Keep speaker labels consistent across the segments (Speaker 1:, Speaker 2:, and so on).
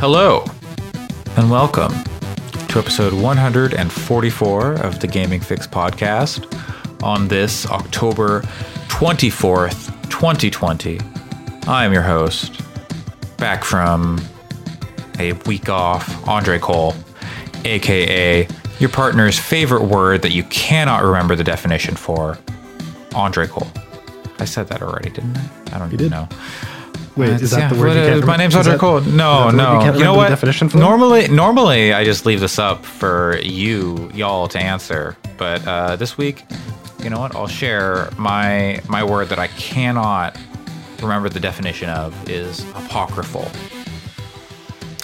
Speaker 1: Hello, and welcome to episode 144 of the Gaming Fyx podcast on this October 24th, 2020. I am your host, back from a week off, Andre Cole, aka your partner's favorite word that you cannot remember the definition for, Andre Cole. I said that already, didn't I? I don't even
Speaker 2: did.
Speaker 1: know.
Speaker 2: Wait,
Speaker 1: Uh,
Speaker 2: is that
Speaker 1: yeah,
Speaker 2: the word
Speaker 1: what
Speaker 2: you
Speaker 1: is-
Speaker 2: can't
Speaker 1: My name's
Speaker 2: is
Speaker 1: Andre Cole. No,
Speaker 2: that the word
Speaker 1: no.
Speaker 2: you can't
Speaker 1: You know what?
Speaker 2: the definition for?
Speaker 1: Normally, normally I just leave this up for you, y'all, to answer. But uh, this week, you know what? I'll share my my word that I cannot remember the definition of is apocryphal.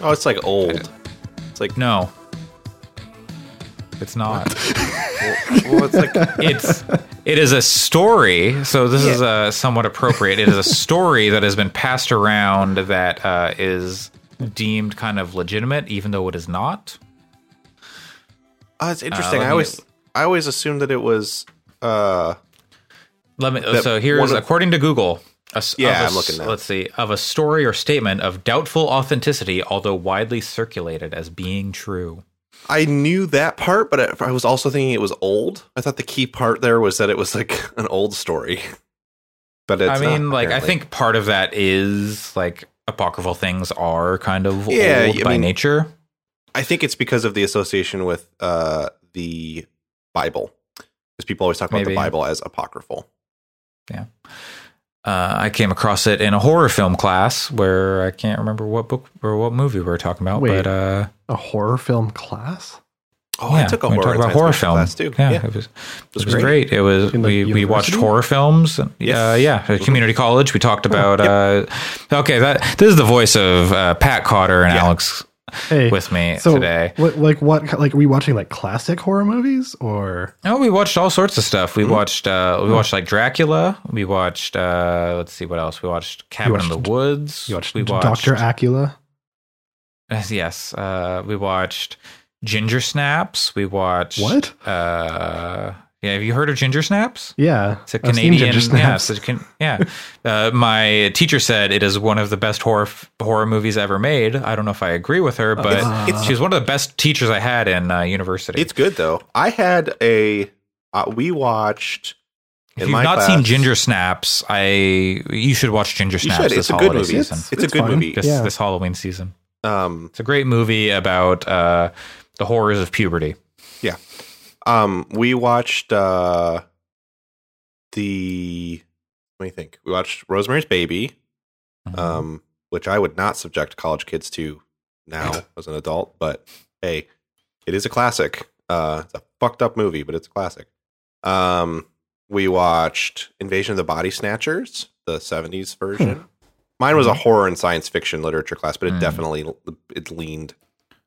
Speaker 3: Oh, it's like old. It's like
Speaker 1: No, it's not.
Speaker 3: well, it's like
Speaker 1: it's it is a story so this is uh, somewhat appropriate it is a story that has been passed around that uh, is deemed kind of legitimate even though it is not
Speaker 3: oh, it's interesting.
Speaker 1: let
Speaker 3: I
Speaker 1: me-
Speaker 3: always I always assumed that it was uh
Speaker 1: let me so here's
Speaker 3: of-
Speaker 1: according to google a
Speaker 3: Yeah,
Speaker 1: a
Speaker 3: I'm looking now.
Speaker 1: let's see of a story or statement of doubtful authenticity although widely circulated as being true
Speaker 3: I knew that part, but I, was also thinking it was old. I thought the key part there was that it was like an old story. But it's
Speaker 1: i mean
Speaker 3: not,
Speaker 1: like i think part of that is like apocryphal things are kind of
Speaker 3: Yeah,
Speaker 1: old
Speaker 3: I
Speaker 1: by
Speaker 3: mean-
Speaker 1: nature
Speaker 3: I think it's because of the association with uh the Bible. Because people always talk about
Speaker 1: Maybe.
Speaker 3: the Bible as apocryphal.
Speaker 1: Uh, I came across it in a horror film class where I can't remember what book or what movie we were talking about,
Speaker 2: Wait.
Speaker 1: but uh,
Speaker 2: A horror film class?
Speaker 3: Oh,
Speaker 1: yeah,
Speaker 3: I took a horror,
Speaker 1: talked about horror film
Speaker 3: class too.
Speaker 1: Yeah,
Speaker 3: Yeah,
Speaker 1: it was, it
Speaker 3: was
Speaker 1: was
Speaker 3: great.
Speaker 1: great. It was
Speaker 2: In the
Speaker 1: we, we watched horror films. and-
Speaker 3: Yes.
Speaker 1: Uh, yeah, at community college. We talked about. Uh, okay, that this is the voice of uh, Pat Cotter and
Speaker 3: Yeah.
Speaker 1: Alex
Speaker 2: Hey,
Speaker 1: with me
Speaker 2: so
Speaker 1: today.
Speaker 2: What, like what? Like, are we watching like classic horror movies or?
Speaker 1: Oh, we watched all sorts of stuff. We
Speaker 3: Mm-hmm.
Speaker 1: watched uh we watched like Dracula. We watched uh let's see what else. We watched Cabin in the Woods.
Speaker 2: You watched
Speaker 1: we
Speaker 2: Doctor Acula?
Speaker 1: Yes, uh, we watched Ginger Snaps. We watched
Speaker 2: What?
Speaker 1: Uh, yeah, have you heard of Ginger Snaps?
Speaker 2: Yeah,
Speaker 1: It's a
Speaker 2: I've seen
Speaker 1: Canadian.
Speaker 2: Ginger
Speaker 1: Yeah,
Speaker 2: Snaps.
Speaker 1: it's a can, yeah. Uh, my teacher said it is one of the best horror horror movies ever made. I don't know if I agree with her, but
Speaker 2: It's-
Speaker 3: it's-
Speaker 1: she was one of the best teachers I had in uh, university.
Speaker 3: It's good though. I had a uh, we watched
Speaker 1: if
Speaker 3: in
Speaker 1: you've
Speaker 3: my
Speaker 1: not
Speaker 3: class-
Speaker 1: seen Ginger Snaps, I you should watch Ginger Snaps this
Speaker 3: It's a good
Speaker 1: holiday
Speaker 3: movie.
Speaker 1: season.
Speaker 3: It's, it's a good
Speaker 2: fine.
Speaker 3: movie.
Speaker 1: This
Speaker 2: Yeah.
Speaker 1: this Halloween season.
Speaker 3: Um
Speaker 1: It's a great movie about uh, the horrors of puberty.
Speaker 3: Um, we watched uh the what do you think? We watched Rosemary's Baby,
Speaker 1: Mhm.
Speaker 3: um, which I would not subject college kids to now as an adult, but hey, it is a classic. Uh, it's a fucked up movie, but it's a classic. Um, we watched Invasion of the Body Snatchers, the '70s version. Mine was a horror and science fiction literature class, but it
Speaker 1: Hmm.
Speaker 3: definitely it leaned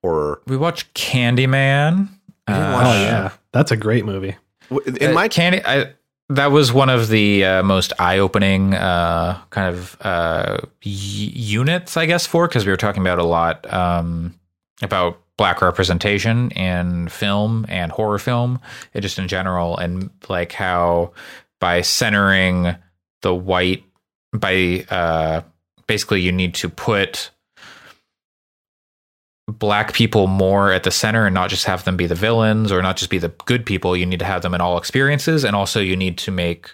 Speaker 3: horror.
Speaker 1: We watched Candyman. Uh,
Speaker 3: watch-
Speaker 2: Oh yeah, that's a great movie.
Speaker 3: W- In
Speaker 1: Uh,
Speaker 3: my
Speaker 1: Candy, I, that was one of the uh, most eye-opening uh, kind of uh, y- units, I guess, for because we were talking about a lot um, about black representation in film and horror film, and just in general, and like how by centering the white, by uh, basically you need to put black people more at the center and not just have them be the villains or not just be the good people you need to have them in all experiences and also you need to make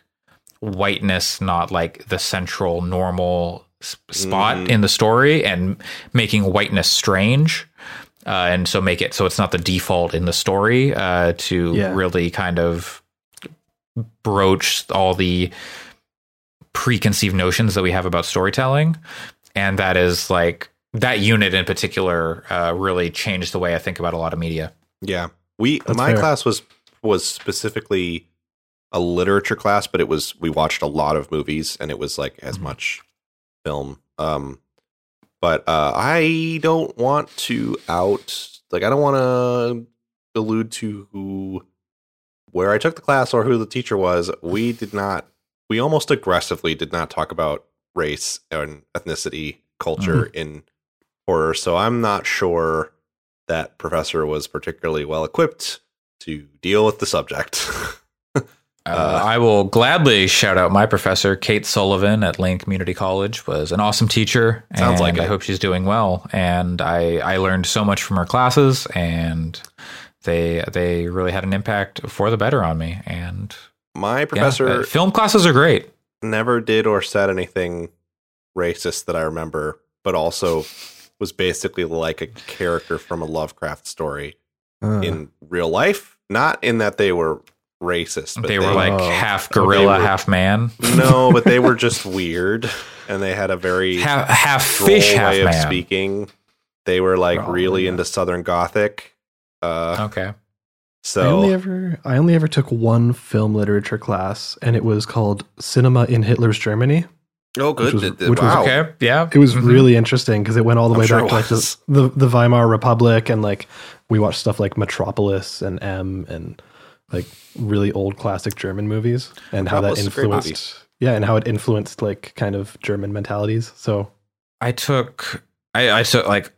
Speaker 1: whiteness not like the central normal spot
Speaker 3: Mhm.
Speaker 1: in the story and making whiteness strange uh, and so make it so it's not the default in the story uh, to
Speaker 2: Yeah.
Speaker 1: really kind of broach all the preconceived notions that we have about storytelling and that is like that unit in particular uh, really changed the way I think about a lot of media.
Speaker 3: Yeah. We
Speaker 2: That's
Speaker 3: my
Speaker 2: fair.
Speaker 3: class was was specifically a literature class, but it was we watched a lot of movies and it was like as
Speaker 1: Mhm.
Speaker 3: much film. Um but uh I don't want to out like I don't want to allude to who where I took the class or who the teacher was. We did not we almost aggressively did not talk about race and ethnicity culture in horror. So I'm not sure that professor was particularly well equipped to deal with the subject.
Speaker 1: Uh, I will gladly shout out my professor, Kate Sullivan at Lane Community College, was an awesome teacher.
Speaker 3: Sounds
Speaker 1: and
Speaker 3: like
Speaker 1: I hope she's doing well. And I, I learned so much from her classes, and they they really had an impact for the better on me. And
Speaker 3: My
Speaker 1: yeah,
Speaker 3: professor
Speaker 1: uh, film classes are great.
Speaker 3: never did or said anything racist that I remember, but also was basically like a character from a Lovecraft story
Speaker 2: Uh,
Speaker 3: in real life. Not in that they were racist, but
Speaker 1: they were like
Speaker 2: Oh.
Speaker 1: half gorilla,
Speaker 3: were-
Speaker 1: half man,
Speaker 3: no, but they were just weird, and they had a very
Speaker 1: half half
Speaker 3: droll
Speaker 1: fish, half
Speaker 3: way of
Speaker 1: man.
Speaker 3: speaking. They were like
Speaker 2: Oh,
Speaker 3: really
Speaker 2: yeah.
Speaker 3: into Southern Gothic. Uh,
Speaker 1: Okay.
Speaker 3: so
Speaker 2: I only ever I only ever took one film literature class, and it was called Cinema in Hitler's Germany.
Speaker 3: Oh, good.
Speaker 2: was-
Speaker 3: Th- th-
Speaker 2: which was.
Speaker 1: Okay. Yeah.
Speaker 2: It was
Speaker 1: Mhm.
Speaker 2: really interesting because it went all the
Speaker 3: I'm
Speaker 2: way
Speaker 3: sure
Speaker 2: back to like the, the the Weimar Republic, and like we watched stuff like Metropolis and M and like really old classic German movies, and how that
Speaker 3: Metropolis is a great movie.
Speaker 2: influenced yeah, and how it influenced like kind of German mentalities. So
Speaker 1: I took I, I took like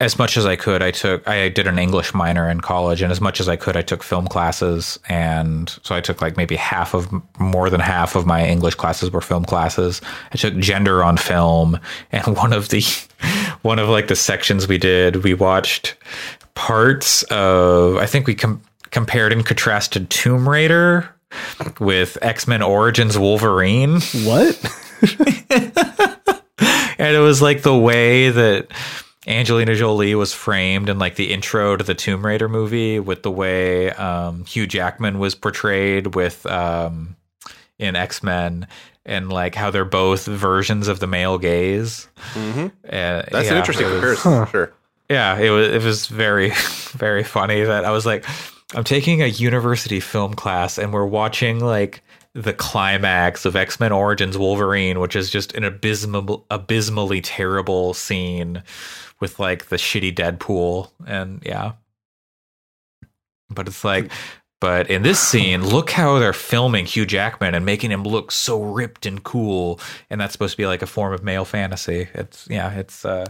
Speaker 1: as much as I could. I took I did an English minor in college, and as much as I could, I took film classes, and so I took like maybe half of more than half of my English classes were film classes. I took gender on film, and one of the one of like the sections we did, we watched parts of I think we com- compared and contrasted Tomb Raider with X Men Origins Wolverine
Speaker 2: what?
Speaker 1: and it was like the way that Angelina Jolie was framed in like the intro to the Tomb Raider movie with the way um, Hugh Jackman was portrayed with um, in X Men and like how they're both versions of the male gaze.
Speaker 3: hmm
Speaker 1: Uh,
Speaker 3: That's
Speaker 1: yeah,
Speaker 3: an interesting
Speaker 1: was-
Speaker 3: comparison.
Speaker 2: Huh.
Speaker 3: Sure.
Speaker 1: yeah, it was it was very very funny that I was like I'm taking a university film class and we're watching like the climax of X-Men Origins Wolverine, which is just an abysmal abysmally terrible scene with like the shitty Deadpool and yeah. But it's like but in this scene, look how they're filming Hugh Jackman and making him look so ripped and cool and that's supposed to be like a form of male fantasy. It's yeah, it's uh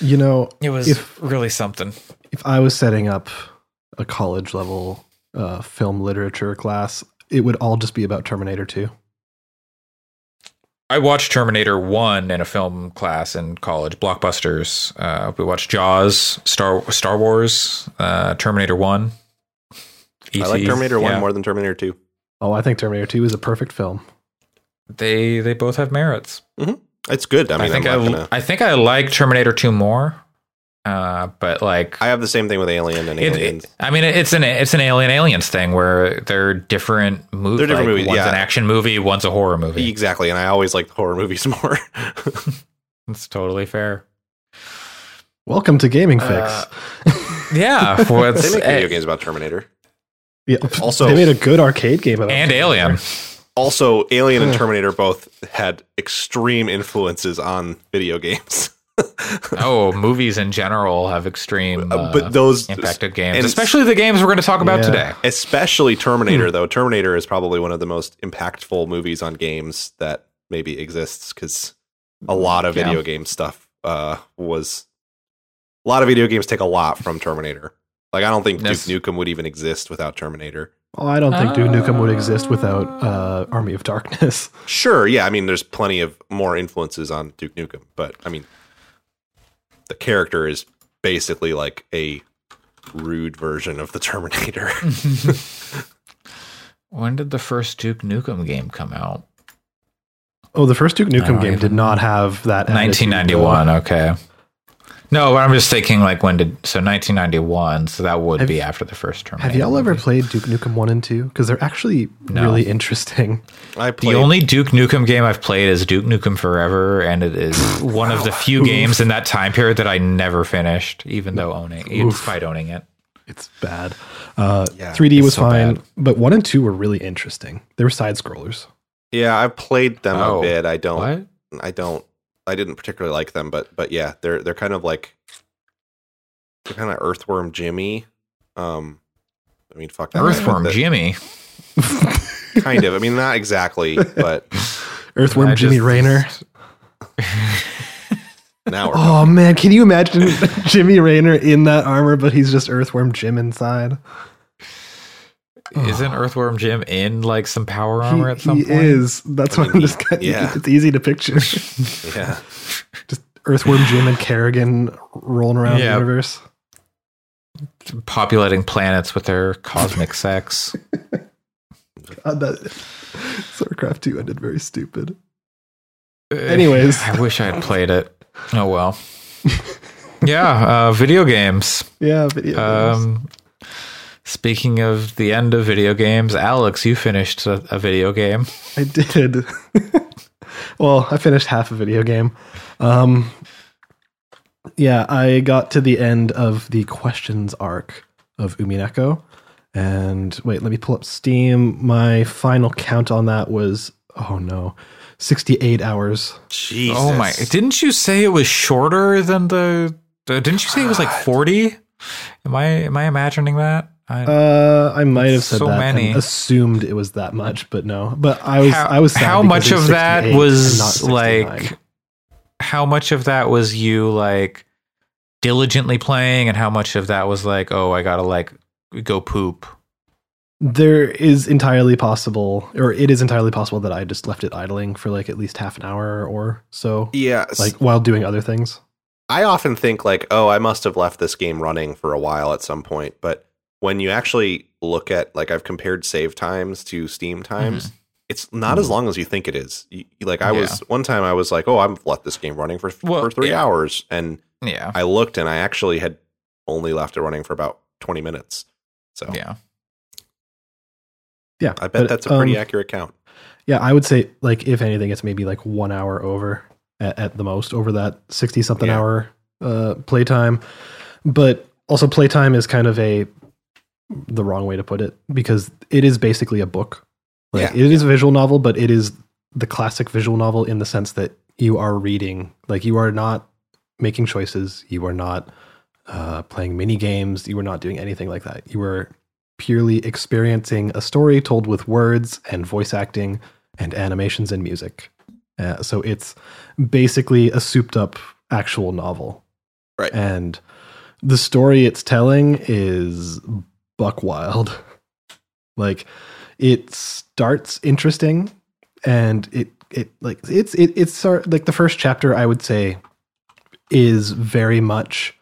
Speaker 2: You know,
Speaker 1: it was
Speaker 2: If-
Speaker 1: really something.
Speaker 2: if I was setting up a college level uh, film literature class, it would all just be about Terminator 2.
Speaker 1: I watched Terminator 1 in a film class in college, blockbusters. Uh, we watched Jaws, Star Star Wars, uh, Terminator 1.
Speaker 3: I like
Speaker 1: ET.
Speaker 3: Terminator One more than Terminator Two.
Speaker 2: Oh, I think Terminator 2 is a perfect film.
Speaker 1: They they both have merits.
Speaker 3: It's good. I
Speaker 1: I,
Speaker 3: mean, I
Speaker 1: think
Speaker 3: am
Speaker 1: I,
Speaker 3: gonna.
Speaker 1: I think I like Terminator 2 more. Uh, but like
Speaker 3: I have the same thing with Alien and
Speaker 1: it-
Speaker 3: Aliens.
Speaker 1: it- I mean, it's an it's an Alien Aliens thing where they're different movies.
Speaker 3: They're different movies,
Speaker 1: One's
Speaker 3: yeah.
Speaker 1: an action movie, one's a horror movie.
Speaker 3: exactly, and I always like the horror movies more.
Speaker 1: It's totally fair.
Speaker 2: Welcome to Gaming Fyx.
Speaker 1: Uh, Yeah, what's,
Speaker 3: they make video games about Terminator.
Speaker 2: yeah,
Speaker 3: also-
Speaker 2: they made a good arcade game about
Speaker 1: and
Speaker 2: it.
Speaker 1: Alien.
Speaker 3: Also, Alien and Terminator both had extreme influences on video games.
Speaker 1: Oh, movies in general have extreme
Speaker 3: Uh,
Speaker 1: uh,
Speaker 3: but those,
Speaker 1: impacted games,
Speaker 3: and-
Speaker 1: especially the games we're going to talk about
Speaker 2: Yeah.
Speaker 1: today.
Speaker 3: especially Terminator, though, Terminator is probably one of the most impactful movies on games that maybe exists because a lot of
Speaker 1: Yeah.
Speaker 3: video game stuff uh, was a lot of video games take a lot from Terminator. Like I don't think
Speaker 1: Yes.
Speaker 3: Duke Nukem would even exist without Terminator.
Speaker 2: Oh, I don't think Duke Nukem would exist
Speaker 1: Uh.
Speaker 2: without uh, Army of Darkness.
Speaker 3: Sure, yeah, I mean there's plenty of more influences on Duke Nukem, but I mean the character is basically like a rude version of the Terminator.
Speaker 1: when did the first Duke Nukem game come out?
Speaker 2: Oh, the first Duke Nukem game
Speaker 1: even
Speaker 2: did not have that.
Speaker 1: 1991.
Speaker 2: though.
Speaker 1: Okay. No, but I'm just thinking like when did so 1991? So that would
Speaker 2: Have-
Speaker 1: be after the first Terminator.
Speaker 2: Have y'all ever
Speaker 1: movie.
Speaker 2: played Duke Nukem 1 and 2? Because they're actually
Speaker 1: No.
Speaker 2: really interesting.
Speaker 3: I
Speaker 1: The only Duke Nukem game I've played is Duke Nukem Forever, and it is one of the few games in that time period that I never finished, even though owning,
Speaker 2: Oof.
Speaker 1: despite owning it.
Speaker 2: It's bad. Uh,
Speaker 3: Yeah,
Speaker 2: 3D
Speaker 1: it's
Speaker 2: was
Speaker 1: so
Speaker 2: fine,
Speaker 1: bad.
Speaker 2: but 1 and 2 were really interesting. They were side scrollers.
Speaker 3: Yeah, I've played them
Speaker 1: Oh,
Speaker 3: a bit. I don't
Speaker 1: What?
Speaker 3: I don't I didn't particularly like them, but but yeah, they're they're kind of like they're kind of Earthworm Jimmy. Um I mean fuck that.
Speaker 1: Earthworm
Speaker 3: that-
Speaker 1: Jimmy.
Speaker 3: kind of. I mean not exactly, but
Speaker 2: Earthworm
Speaker 1: I
Speaker 2: Jimmy
Speaker 1: just-
Speaker 2: Raynor.
Speaker 3: now we're
Speaker 2: Oh man, can you imagine Jimmy Raynor in that armor, but he's just Earthworm Jim inside?
Speaker 1: Isn't Earthworm Jim in like some power
Speaker 2: He,
Speaker 1: armor at some
Speaker 2: he
Speaker 1: point?
Speaker 2: is. That's
Speaker 3: I
Speaker 2: why
Speaker 3: mean,
Speaker 2: I'm just
Speaker 3: he-
Speaker 2: kind
Speaker 3: yeah.
Speaker 2: It's easy to picture.
Speaker 3: Yeah.
Speaker 2: just Earthworm Jim and Kerrigan rolling around
Speaker 1: Yeah.
Speaker 2: the universe.
Speaker 1: populating planets with their cosmic sex.
Speaker 2: God, that StarCraft 2 ended very stupid. Anyways.
Speaker 1: I wish I had played it. Oh well. yeah, uh, video games.
Speaker 2: Yeah, video games.
Speaker 1: Speaking of the end of video games, Alex, you finished a, a video game.
Speaker 2: I did. well, I finished half a video game. Um, yeah, I got to the end of the questions arc of Umineko. And wait, let me pull up Steam. My final count on that was, oh no, 68 hours.
Speaker 3: Jesus.
Speaker 1: Oh my! Didn't you say it was shorter than the? the didn't you say it was like forty? Am I am I imagining that? I,
Speaker 2: Uh, I might have said
Speaker 1: So
Speaker 2: that
Speaker 1: many.
Speaker 2: and assumed it was that much, but no. But I was,
Speaker 1: how,
Speaker 2: I was sad
Speaker 1: how much
Speaker 2: was
Speaker 1: of that
Speaker 2: 68 and not
Speaker 1: was like how much of that was you like diligently playing and how much of that was like oh i gotta like go poop
Speaker 2: There is entirely possible, or it is entirely possible that I just left it idling for like at least half an hour or so,
Speaker 3: Yeah.
Speaker 2: like while doing other things.
Speaker 3: I often think like, oh, I must have left this game running for a while at some point. But when you actually look at like I've compared save times to Steam times, it's not as long as you think it is. You, you- like I was one time I was like, oh, I've left this game running for
Speaker 1: Well,
Speaker 3: for three
Speaker 1: yeah.
Speaker 3: hours, and
Speaker 1: yeah
Speaker 3: I looked and I actually had only left it running for about twenty minutes. So
Speaker 1: yeah
Speaker 2: Yeah,
Speaker 3: I bet
Speaker 2: but,
Speaker 3: that's a pretty
Speaker 2: um,
Speaker 3: accurate count.
Speaker 2: Yeah, I would say like if anything, it's maybe like one hour over at, at the most over that sixty something
Speaker 3: Yeah.
Speaker 2: hour uh, playtime. But also, playtime is kind of a the wrong way to put it because it is basically a book. Like
Speaker 3: Yeah.
Speaker 2: it is a visual novel, but it is the classic visual novel in the sense that you are reading. Like you are not making choices. You are not uh, playing mini games. You are not doing anything like that. You are purely experiencing a story told with words and voice acting and animations and music. Uh, so it's basically a souped up actual novel.
Speaker 3: Right.
Speaker 2: And the story it's telling is buck wild. like it starts interesting and it it like it's it, it's sort like the first chapter I would say is very much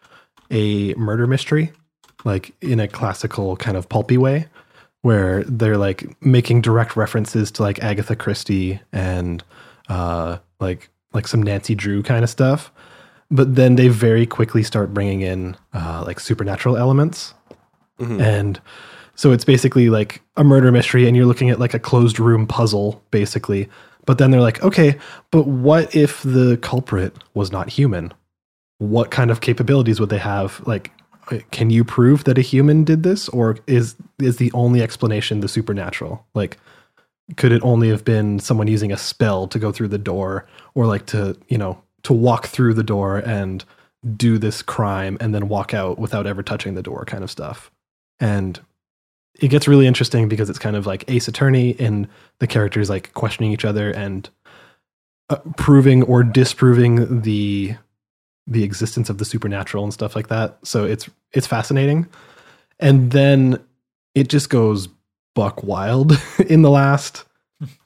Speaker 2: a murder mystery like in a classical kind of pulpy way where they're like making direct references to like Agatha Christie and uh like like some Nancy Drew kind of stuff but then they very quickly start bringing in uh like supernatural elements
Speaker 3: Mhm.
Speaker 2: and so it's basically like a murder mystery and you're looking at like a closed room puzzle basically. But then they're like okay but what if the culprit was not human? What kind of capabilities would they have? Like uh, can you prove that a human did this? Or is is the only explanation the supernatural? Like could it only have been someone using a spell to go through the door or like to you know to walk through the door and do this crime and then walk out without ever touching the door kind of stuff and it gets really interesting because it's kind of like ace attorney and the characters like questioning each other and uh, proving or disproving the the existence of the supernatural and stuff like that. So it's it's fascinating. And then it just goes buck wild in the last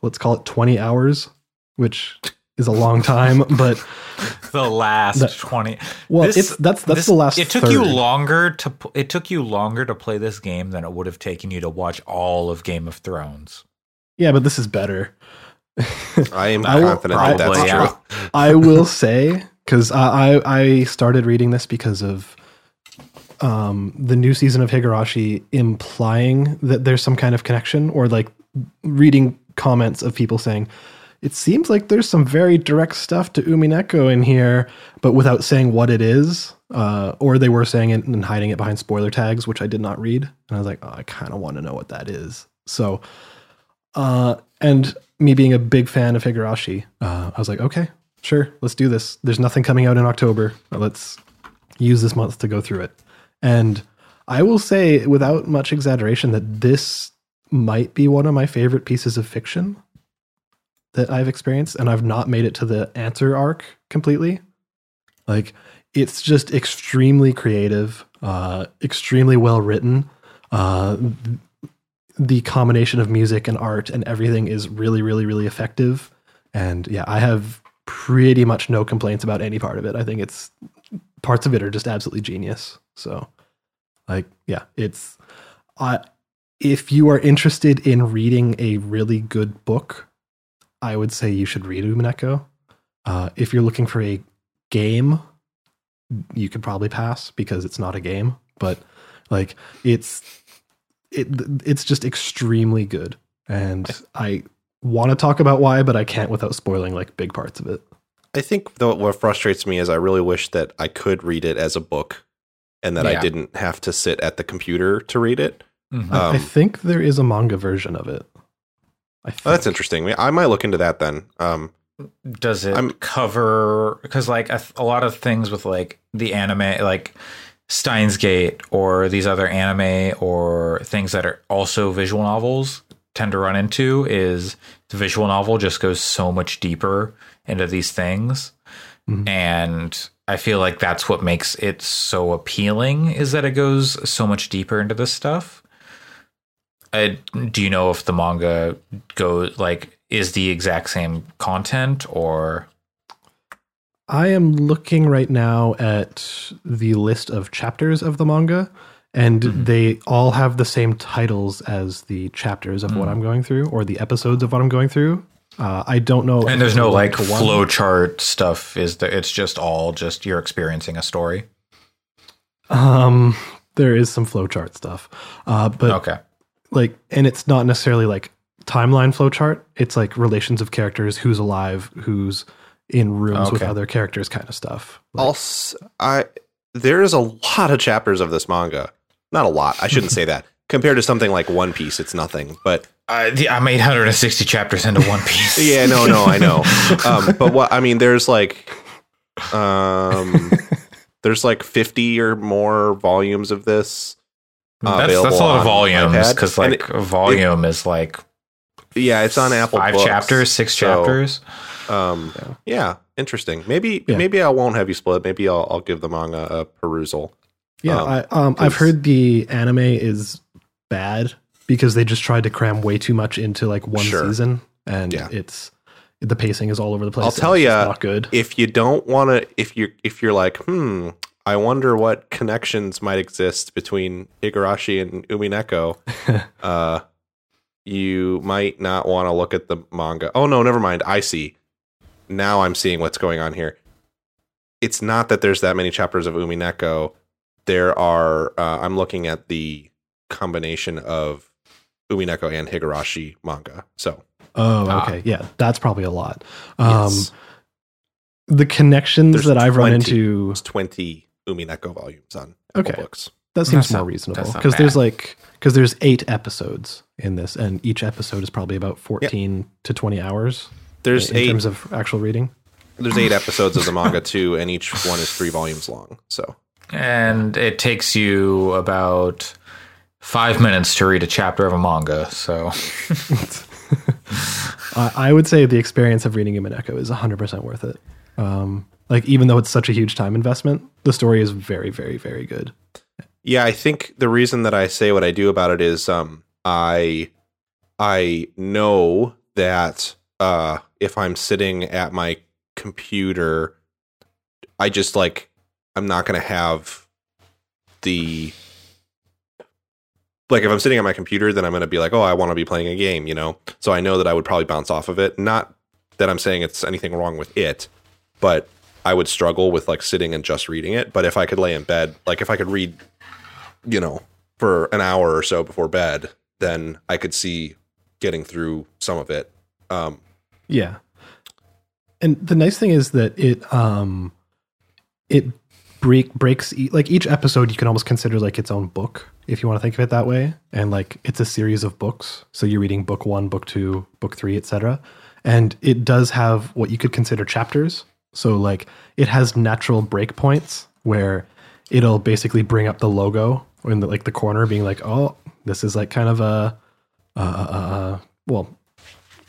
Speaker 2: let's call it 20 hours which is a long time but
Speaker 1: the last
Speaker 2: That-
Speaker 1: 20
Speaker 2: well
Speaker 1: This-
Speaker 2: it's that's that's
Speaker 1: this-
Speaker 2: the last
Speaker 1: it took you longer to it took you longer to play this game than it would have taken you to watch all of game of thrones
Speaker 2: yeah but this is better
Speaker 3: I am
Speaker 2: I will-
Speaker 3: confident that that's
Speaker 1: yeah.
Speaker 3: true.
Speaker 2: I will say because I, I I started reading this because of um, the new season of Higurashi implying that there's some kind of connection, or like reading comments of people saying it seems like there's some very direct stuff to Umineko in here, but without saying what it is. Uh, or they were saying it and hiding it behind spoiler tags, which I did not read, and I was like, oh, I kind of want to know what that is. So, uh, and me being a big fan of Higurashi, uh, I was like, okay, sure, let's do this. There's nothing coming out in October. Let's use this month to go through it. And I will say, without much exaggeration, that this might be one of my favorite pieces of fiction that I've experienced. And I've not made it to the answer arc completely. Like, it's just extremely creative, uh, extremely well written. Uh, the combination of music and art and everything is really, really, really effective. And yeah, I have pretty much no complaints about any part of it. I think it's parts of it are just absolutely genius. So, like, yeah, it's. I if you are interested in reading a really good book, I would say you should read Umineko. Uh, if you're looking for a game, you could probably pass because it's not a game. But like, it's it it's just extremely good, and I want to talk about why, but I can't without spoiling like big parts of it.
Speaker 3: I think though what frustrates me is I really wish that I could read it as a book and that I didn't have to sit at the computer to read it.
Speaker 1: Mhm.
Speaker 2: I- I
Speaker 3: Um,
Speaker 2: think there is a manga version of it. I think.
Speaker 3: Oh, that's interesting. I might look into that then. Um,
Speaker 1: does it
Speaker 3: I'm-
Speaker 1: cover because like a, a lot of things with like the anime like steins gate or these other anime or things that are also visual novels tend to run into is the visual novel just goes so much deeper into these things
Speaker 2: Mhm.
Speaker 1: and i feel like that's what makes it so appealing is that it goes so much deeper into this stuff I, do you know if the manga goes like is the exact same content or
Speaker 2: I am looking right now at the list of chapters of the manga, and
Speaker 1: Mhm.
Speaker 2: they all have the same titles as the chapters of what
Speaker 1: Mm.
Speaker 2: I'm going through, or the episodes of what I'm going through. Uh, I don't know.
Speaker 1: and there's no like flow chart stuff is there it's just all just you're experiencing a story
Speaker 2: Um, there is some flowchart stuff, uh, but
Speaker 1: okay
Speaker 2: like, and it's not necessarily like timeline flowchart. It's like relations of characters, who's alive, who's in rooms with other characters, kind of stuff. Like,
Speaker 3: also, I there is a lot of chapters of this manga. Not a lot. I shouldn't say that. Compared to something like One Piece, it's nothing. But
Speaker 1: uh, the, i'm 860 chapters into one piece
Speaker 3: yeah, no, no, I know. Um, but what I mean, there's like, um, there's like 50 or more volumes of this. Uh,
Speaker 1: that's, that's a lot of volumes because like a volume is like
Speaker 3: Yeah, it's on Apple.
Speaker 1: five
Speaker 3: Books.
Speaker 1: chapters six
Speaker 3: So,
Speaker 1: chapters
Speaker 3: Um, yeah. interesting. Maybe
Speaker 2: Yeah.
Speaker 3: maybe I won't have you split. Maybe I'll I'll give the manga a perusal.
Speaker 2: Yeah,
Speaker 3: Um,
Speaker 2: I, um, I've
Speaker 3: 'cause-
Speaker 2: heard the anime is bad because they just tried to cram way too much into like one
Speaker 3: Sure.
Speaker 2: season, and
Speaker 3: Yeah.
Speaker 2: it's the pacing is all over the place.
Speaker 3: I'll tell you,
Speaker 2: not good.
Speaker 3: If you don't want to, if you if you're like, hmm, I wonder what connections might exist between Higurashi and Umineko, uh, you might not want to look at the manga. Oh no, never mind. I see. Now I'm seeing what's going on here. It's not that there's that many chapters of Umineko. There are. Uh, I'm looking at the combination of Umineko and Higurashi manga. So
Speaker 2: Oh,
Speaker 1: Ah.
Speaker 2: okay, yeah, that's probably a lot. Um,
Speaker 3: yes,
Speaker 2: the connections
Speaker 3: There's
Speaker 2: that I've run into,
Speaker 3: it's 20 Umineko volumes on Apple
Speaker 2: okay,
Speaker 3: books.
Speaker 2: that seems
Speaker 1: That's
Speaker 2: more
Speaker 1: not-
Speaker 2: reasonable because there's like because there's eight episodes in this, and each episode is probably about fourteen to twenty hours
Speaker 3: There's
Speaker 2: in
Speaker 3: eight.
Speaker 2: terms of actual reading.
Speaker 3: There's eight episodes of the manga too, and each one is three volumes long. So
Speaker 1: and it takes you about five minutes to read a chapter of a manga so
Speaker 2: I I would say the experience of reading Umineko is 100% worth it. Um, like, even though it's such a huge time investment, the story is very, very, very good.
Speaker 3: yeah, I think the reason that I say what I do about it is um, I I know that uh, if I'm sitting at my computer, I just like I'm not to have the like if I'm sitting at my computer, then I'm to be like, oh, I want to be playing a game, you know. So I know that I would probably bounce off of it. Not that I'm saying it's anything wrong with it, but I would struggle with like sitting and just reading it. But if I could lay in bed, like if I could read, you know, for an hour or so before bed, then I could see getting through some of it. Um,
Speaker 2: Yeah. And the nice thing is that it, um, it break breaks e- like each episode you can almost consider like its own book if you want to think of it that way and like it's a series of books so you're reading book one book two book three etc and it does have what you could consider chapters so like it has natural breakpoints where it'll basically bring up the logo in the like the corner being like oh this is like kind of a uh, uh, well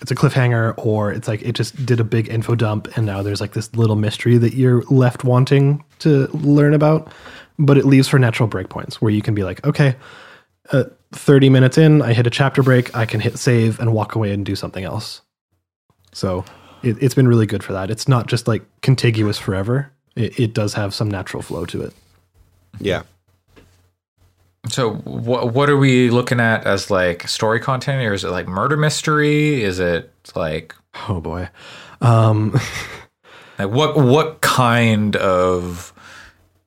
Speaker 2: it's a cliffhanger or it's like it just did a big info dump and now there's like this little mystery that you're left wanting to learn about but it leaves for natural breakpoints where you can be like okay uh, 30 minutes in, I hit a chapter break, I can hit save and walk away and do something else. So it, it's been really good for that. It's not just like contiguous forever. It, it does have some natural flow to it.
Speaker 3: Yeah.
Speaker 1: So what what are we looking at as like story content, or is it like murder mystery? Is it like
Speaker 2: Oh boy. Um,
Speaker 1: like what what kind of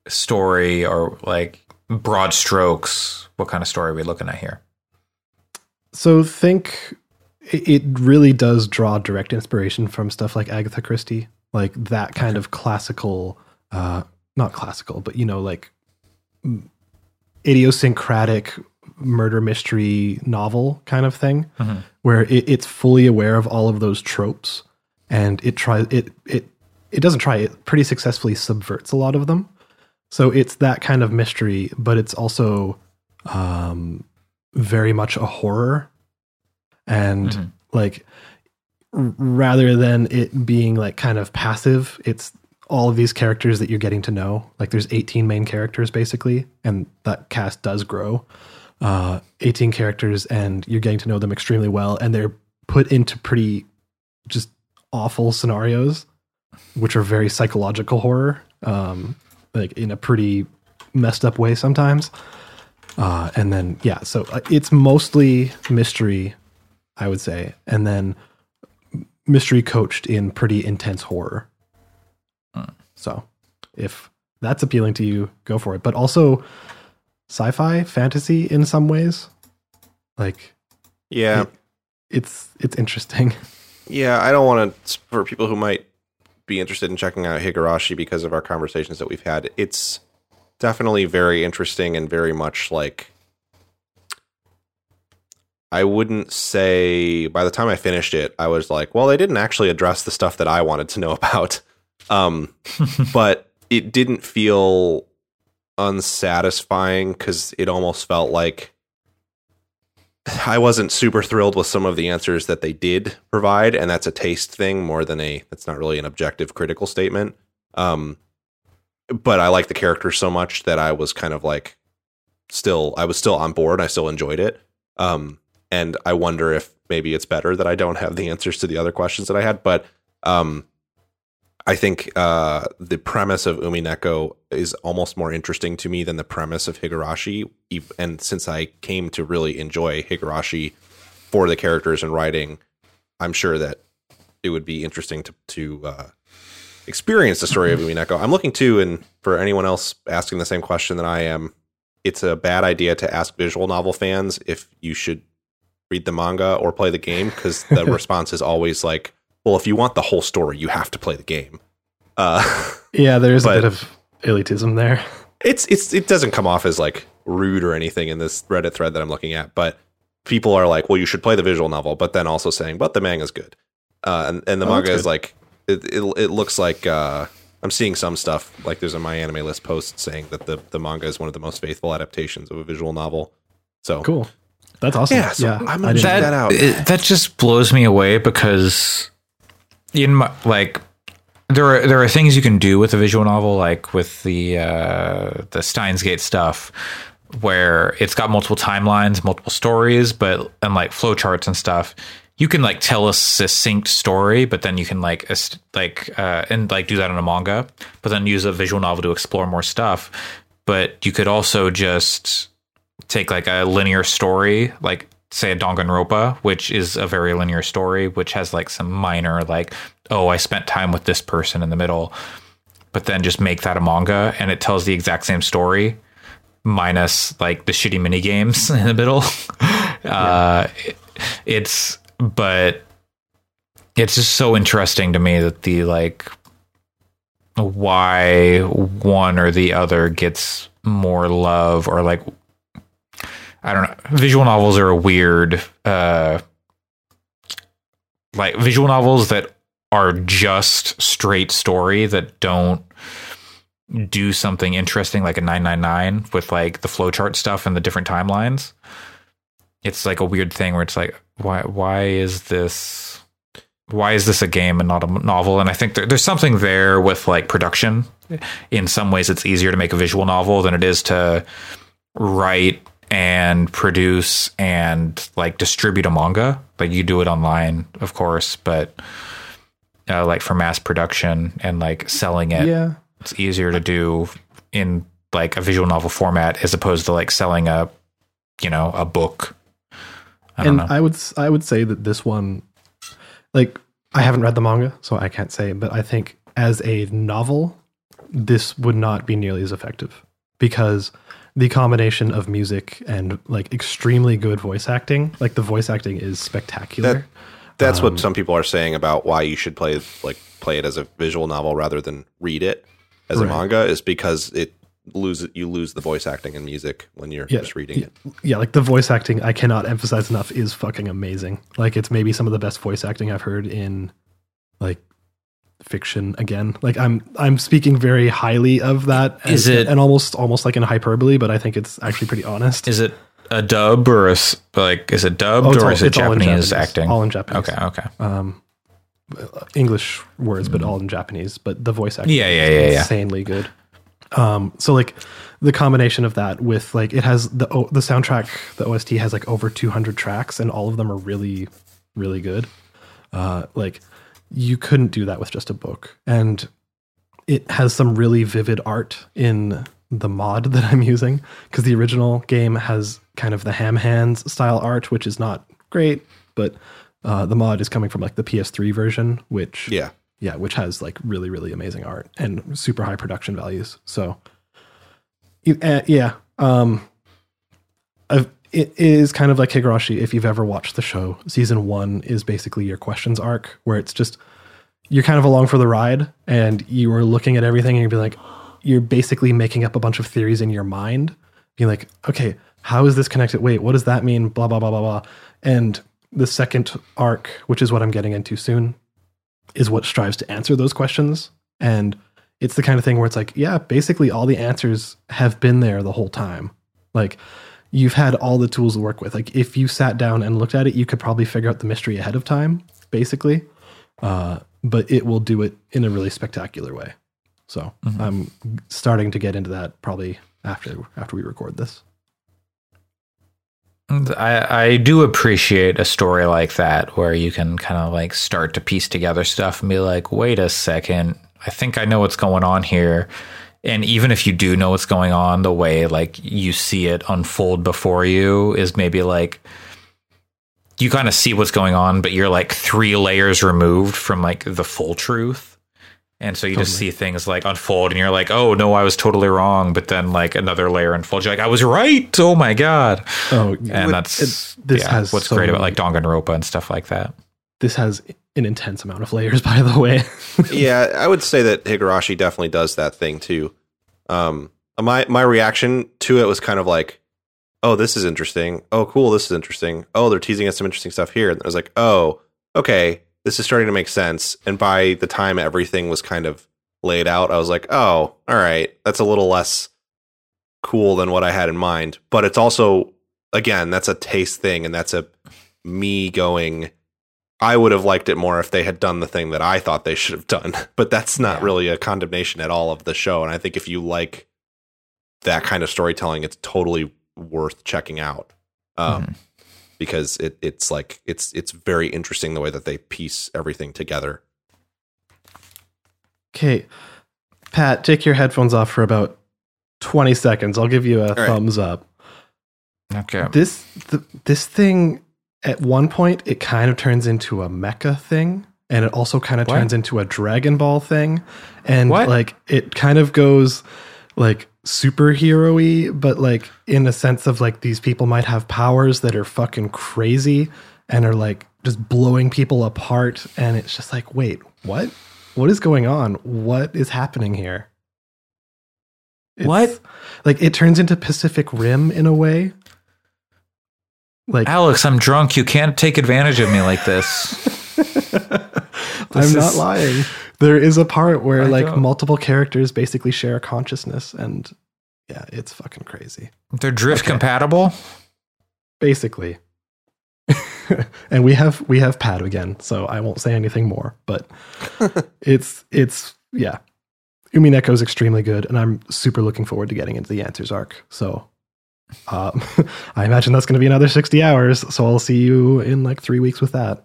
Speaker 1: story or like broad strokes? What kind of story are we looking at here?
Speaker 2: so think it, it really does draw direct inspiration from stuff like Agatha Christie, like that kind of classical, uh, not classical, but you know, like idiosyncratic murder mystery novel kind of thing, where it, it's fully aware of all of those tropes, and it tries it it it doesn't try it pretty successfully subverts a lot of them. So it's that kind of mystery, but it's also um, very much a horror, and
Speaker 1: Mhm.
Speaker 2: like r- rather than it being like kind of passive, it's all of these characters that you're getting to know. Like there's 18 main characters basically, and that cast does grow. Uh, 18 characters, and you're getting to know them extremely well, and they're put into pretty just awful scenarios, which are very psychological horror, um, like in a pretty messed up way sometimes. Uh, and then yeah, so uh, it's mostly mystery, I would say, and then mystery coached in pretty intense horror. So if that's appealing to you, go for it. But also sci-fi, fantasy in some ways, like
Speaker 3: Yeah.
Speaker 2: it's it's interesting.
Speaker 3: Yeah, I don't want to for people who might be interested in checking out Higurashi because of our conversations that we've had. It's definitely very interesting and very much like I wouldn't say by the time I finished it, I was like, well, they didn't actually address the stuff that I wanted to know about. Um, but it didn't feel unsatisfying because it almost felt like I wasn't super thrilled with some of the answers that they did provide, and that's a taste thing more than a that's not really an objective critical statement. Um, but I like the characters so much that I was kind of like still I was still on board. I still enjoyed it. Um, and I wonder if maybe it's better that I don't have the answers to the other questions that I had. But um, I think uh, the premise of Umineko is almost more interesting to me than the premise of Higurashi. And since I came to really enjoy Higurashi for the characters and writing, I'm sure that it would be interesting to to uh, experience the story of Umineko. I'm looking too, and for anyone else asking the same question that I am, it's a bad idea to ask visual novel fans if you should read the manga or play the game because the response is always like, "Well, if you want the whole story, you have to play the game." Uh,
Speaker 2: Yeah, there's a bit of elitism there.
Speaker 3: it's it's it doesn't come off as like rude or anything in this Reddit thread that I'm looking at, but people are like, "Well, you should play the visual novel," but then also saying, "But the manga's good," uh, and and the
Speaker 2: Oh,
Speaker 3: manga is like it, it. It looks like uh, I'm seeing some stuff like there's a my anime list post saying that the the manga is one of the most faithful adaptations of a visual novel. So
Speaker 2: Cool. That's awesome.
Speaker 3: Yeah, so I'm gonna
Speaker 2: I didn't-
Speaker 3: check that out.
Speaker 1: it- that just blows me away because in my like there are there are things you can do with a visual novel like with the uh the Steins Gate stuff where it's got multiple timelines, multiple stories, but and like flowcharts and stuff. You can like tell a succinct story, but then you can like est- like uh and like do that in a manga, but then use a visual novel to explore more stuff. But you could also just take like a linear story, like say a Danganronpa, which is a very linear story, which has like some minor like, oh, I spent time with this person in the middle, but then just make that a manga and it tells the exact same story minus like the shitty mini games in the middle. uh, it- it's but it's just so interesting to me that the like why one or the other gets more love or like I don't know. Visual novels are a weird uh like visual novels that are just straight story that don't do something interesting like a 999 with like the flowchart stuff and the different timelines. It's like a weird thing where it's like why why is this why is this a game and not a novel? And I think there, there's something there with like production. In some ways, it's easier to make a visual novel than it is to write and produce and like distribute a manga. Like you do it online, of course, but uh, like for mass production and like selling it,
Speaker 2: Yeah.
Speaker 1: it's easier to do in like a visual novel format as opposed to like selling a, you know, a book. I don't
Speaker 2: and
Speaker 1: know.
Speaker 2: I would I would say that this one, like I haven't read the manga, so I can't say, but I think as a novel, this would not be nearly as effective because the combination of music and like extremely good voice acting, like the voice acting is spectacular.
Speaker 3: That- That's
Speaker 2: Um,
Speaker 3: what some people are saying about why you should play like play it as a visual novel rather than read it as a manga is because it lose you lose the voice acting and music when you're
Speaker 2: Yeah,
Speaker 3: just reading
Speaker 2: yeah,
Speaker 3: it.
Speaker 2: yeah, like the voice acting, I cannot emphasize enough, is fucking amazing. Like it's maybe some of the best voice acting I've heard in like fiction. Again, like I'm I'm speaking very highly of that.
Speaker 1: Is
Speaker 2: and,
Speaker 1: it-
Speaker 2: and almost almost like in hyperbole, but I think it's actually pretty honest.
Speaker 1: is it a dub or a, like, is it dubbed
Speaker 2: Oh,
Speaker 1: or
Speaker 2: all-
Speaker 1: is it
Speaker 2: it's all in
Speaker 1: Japanese,
Speaker 2: Japanese.
Speaker 1: acting?
Speaker 2: All in Japanese.
Speaker 1: Okay. Okay.
Speaker 2: Um, English words, but all in Japanese. But the voice acting,
Speaker 1: Yeah, yeah,
Speaker 2: is
Speaker 1: yeah, yeah.
Speaker 2: insanely good. Um, so like the combination of that with like it has the o- the soundtrack, the OST has like over 200 tracks, and all of them are really, really good. Uh, like you couldn't do that with just a book, and it has some really vivid art in the mod that I'm using because the original game has kind of the ham hands style art, which is not great, but uh, the mod is coming from like the PS3 version, which
Speaker 3: Yeah.
Speaker 2: yeah, which has like really really amazing art and super high production values. So uh, yeah, um, I've, it is kind of like Higurashi. If you've ever watched the show, season one is basically your questions arc, where it's just you're kind of along for the ride, and you are looking at everything, and you're like, you're basically making up a bunch of theories in your mind, being like, okay, how is this connected? Wait, what does that mean? Blah blah blah blah blah. And the second arc, which is what I'm getting into soon, is what strives to answer those questions. And it's the kind of thing where it's like, yeah, basically all the answers have been there the whole time. Like you've had all the tools to work with. Like if you sat down and looked at it, you could probably figure out the mystery ahead of time, basically. Uh, but it will do it in a really spectacular way. So I'm starting to get into that probably after after we record this.
Speaker 1: I, I do appreciate a story like that where you can kind of like start to piece together stuff and be like, wait a second, I think I know what's going on here. And even if you do know what's going on, the way like you see it unfold before you is maybe like you kind of see what's going on, but you're like three layers removed from like the full truth. And so you just see things like unfold and you're like, oh no, I was totally wrong. But then like another layer unfolds. You're like, I was right. Oh my God.
Speaker 2: Oh,
Speaker 1: And that's
Speaker 2: it- this
Speaker 1: yeah,
Speaker 2: has
Speaker 1: what's
Speaker 2: so
Speaker 1: great about like Danganronpa and stuff like that.
Speaker 2: this has an intense amount of layers, by the way.
Speaker 3: yeah, I would say that Higurashi definitely does that thing too. Um, my my reaction to it was kind of like, "Oh, this is interesting. Oh, cool, this is interesting. Oh, they're teasing us some interesting stuff here." And I was like, "Oh, okay, this is starting to make sense." And by the time everything was kind of laid out, I was like, "Oh, all right, that's a little less cool than what I had in mind." But it's also, again, that's a taste thing, and that's a me going. I would have liked it more if they had done the thing that I thought they should have done. But that's not
Speaker 1: Yeah.
Speaker 3: really a condemnation at all of the show. And I think if you like that kind of storytelling, it's totally worth checking out. Um,
Speaker 1: Mhm.
Speaker 3: because it it's like it's it's very interesting the way that they piece everything together.
Speaker 2: Okay, Pat, take your headphones off for about 20 seconds. I'll give you a
Speaker 3: right.
Speaker 2: thumbs up.
Speaker 1: Okay.
Speaker 2: This th- this thing at one point it kind of turns into a mecha thing and it also kind of
Speaker 1: What?
Speaker 2: turns into a Dragon Ball thing and
Speaker 1: What?
Speaker 2: like it kind of goes like superhero-y but like in a sense of like these people might have powers that are fucking crazy and are like just blowing people apart and it's just like wait what what is going on what is happening here It's-
Speaker 1: What?
Speaker 2: like it turns into pacific rim in a way like
Speaker 1: Alex, I'm drunk. You can't take advantage of me like this.
Speaker 2: I'm not lying. There is a part where
Speaker 1: I
Speaker 2: like
Speaker 1: don't-
Speaker 2: multiple characters basically share a consciousness, and yeah, it's fucking crazy.
Speaker 1: They're drift
Speaker 2: Okay.
Speaker 1: compatible.
Speaker 2: Basically, and we have we have Pat again, so I won't say anything more. But it's it's yeah, Umineko is extremely good, and I'm super looking forward to getting into the answers arc. So Uh, I imagine that's going to be another 60 hours. So I'll see you in like three weeks with that.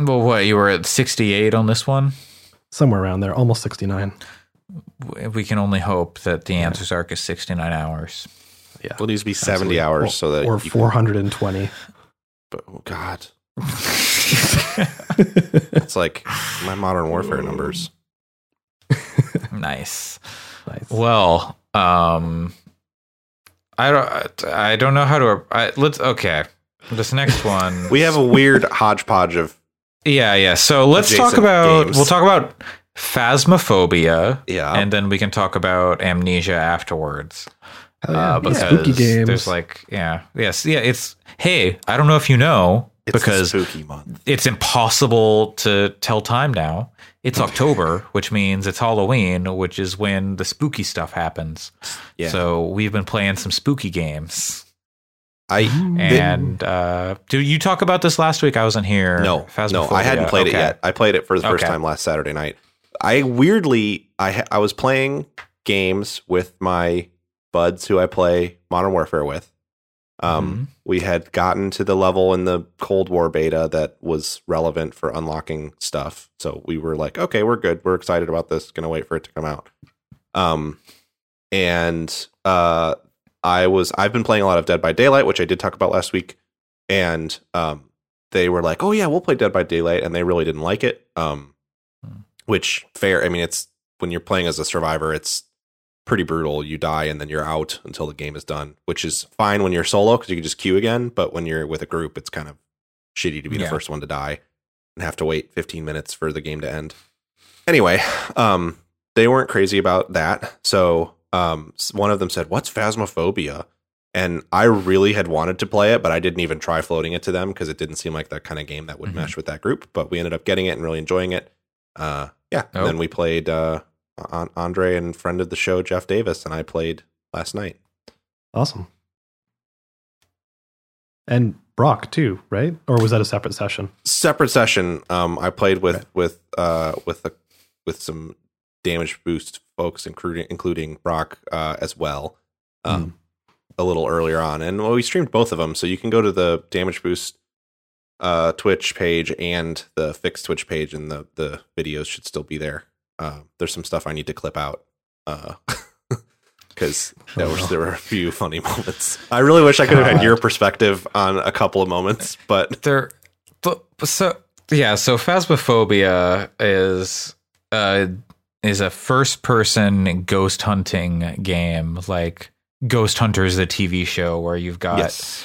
Speaker 1: Well, what you were at sixty eight on this one.
Speaker 2: Somewhere around there, almost 69.
Speaker 1: We can only hope that the answers arc is sixty nine hours.
Speaker 2: Yeah.
Speaker 3: Well, these needs be 70
Speaker 2: Absolutely.
Speaker 3: hours
Speaker 2: Or-
Speaker 3: so that
Speaker 2: or
Speaker 3: you can-
Speaker 2: 420.
Speaker 3: but, oh God, it's like my Modern Warfare numbers.
Speaker 1: nice.
Speaker 2: nice.
Speaker 1: Well, um, I don't. I don't know how to. I, let's. Okay. This next one.
Speaker 3: We have a weird hodgepodge of
Speaker 1: Yeah, yeah. So let's talk about.
Speaker 3: games.
Speaker 1: We'll talk about phasmophobia,
Speaker 3: yeah.
Speaker 1: and then we can talk about amnesia afterwards.
Speaker 2: Hell yeah.
Speaker 1: Uh,
Speaker 2: Yeah,
Speaker 1: because
Speaker 2: spooky games.
Speaker 1: There's like, yeah, yes, yeah. It's hey, I don't know if you know
Speaker 3: it's
Speaker 1: because
Speaker 3: spooky month.
Speaker 1: it's impossible to tell time now. It's October, which means it's Halloween, which is when the spooky stuff happens.
Speaker 3: Yeah.
Speaker 1: So we've been playing some spooky games.
Speaker 3: I
Speaker 1: And uh, did you talk about this last week? I wasn't here.
Speaker 3: no, no, I hadn't
Speaker 1: Phasmophobia.
Speaker 3: played it yet. I played it for the first
Speaker 1: Okay.
Speaker 3: time last Saturday night. I weirdly, I I was playing games with my buds who I play Modern Warfare with. Um,
Speaker 1: Mhm.
Speaker 3: we had gotten to the level in the Cold War beta that was relevant for unlocking stuff. So we were like, okay, we're good. We're excited about this. Gonna wait for it to come out. Um, and uh, I was I've been playing a lot of Dead by Daylight, which I did talk about last week, and um, they were like, oh yeah, we'll play Dead by Daylight, and they really didn't like it. Um,
Speaker 1: Hmm.
Speaker 3: which fair. I mean, it's when you're playing as a survivor, it's pretty brutal. You die and then you're out until the game is done, which is fine when you're solo because you can just queue again. But when you're with a group, it's kind of shitty to be
Speaker 1: Yeah.
Speaker 3: the first one to die and have to wait 15 minutes for the game to end. Anyway, um, they weren't crazy about that. So um, one of them said, "What's phasmophobia?" And I really had wanted to play it, but I didn't even try floating it to them because it didn't seem like that kind of game that would
Speaker 1: Mhm.
Speaker 3: mesh with that group. But we ended up getting it and really enjoying it. Uh, yeah, and
Speaker 1: Oh.
Speaker 3: then we played uh, Andre and friend of the show Jeff Davis, and I played last night.
Speaker 2: Awesome. And Brock too, right? Or was that a separate session?
Speaker 3: Separate session. Um, I played with
Speaker 2: Right.
Speaker 3: with uh, with a, with some damage boost folks, including including Brock uh, as well. Um, a little earlier on, and well, we streamed both of them, so you can go to the damage boost uh, Twitch page and the Fyx Twitch page, and the the videos should still be there. Uh, there's some stuff I need to clip out because there,
Speaker 2: Oh,
Speaker 3: there were a few funny moments. I really wish I could have had your perspective on a couple of moments, but
Speaker 1: there but so yeah so phasmophobia is uh is a first person ghost hunting game like ghost hunters the tv show where you've got
Speaker 3: yes,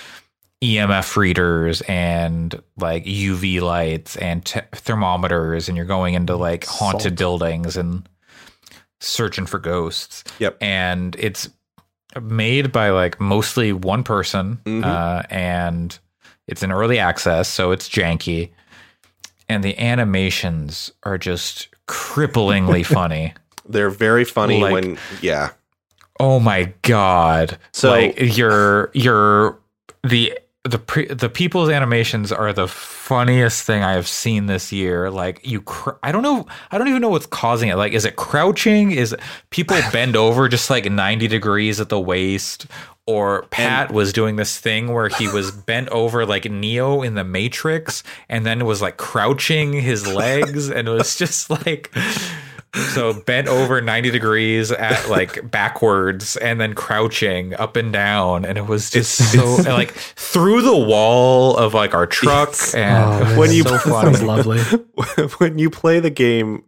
Speaker 1: emf readers and like uv lights and te- thermometers and you're going into like haunted
Speaker 2: Salt.
Speaker 1: buildings and searching for ghosts
Speaker 3: Yep.
Speaker 1: and it's made by like mostly one person
Speaker 3: Mhm.
Speaker 1: uh, and it's in early access so it's janky and the animations are just cripplingly funny
Speaker 3: they're very funny
Speaker 1: Like-
Speaker 3: when yeah.
Speaker 1: oh my god
Speaker 3: So-
Speaker 1: like you're you're the the pre, the people's animations are the funniest thing I have seen this year. Like you, cr- I don't know, I don't even know what's causing it. Like, is it crouching? Is people bend over just like ninety degrees at the waist? Or Pat was doing this thing where he was bent over like Neo in the Matrix, and then was like crouching his legs, and it was just like so bent over 90 degrees at like backwards and then crouching up and down and it was just so and, like through the wall of like our truck and
Speaker 2: Oh,
Speaker 1: it.
Speaker 3: When you-
Speaker 1: so
Speaker 2: That
Speaker 1: funny.
Speaker 2: sounds lovely.
Speaker 3: when you play the game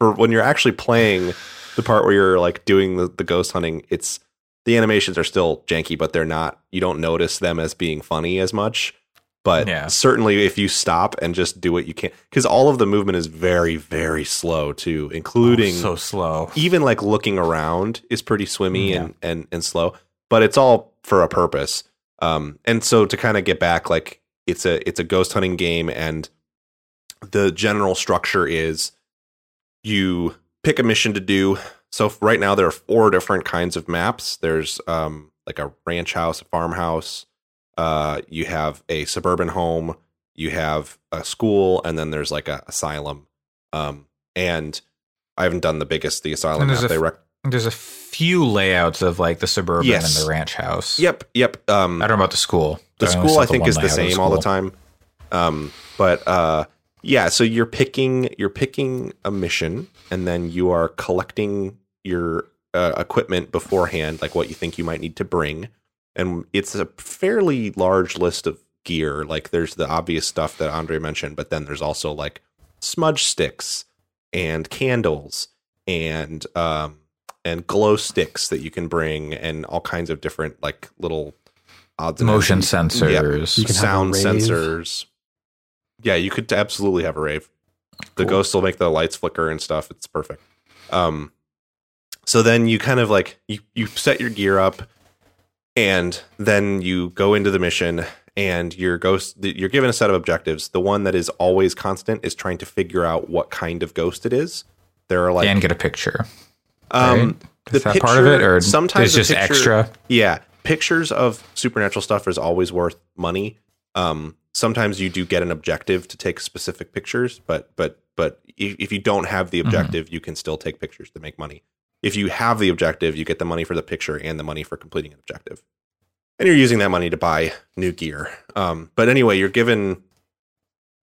Speaker 3: or when you're actually playing the part where you're like doing the, the ghost hunting it's the animations are still janky but they're not you don't notice them as being funny as much but
Speaker 1: Yeah.
Speaker 3: certainly if you stop and just do what you can because all of the movement is very very slow too including
Speaker 1: so slow
Speaker 3: even like looking around is pretty swimmy
Speaker 1: Yeah.
Speaker 3: and, and and slow but it's all for a purpose um and so to kind of get back like it's a it's a ghost hunting game and the general structure is you pick a mission to do so right now there are four different kinds of maps there's um like a ranch house a farmhouse uh you have a suburban home you have a school and then there's like a asylum um and i haven't done the biggest the asylum
Speaker 1: there's
Speaker 3: map
Speaker 1: a
Speaker 3: they rec-
Speaker 1: There's a few layouts of like the suburban
Speaker 3: Yes.
Speaker 1: and the ranch house.
Speaker 3: Yep, yep. Um,
Speaker 1: I don't know about the school.
Speaker 3: the
Speaker 1: I
Speaker 3: school I think is the same all the time. Um, but uh, yeah, so you're picking you're picking a mission, and then you are collecting your uh, equipment beforehand, like what you think you might need to bring, and it's a fairly large list of gear. Like there's the obvious stuff that Andre mentioned, but then there's also like smudge sticks and candles and um and glow sticks that you can bring and all kinds of different like little odds
Speaker 1: Motion
Speaker 3: ends.
Speaker 1: sensors.
Speaker 2: You can
Speaker 3: sound
Speaker 2: rave.
Speaker 3: sensors. Yeah, you could absolutely have a rave. The
Speaker 1: Cool.
Speaker 3: ghosts will make the lights flicker and stuff. It's perfect. Um, so then you kind of like you you set your gear up, and then you go into the mission. And your ghost, you're given a set of objectives. The one that is always constant is trying to figure out what kind of ghost it is. There are like
Speaker 1: and get a picture.
Speaker 3: um,
Speaker 1: right? Is that part of it, or
Speaker 3: sometimes
Speaker 1: just
Speaker 3: picture-
Speaker 1: extra?
Speaker 3: yeah, pictures of supernatural stuff is always worth money. Um, sometimes you do get an objective to take specific pictures, but but but if, if you don't have the objective, you can still take pictures to make money. If you have the objective, you get the money for the picture and the money for completing an objective, and you're using that money to buy new gear. Um, but anyway, you're given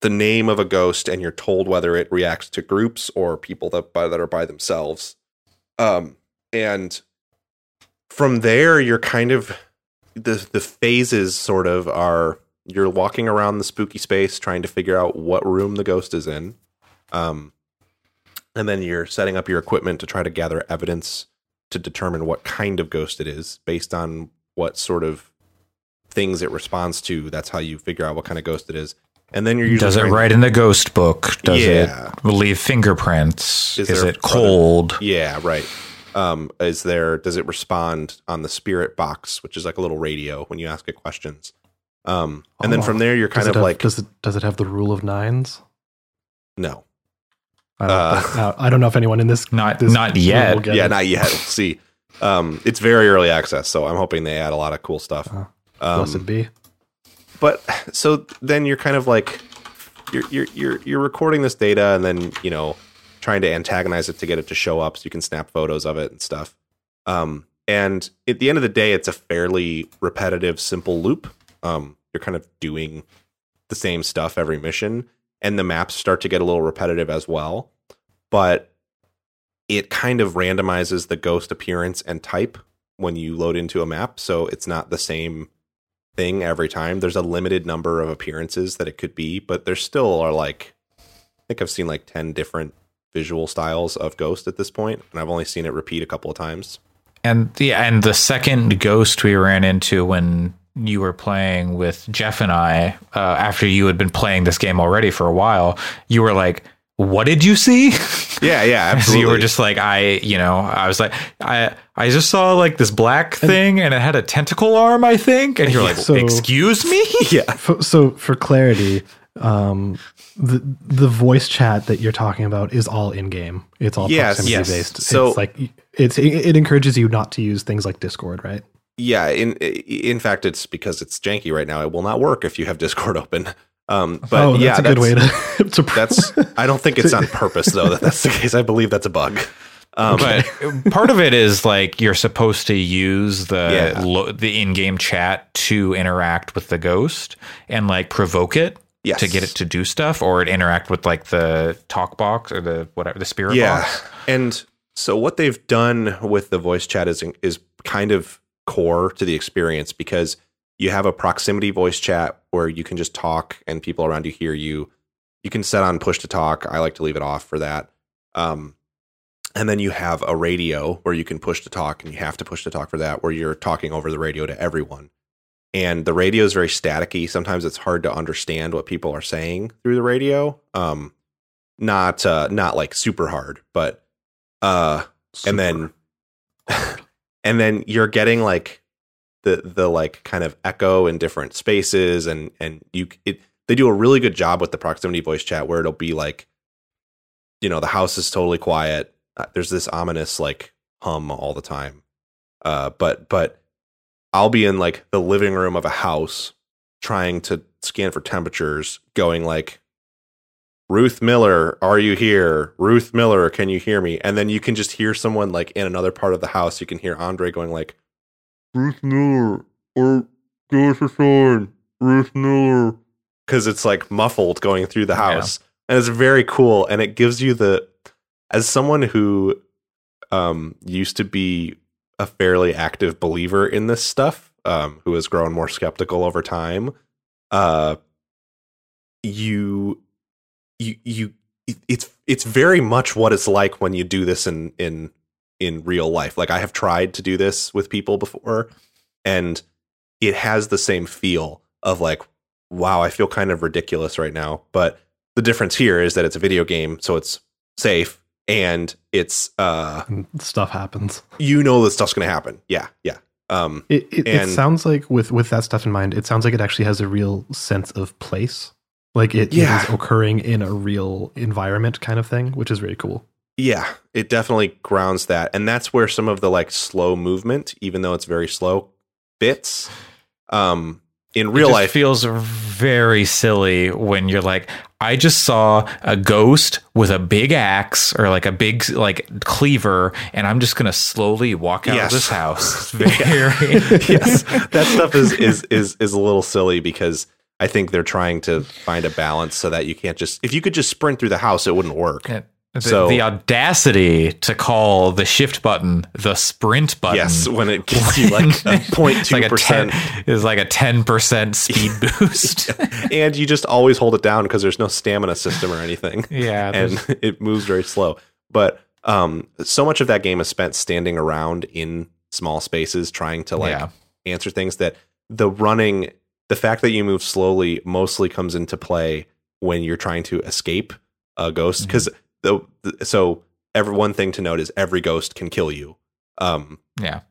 Speaker 3: the name of a ghost, and you're told whether it reacts to groups or people that by, that are by themselves. Um, and from there you're kind of the the phases sort of are you're walking around the spooky space trying to figure out what room the ghost is in um and then you're setting up your equipment to try to gather evidence to determine what kind of ghost it is based on what sort of things it responds to that's how you figure out what kind of ghost it is and then you're
Speaker 1: Does it
Speaker 3: trying to-
Speaker 1: write in the ghost book? Does
Speaker 3: Yeah.
Speaker 1: it leave fingerprints?
Speaker 3: Is
Speaker 1: Is, it
Speaker 3: a-
Speaker 1: cold?
Speaker 3: Yeah, right. Um, is there? Does it respond on the spirit box, which is like a little radio when you ask it questions? Um, and then
Speaker 2: Oh.
Speaker 3: from there, you're kind of
Speaker 2: have-
Speaker 3: like,
Speaker 2: does it does it have the rule of nines?
Speaker 3: no,
Speaker 2: I don't,
Speaker 3: Uh,
Speaker 2: uh, I don't know if anyone in this
Speaker 1: Not
Speaker 2: this
Speaker 1: not yet.
Speaker 2: will get
Speaker 3: yeah,
Speaker 2: it.
Speaker 3: not yet. We'll see. Um, it's very early access, so I'm hoping they add a lot of cool stuff.
Speaker 2: Uh,
Speaker 3: Um,
Speaker 2: Blessed be.
Speaker 3: but so then you're kind of like you're you're you're you're recording this data and then you know trying to antagonize it to get it to show up so you can snap photos of it and stuff um and at the end of the day it's a fairly repetitive simple loop um you're kind of doing the same stuff every mission and the maps start to get a little repetitive as well but it kind of randomizes the ghost appearance and type when you load into a map so it's not the same thing every time. There's a limited number of appearances that it could be, but there still are like I think I've seen like 10 different visual styles of Ghost at this point, and I've only seen it repeat a couple of times.
Speaker 1: And the and the second ghost we ran into when you were playing with Jeff and I, uh, after you had been playing this game already for a while, you were like, "What did you see?"
Speaker 3: Yeah, yeah,
Speaker 1: So
Speaker 3: absolutely.
Speaker 1: you were just like, I, you know, I was like, I, I just saw like this black thing and it had a tentacle arm, I think, and you're like,
Speaker 2: So-
Speaker 1: excuse me?
Speaker 3: yeah.
Speaker 2: F- so for clarity, um, the the voice chat that you're talking about is all in game. It's all
Speaker 3: Yes,
Speaker 2: proximity
Speaker 1: yes.
Speaker 2: based.
Speaker 3: So-
Speaker 2: it's like it's it, it encourages you not to use things like Discord, right?
Speaker 3: Yeah, in in fact it's because it's janky right now. It will not work if you have Discord open. Um but
Speaker 2: oh, that's
Speaker 3: yeah,
Speaker 2: a good way to. to
Speaker 3: That's I don't think it's on purpose though that that's the case. I believe that's a bug. Um,
Speaker 1: But part of it is like you're supposed to use the
Speaker 3: Yeah.
Speaker 1: lo- the in-game chat to interact with the ghost and like provoke it
Speaker 3: yes.
Speaker 1: to get it to do stuff, or it interact with like the talk box or the whatever the spirit
Speaker 3: yeah
Speaker 1: box.
Speaker 3: and so what they've done with the voice chat is is kind of core to the experience because you have a proximity voice chat where you can just talk and people around you hear you. You can set on push to talk. I like to leave it off for that. Um, and then you have a radio where you can push to talk and you have to push to talk for that where you're talking over the radio to everyone. And the radio is very staticky. Sometimes it's hard to understand what people are saying through the radio. Um, not uh, not like super hard but uh and then and then you're getting like the the like kind of echo in different spaces and and you it they do a really good job with the proximity voice chat where it'll be like you know the house is totally quiet uh, there's this ominous like hum all the time uh but but i'll be in like the living room of a house trying to scan for temperatures going like Ruth Miller, are you here? Ruth Miller, can you hear me? And then you can just hear someone like in another part of the house. You can hear Andre going like, Ruth Miller, or give us a sign, Ruth Miller, because it's like muffled going through the
Speaker 1: Yeah.
Speaker 3: house, and it's very cool. And it gives you the, as someone who, um, used to be a fairly active believer in this stuff, um, who has grown more skeptical over time, uh, you, you, you, it's it's very much what it's like when you do this in in in real life. Like I have tried to do this with people before, and it has the same feel of like, wow, I feel kind of ridiculous right now. But the difference here is that it's a video game, so it's safe and it's uh
Speaker 2: stuff happens.
Speaker 3: you know that stuff's gonna happen. Yeah, yeah. Um
Speaker 2: It, it, it sounds like with with that stuff in mind, it sounds like it actually has a real sense of place. Like it,
Speaker 3: Yeah.
Speaker 2: it is occurring in a real environment kind of thing, which is really cool.
Speaker 3: Yeah, it definitely grounds that. And that's where some of the like slow movement, even though it's very slow, bits. Um in
Speaker 1: It
Speaker 3: real
Speaker 1: just
Speaker 3: life
Speaker 1: feels very silly when you're like, I just saw a ghost with a big axe or like a big like cleaver, and I'm just gonna slowly walk out
Speaker 3: Yes.
Speaker 1: of this house. Very
Speaker 3: yes, that stuff is is is is a little silly because I think they're trying to find a balance so that you can't just if you could just sprint through the house, it wouldn't work.
Speaker 1: The,
Speaker 3: So-
Speaker 1: the audacity to call the shift button the sprint button.
Speaker 3: Yes, when it gives you like a two
Speaker 1: like a
Speaker 3: percent,
Speaker 1: 10 is like a ten percent speed boost.
Speaker 3: and you just always hold it down because there's no stamina system or anything,
Speaker 1: yeah,
Speaker 3: and
Speaker 1: there's-
Speaker 3: it moves very slow. But um, so much of that game is spent standing around in small spaces trying to like
Speaker 1: yeah,
Speaker 3: answer things that the running the fact that you move slowly mostly comes into play when you're trying to escape a ghost because the, the so every one thing to note is every ghost can kill you um
Speaker 1: yeah.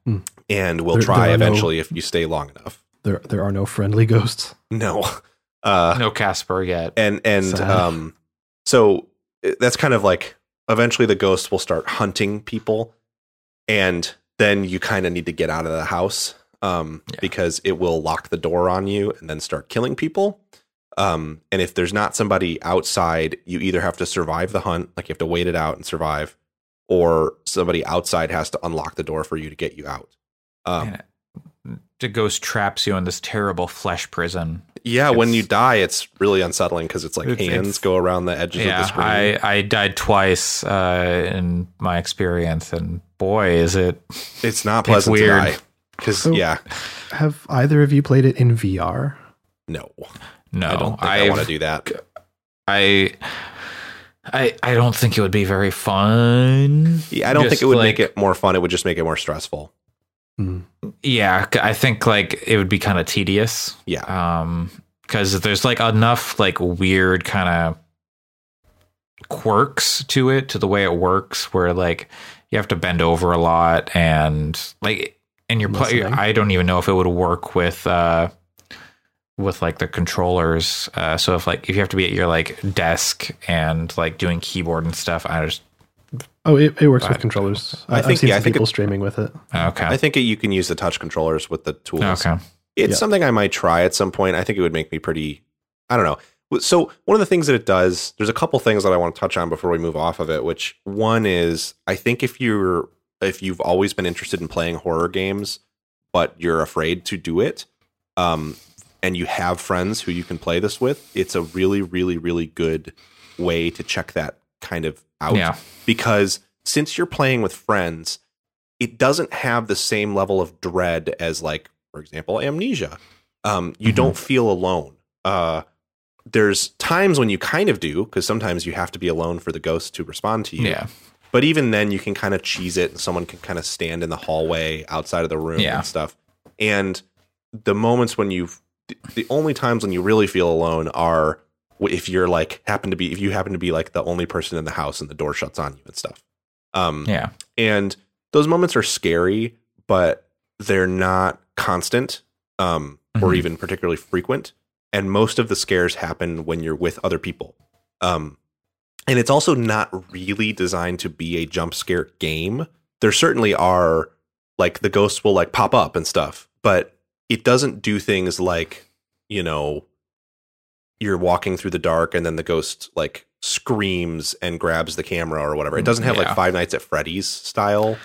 Speaker 3: and will
Speaker 2: There-
Speaker 3: try
Speaker 2: there are no-
Speaker 3: eventually if you stay long enough
Speaker 2: There there are no friendly ghosts.
Speaker 3: no uh
Speaker 1: No Casper yet.
Speaker 3: and and
Speaker 2: Sad.
Speaker 3: um so that's kind of like eventually the ghosts will start hunting people and then you kind of need to get out of the house um
Speaker 1: Yeah.
Speaker 3: because it will lock the door on you and then start killing people um and if there's not somebody outside you either have to survive the hunt like you have to wait it out and survive or somebody outside has to unlock the door for you to get you out um
Speaker 1: Man, the ghost traps you in this terrible flesh prison.
Speaker 3: yeah when you die it's really unsettling because it's like
Speaker 1: It's-
Speaker 3: hands
Speaker 1: it's-
Speaker 3: go around the edges of the screen
Speaker 1: I, I died twice uh, in my experience, and boy, is it
Speaker 3: It's not pleasant
Speaker 1: weird.
Speaker 3: to die. Because
Speaker 2: So-
Speaker 3: yeah,
Speaker 2: Have either of you played it in VR?
Speaker 3: no,
Speaker 1: no.
Speaker 3: I don't think I,
Speaker 1: I've-
Speaker 3: want to do that.
Speaker 1: I, I, I don't think it would be very fun.
Speaker 3: Yeah, I don't think it would
Speaker 1: like-
Speaker 3: make it more fun. It would just make it more stressful.
Speaker 2: Hmm.
Speaker 1: Yeah, I think like it would be kind of tedious.
Speaker 3: Yeah,
Speaker 1: um because there's like enough like weird kind of quirks to it to the way it works where like you have to bend over a lot and like and you're play i don't even know if it would work with uh with like the controllers uh so if like if you have to be at your like desk and like doing keyboard and stuff i just
Speaker 2: Oh, it, it works
Speaker 1: I-
Speaker 2: with controllers.
Speaker 3: I
Speaker 2: I,
Speaker 3: think-
Speaker 2: have seen
Speaker 3: yeah, I think
Speaker 2: people
Speaker 3: it-
Speaker 2: streaming with it.
Speaker 1: okay
Speaker 3: I think you can use the touch controllers with the tools.
Speaker 1: okay
Speaker 3: It's
Speaker 2: Yeah.
Speaker 3: something I might try at some point. I think it would make me pretty. I don't know. So one of the things that it does, there's a couple things that I want to touch on before we move off of it. Which one is, I think if you're if you've always been interested in playing horror games, but you're afraid to do it, um, and you have friends who you can play this with, it's a really, really, really good way to check that kind of out.
Speaker 1: yeah
Speaker 3: Because since you're playing with friends, it doesn't have the same level of dread as, like, for example, amnesia. Um, you
Speaker 1: Mhm.
Speaker 3: don't feel alone. Uh, there's times when you kind of do, because sometimes you have to be alone for the ghost to respond to you.
Speaker 1: yeah
Speaker 3: But even then, you can kind of cheese it, and someone can kind of stand in the hallway outside of the room
Speaker 1: Yeah.
Speaker 3: and stuff. And the moments when you've, the only times when you really feel alone are if you're like happen to be if you happen to be like the only person in the house and the door shuts on you and stuff. Um,
Speaker 1: yeah
Speaker 3: and those moments are scary, but they're not constant um, or
Speaker 1: Mhm.
Speaker 3: even particularly frequent. And most of the scares happen when you're with other people. Um, and it's also not really designed to be a jump scare game. There certainly are like the ghosts will like pop up and stuff, but it doesn't do things like, you know, you're walking through the dark and then the ghost like screams and grabs the camera or whatever. It doesn't have
Speaker 1: Yeah.
Speaker 3: like Five Nights at Freddy's style.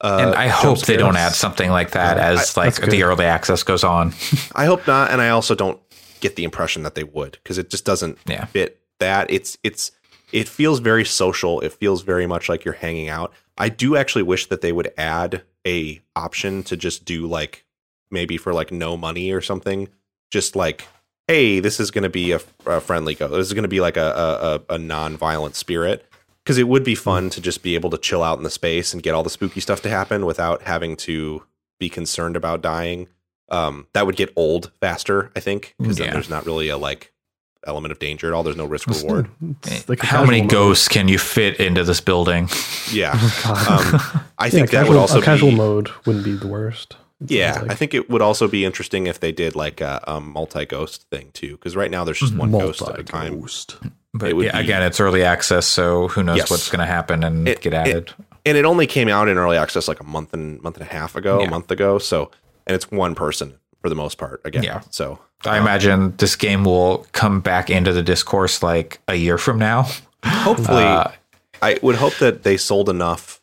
Speaker 3: Uh,
Speaker 1: and I hope they don't add something like that
Speaker 2: Yeah,
Speaker 1: as
Speaker 2: I-
Speaker 1: like the early access goes on.
Speaker 3: I hope not, and I also don't get the impression that they would because it just doesn't
Speaker 1: Yeah.
Speaker 3: fit that. It's it's it feels very social. It feels very much like you're hanging out. I do actually wish that they would add a option to just do like maybe for like no money or something. Just like, hey, this is going to be a, a friendly go. This is going to be like a a, a, a non-violent spirit because it would be fun to just be able to chill out in the space and get all the spooky stuff to happen without having to be concerned about dying. Um, that would get old faster, I think, because
Speaker 1: Yeah.
Speaker 3: then there's not really a like element of danger at all. There's no risk reward.
Speaker 2: It's like
Speaker 1: How many
Speaker 2: casual mode.
Speaker 1: ghosts can you fit into this building?
Speaker 3: Yeah,
Speaker 2: God.
Speaker 3: um, I
Speaker 2: yeah,
Speaker 3: think that
Speaker 2: casual,
Speaker 3: would also
Speaker 2: a casual
Speaker 3: be,
Speaker 2: mode wouldn't be the worst. It
Speaker 3: Yeah,
Speaker 2: sounds
Speaker 3: I think it would also be interesting if they did like a um, multi ghost thing too, because right now there's just one ghost at a time.
Speaker 2: Multi-ghost.
Speaker 1: But
Speaker 3: It
Speaker 1: yeah,
Speaker 3: be-
Speaker 1: again, it's early access, so who knows
Speaker 3: Yes.
Speaker 1: what's going to happen and
Speaker 3: It-
Speaker 1: get
Speaker 3: it-
Speaker 1: added.
Speaker 3: and it only came out in early access like a month and month and a half ago,
Speaker 1: Yeah.
Speaker 3: a month ago. So, and it's one person for the most part. Again,
Speaker 1: Yeah.
Speaker 3: So
Speaker 1: I
Speaker 3: um,
Speaker 1: imagine this game will come back into the discourse like a year from now.
Speaker 3: hopefully,
Speaker 1: Uh,
Speaker 3: I would hope that they sold enough.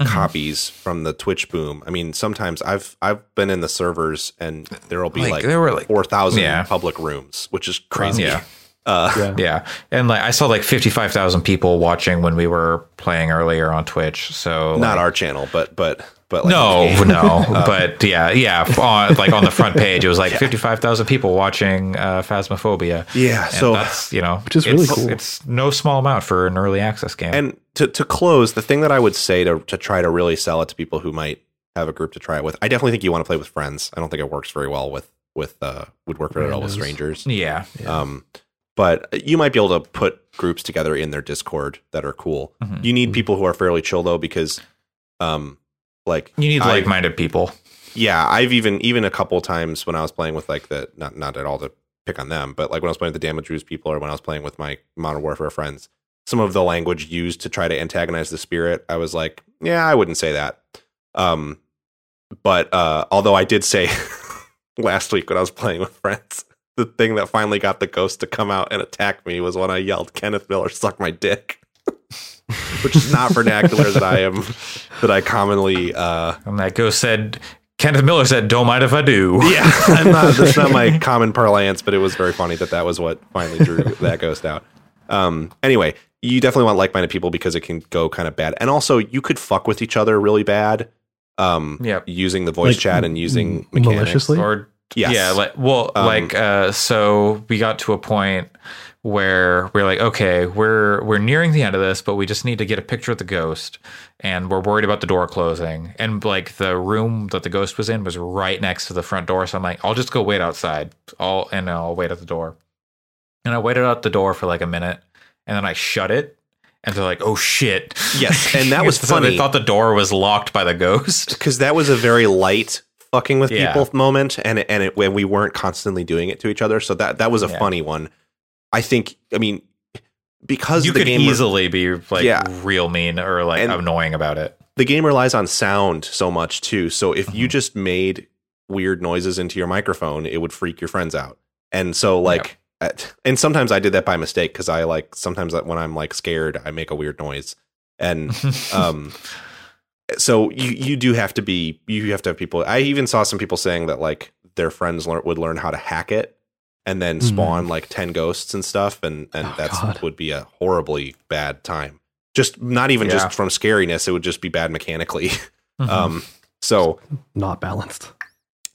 Speaker 1: Mm-hmm.
Speaker 3: copies from the Twitch boom. I mean, sometimes I've I've been in the servers and there will be
Speaker 1: like,
Speaker 3: like,
Speaker 1: there were like
Speaker 3: four thousand
Speaker 1: Yeah.
Speaker 3: public rooms, which is crazy.
Speaker 1: Yeah.
Speaker 3: Uh,
Speaker 2: Yeah.
Speaker 1: Yeah, and like I saw like fifty five thousand people watching when we were playing earlier on Twitch. So
Speaker 3: not
Speaker 1: like,
Speaker 3: our channel, but but but like
Speaker 1: no,
Speaker 3: the game.
Speaker 1: no, but yeah, yeah. On, like on the front page, it was like fifty five thousand people watching uh, Phasmophobia.
Speaker 3: Yeah,
Speaker 1: And
Speaker 3: so
Speaker 1: that's you know,
Speaker 2: Which is really
Speaker 1: it's,
Speaker 2: cool.
Speaker 1: It's no small amount for an early access game.
Speaker 3: and to to close, the thing that I would say to to try to really sell it to people who might have a group to try it with, I definitely think you want to play with friends. I don't think it works very well with with uh would work very well with
Speaker 2: Randos.
Speaker 3: strangers.
Speaker 1: yeah,
Speaker 3: Um, but you might be able to put groups together in their Discord that are cool.
Speaker 1: Mhm.
Speaker 3: You need people who are fairly chill though, because um, like
Speaker 1: you need like minded people.
Speaker 3: yeah, I've even even a couple times when I was playing with like the not not at all to pick on them, but like when I was playing with the Damage Boost people or when I was playing with my Modern Warfare friends, some of the language used to try to antagonize the spirit, I was like, yeah, I wouldn't say that. Um, but uh, although I did say last week when I was playing with friends, the thing that finally got the ghost to come out and attack me was when I yelled, "Kenneth Miller, suck my dick." Which is not vernacular that I am that I commonly uh
Speaker 1: And that ghost said, Kenneth Miller said, "Don't mind if I do."
Speaker 3: yeah, I'm not. That's not my common parlance, but it was very funny that that was what finally drew that ghost out. Um. Anyway, you definitely want like-minded people because it can go kind of bad, and also you could fuck with each other really bad. Um.
Speaker 1: Yep.
Speaker 3: Using the voice
Speaker 2: Like,
Speaker 3: chat and using
Speaker 2: m-
Speaker 3: mechanics.
Speaker 2: maliciously?
Speaker 1: Or
Speaker 3: Yes.
Speaker 1: yeah, like well,
Speaker 3: Um,
Speaker 1: like uh, so we got to a point where we're like, okay, we're we're nearing the end of this, but we just need to get a picture of the ghost, and we're worried about the door closing, and like the room that the ghost was in was right next to the front door, so I'm like, I'll just go wait outside, I'll and I'll wait at the door, and I waited out the door for like a minute, and then I shut it. And they're like, "Oh shit!"
Speaker 3: Yes, and that was
Speaker 1: so
Speaker 3: funny.
Speaker 1: They thought the door was locked by the ghost.
Speaker 3: because that was a very light fucking with
Speaker 1: Yeah.
Speaker 3: people moment, and and it, when we weren't constantly doing it to each other, so that that was a
Speaker 1: Yeah.
Speaker 3: funny one. I think. I mean, because
Speaker 1: You
Speaker 3: the
Speaker 1: could
Speaker 3: game
Speaker 1: easily be like
Speaker 3: Yeah.
Speaker 1: real mean or like
Speaker 3: And-
Speaker 1: annoying about it.
Speaker 3: the game relies on sound so much too. So if you
Speaker 1: Mhm.
Speaker 3: just made weird noises into your microphone, it would freak your friends out. And so like and sometimes I did that by mistake cuz I like sometimes when I'm like scared, I make a weird noise. And um so you you do have to be you have to have people I even saw some people saying that like their friends learn, would learn how to hack it and then
Speaker 2: Mhm.
Speaker 3: spawn like 10 ghosts and stuff and and
Speaker 2: Oh,
Speaker 3: that's would be a horribly bad time. Just not even
Speaker 1: Yeah.
Speaker 3: just from scariness, it would just be bad mechanically.
Speaker 1: Mhm.
Speaker 3: Um, so
Speaker 2: Not balanced.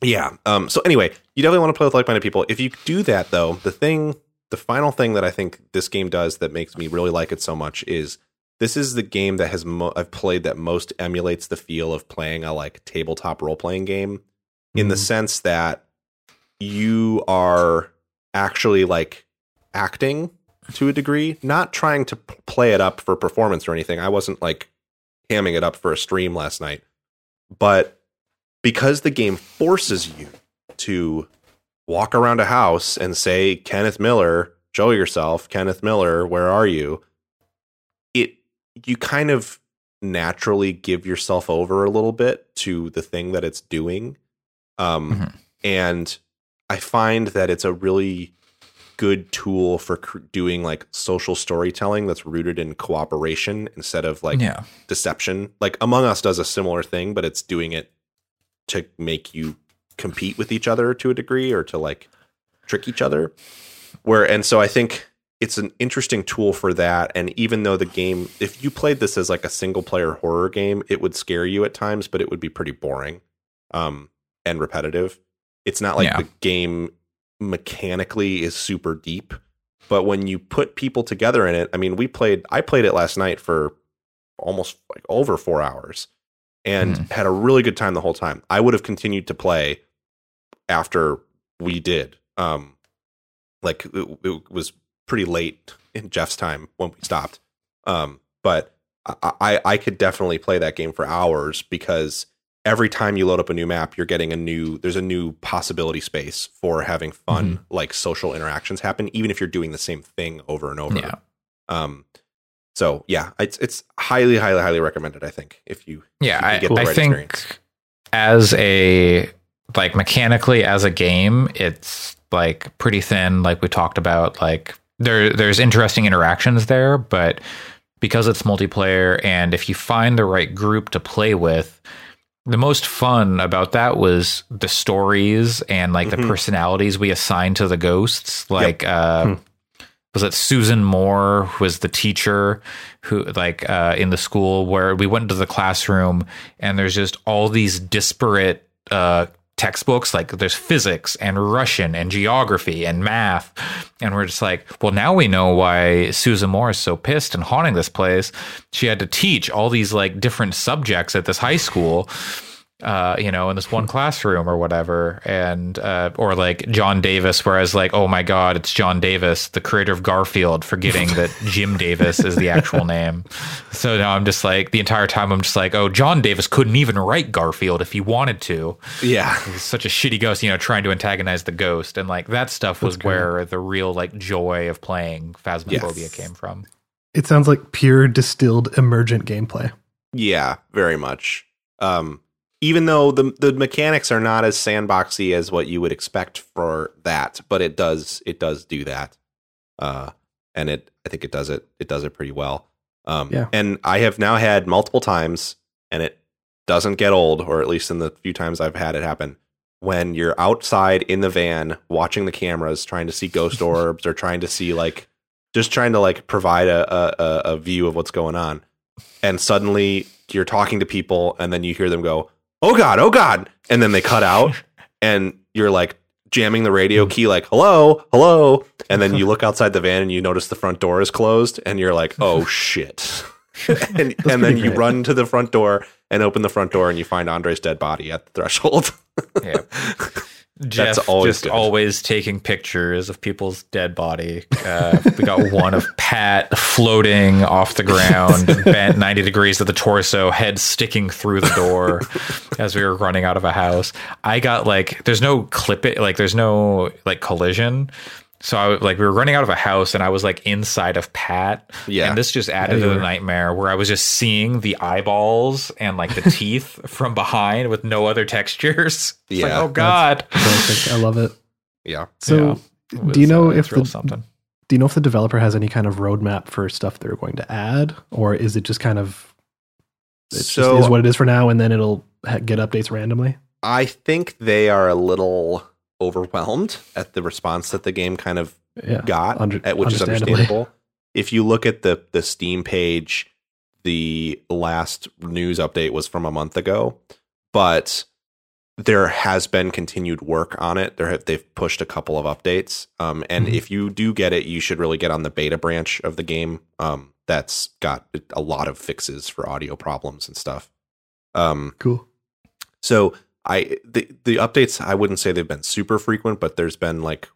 Speaker 3: yeah. Um, so anyway, you definitely want to play with like-minded people. If you do that though, the thing, the final thing that I think this game does that makes me really like it so much is this is the game that has mo- I've played that most emulates the feel of playing a like tabletop role-playing game in the
Speaker 2: Mm.
Speaker 3: sense that you are actually like acting to a degree, not trying to p- play it up for performance or anything. I wasn't like hamming it up for a stream last night, but because the game forces you to walk around a house and say, Kenneth Miller, show yourself, Kenneth Miller, where are you? You kind of naturally give yourself over a little bit to the thing that it's doing. Um,
Speaker 1: Mhm.
Speaker 3: and I find that it's a really good tool for cr- doing like social storytelling that's rooted in cooperation instead of like
Speaker 1: yeah.
Speaker 3: deception. Like Among Us does a similar thing, but it's doing it to make you compete with each other to a degree or to like trick each other. Where and so I think it's an interesting tool for that. And even though the game, if you played this as like a single player horror game, it would scare you at times, but it would be pretty boring um, and repetitive. It's not like
Speaker 1: Yeah.
Speaker 3: the game mechanically is super deep, but when you put people together in it, I mean, we played, I played it last night for almost like over four hours and
Speaker 1: Mhm.
Speaker 3: had a really good time the whole time. I would have continued to play after we did. Um, like it, it was pretty late in Jeff's time when we stopped. Um, but I, I I could definitely play that game for hours because every time you load up a new map, you're getting a new there's a new possibility space for having fun like social interactions happen, even if you're doing the same thing over and over.
Speaker 1: Yeah.
Speaker 3: Um. So yeah, it's it's highly highly highly recommended. I think if you
Speaker 1: Yeah,
Speaker 3: you can
Speaker 1: I,
Speaker 3: get the
Speaker 1: I think
Speaker 3: experience.
Speaker 1: as a like mechanically as a game, it's like pretty thin, like we talked about. Like there there's interesting interactions there, but because it's multiplayer and if you find the right group to play with, the most fun about that was the stories and like the
Speaker 3: Mhm.
Speaker 1: personalities we assigned to the ghosts. Like uh was it Susan Moore who was the teacher who like uh, in the school where we went into the classroom and there's just all these disparate uh, textbooks like there's physics and Russian and geography and math. And we're just like well now we know why Susan Moore is so pissed and haunting this place. She had to teach all these like different subjects at this high school uh, you know, in this one classroom or whatever, and uh, or like John Davis, whereas like, oh my God, it's John Davis, the creator of Garfield, forgetting that Jim Davis is the actual name. So now I'm just like the entire time I'm just like, oh, John Davis couldn't even write Garfield if he wanted to.
Speaker 3: yeah
Speaker 1: He's such a shitty ghost, you know, trying to antagonize the ghost, and like that stuff was
Speaker 2: That's great.
Speaker 1: where the real like joy of playing Phasmophobia
Speaker 3: Yes.
Speaker 1: came from.
Speaker 2: It sounds like pure distilled emergent gameplay.
Speaker 3: Yeah, very much. Um, even though the the mechanics are not as sandboxy as what you would expect for that, but it does it does do that. Uh, and it I think it does it it does it pretty well. Um,
Speaker 2: Yeah.
Speaker 3: and I have now had multiple times, and it doesn't get old, or at least in the few times I've had it happen. When you're outside in the van watching the cameras, trying to see ghost orbs or trying to see like just trying to like provide a, a, a- a view of what's going on. And suddenly you're talking to people and then you hear them go, Oh God, oh God. And then they cut out and you're like jamming the radio key, like, hello, hello. And then you look outside the van and you notice the front door is closed and you're like, oh shit. and and then you
Speaker 2: great.
Speaker 3: run to the front door and open the front door and you find Andre's dead body at the threshold.
Speaker 1: Yeah. Jeff
Speaker 3: always
Speaker 1: just
Speaker 3: good.
Speaker 1: always taking pictures of people's dead body. Uh, we got one of Pat floating off the ground, bent 90 degrees to the torso, head sticking through the door as we were running out of a house. I got like, there's no clip it, like, there's no like collision. So I like we were running out of a house and I was like inside of Pat.
Speaker 3: Yeah.
Speaker 1: And this just added
Speaker 2: you
Speaker 1: to the nightmare where I was just seeing the eyeballs and like the teeth from behind with no other textures. It's like,
Speaker 3: Yeah.
Speaker 1: oh God.
Speaker 2: I love it.
Speaker 3: yeah.
Speaker 2: So,
Speaker 1: Yeah. It
Speaker 2: do you know
Speaker 1: uh,
Speaker 2: if the
Speaker 1: something?
Speaker 2: do you know if the developer has any kind of roadmap for stuff they're going to add, or is it just kind of it
Speaker 3: So-
Speaker 2: just is what it is for now, and then it'll ha- get updates randomly?
Speaker 3: I think they are a little overwhelmed at the response that the game kind of
Speaker 2: Yeah,
Speaker 3: got,
Speaker 2: Under-
Speaker 3: at- which is understandable. If you look at the the Steam page, the last news update was from a month ago, but there has been continued work on it. There have, they've pushed a couple of updates, um, and
Speaker 2: Mhm.
Speaker 3: if you do get it, you should really get on the beta branch of the game. Um, that's got a lot of fixes for audio problems and stuff. Um,
Speaker 2: Cool.
Speaker 3: so I the the updates I wouldn't say they've been super frequent, but there's been like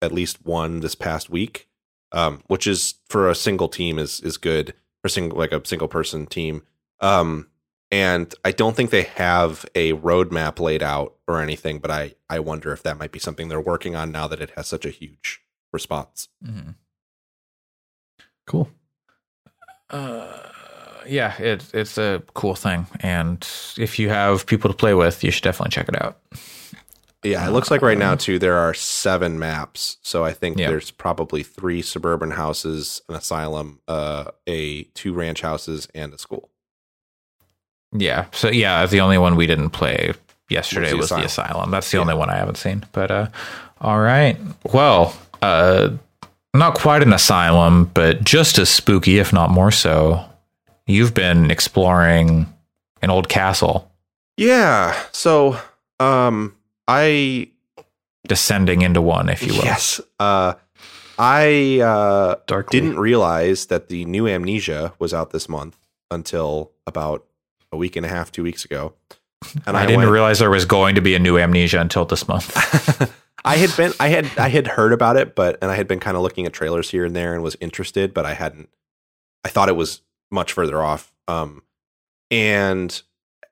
Speaker 3: at least one this past week, um, which is for a single team is is good for single like a single person team. Um, and I don't think they have a roadmap laid out or anything, but I I wonder if that might be something they're working on now that it has such a huge response.
Speaker 1: Mhm.
Speaker 2: Cool.
Speaker 1: Uh, yeah, it, it's a cool thing. And if you have people to play with, you should definitely check it out.
Speaker 3: Yeah, it looks like right now too there are seven maps. So I think
Speaker 1: Yeah.
Speaker 3: there's probably three suburban houses, an asylum, uh, a two ranch houses, and a school.
Speaker 1: Yeah. So yeah, the only one we didn't play yesterday
Speaker 3: Was
Speaker 1: was
Speaker 3: the
Speaker 1: the,
Speaker 3: Asylum.
Speaker 1: asylum. That's the only one I haven't seen. But uh all right. Well, uh not quite an asylum, but just as spooky, if not more so. You've been exploring an old castle,
Speaker 3: Yeah. So, um, I
Speaker 1: descending into one, if you will.
Speaker 3: yes, uh, I uh
Speaker 2: Darkly.
Speaker 3: didn't realize that the new Amnesia was out this month until about a week and a half, two weeks ago. And
Speaker 1: I, didn't
Speaker 3: went-
Speaker 1: realize there was going to be a new amnesia until this month.
Speaker 3: I had been I had I had heard about it, but and I had been kind of looking at trailers here and there and was interested, but I hadn't I thought it was much further off. Um and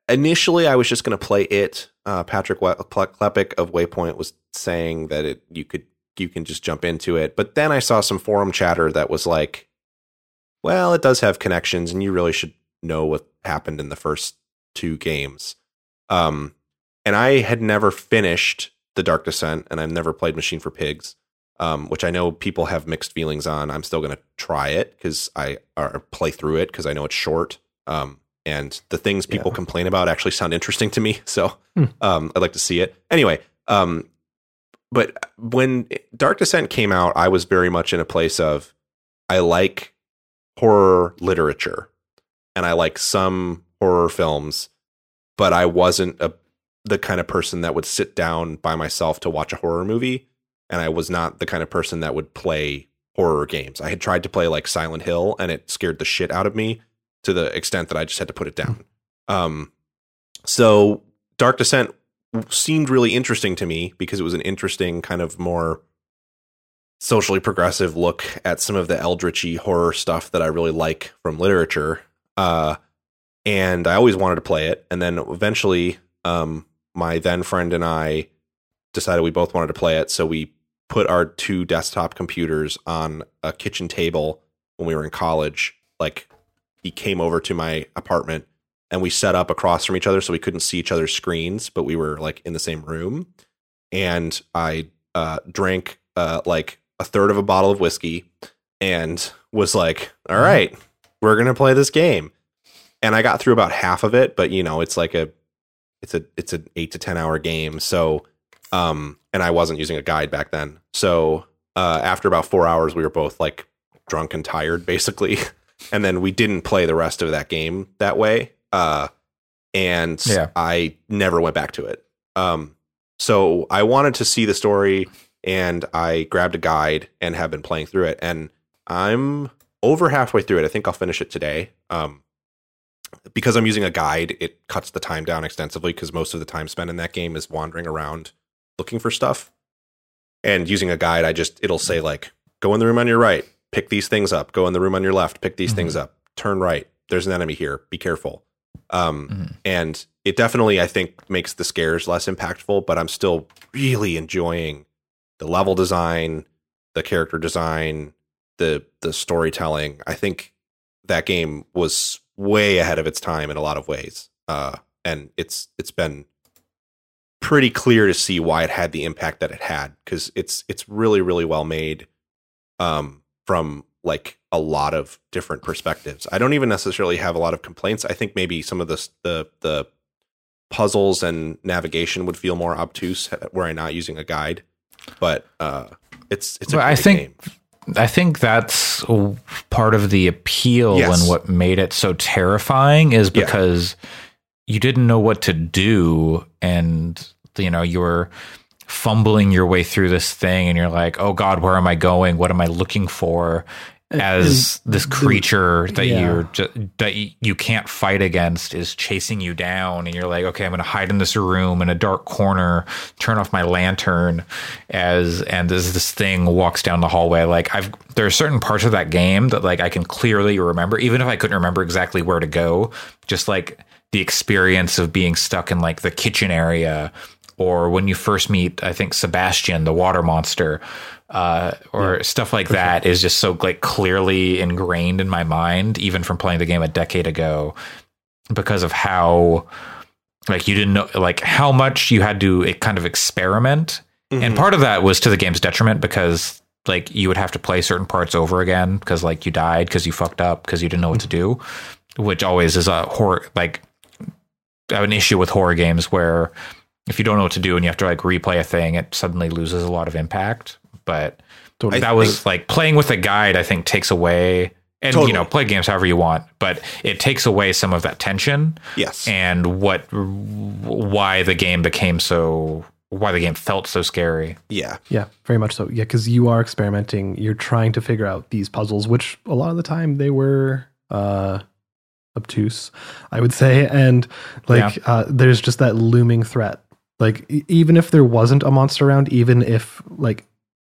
Speaker 3: initially I was just going to play it. Uh Patrick We- Klepek of Waypoint was saying that it you could you can just jump into it. But then I saw some forum chatter that was like well, it does have connections and you really should know what happened in the first two games. Um and I had never finished The Dark Descent, and I've never played Machine for Pigs, um, which I know people have mixed feelings on. I'm still going to try it because I or play through it because I know it's short. Um, and the things people
Speaker 2: Yeah.
Speaker 3: complain about actually sound interesting to me, so
Speaker 2: Hmm.
Speaker 3: um, I'd like to see it. Anyway, um, but when Dark Descent came out, I was very much in a place of I like horror literature and I like some horror films, but I wasn't a the kind of person that would sit down by myself to watch a horror movie, and I was not the kind of person that would play horror games. I had tried to play like Silent Hill, and it scared the shit out of me to the extent that I just had to put it down. Um, so Dark Descent seemed really interesting to me because it was an interesting kind of more socially progressive look at some of the eldritchy horror stuff that I really like from literature. Uh, and I always wanted to play it. And then eventually, um, my then friend and I decided we both wanted to play it. So we put our two desktop computers on a kitchen table when we were in college. Like he came over to my apartment and we set up across from each other so we couldn't see each other's screens, but we were like in the same room. And I uh, drank uh, like a third of a bottle of whiskey and was like, all right, we're going to play this game. And I got through about half of it, but you know, it's like a, it's a, it's an eight to 10 hour game. So, um, and I wasn't using a guide back then. So, uh, after about four hours, we were both like drunk and tired basically. and then we didn't play the rest of that game that way. Uh, and
Speaker 1: Yeah.
Speaker 3: I never went back to it. Um, so I wanted to see the story and I grabbed a guide and have been playing through it. And I'm over halfway through it. I think I'll finish it today. Um, because I'm using a guide, it cuts the time down extensively because most of the time spent in that game is wandering around looking for stuff. And using a guide, I just it'll say like, go in the room on your right, pick these things up. Go in the room on your left, pick these things up. Turn right. There's an enemy here. Be careful. Um,
Speaker 1: Mhm.
Speaker 3: and it definitely I think makes the scares less impactful, but I'm still really enjoying the level design, the character design, the the storytelling. I think that game was way ahead of its time in a lot of ways. Uh, and it's it's been pretty clear to see why it had the impact that it had because it's it's really really well made um, from like a lot of different perspectives. I don't even necessarily have a lot of complaints. I think maybe some of the the the puzzles and navigation would feel more obtuse were I not using a guide. But uh, it's it's a
Speaker 1: I think
Speaker 3: game.
Speaker 1: I think that's part of the appeal
Speaker 3: Yes.
Speaker 1: and what made it so terrifying is
Speaker 3: Yeah.
Speaker 1: because you didn't know what to do and you know you were fumbling your way through this thing and you're like oh god where am i going? What am i looking for as this creature that
Speaker 2: yeah.
Speaker 1: you're that y- you can't fight against is chasing you down? And you're like okay i'm going to hide in this room in a dark corner turn off my lantern as and as this thing walks down the hallway. Like i've there are certain parts of that game that like i can clearly remember even if i couldn't remember exactly where to go just like the experience of being stuck in like the kitchen area or when you first meet i think sebastian the water monster uh, or stuff like that is just so like clearly ingrained in my mind even from playing the game a decade ago because of how like you didn't know like how much you had to kind of experiment. And
Speaker 3: Mhm.
Speaker 1: part of that was to the game's detriment because like you would have to play certain parts over again because like you died because you fucked up because you didn't know what to do which always is a horror like I have an issue with horror games where if you don't know what to do and you have to like replay a thing it suddenly loses a lot of impact but
Speaker 2: Totally.
Speaker 1: that was like playing with a guide i think takes away and
Speaker 3: Totally.
Speaker 1: you know play games however you want but it takes away some of that tension
Speaker 3: yes.
Speaker 1: and what why the game became so why the game felt so scary
Speaker 3: yeah.
Speaker 2: Yeah, very much so. Yeah, because you are experimenting. You're trying to figure out these puzzles, which a lot of the time they were uh, obtuse, I would say. And like, uh, there's just that looming threat. Like, even if there wasn't a monster around, even if like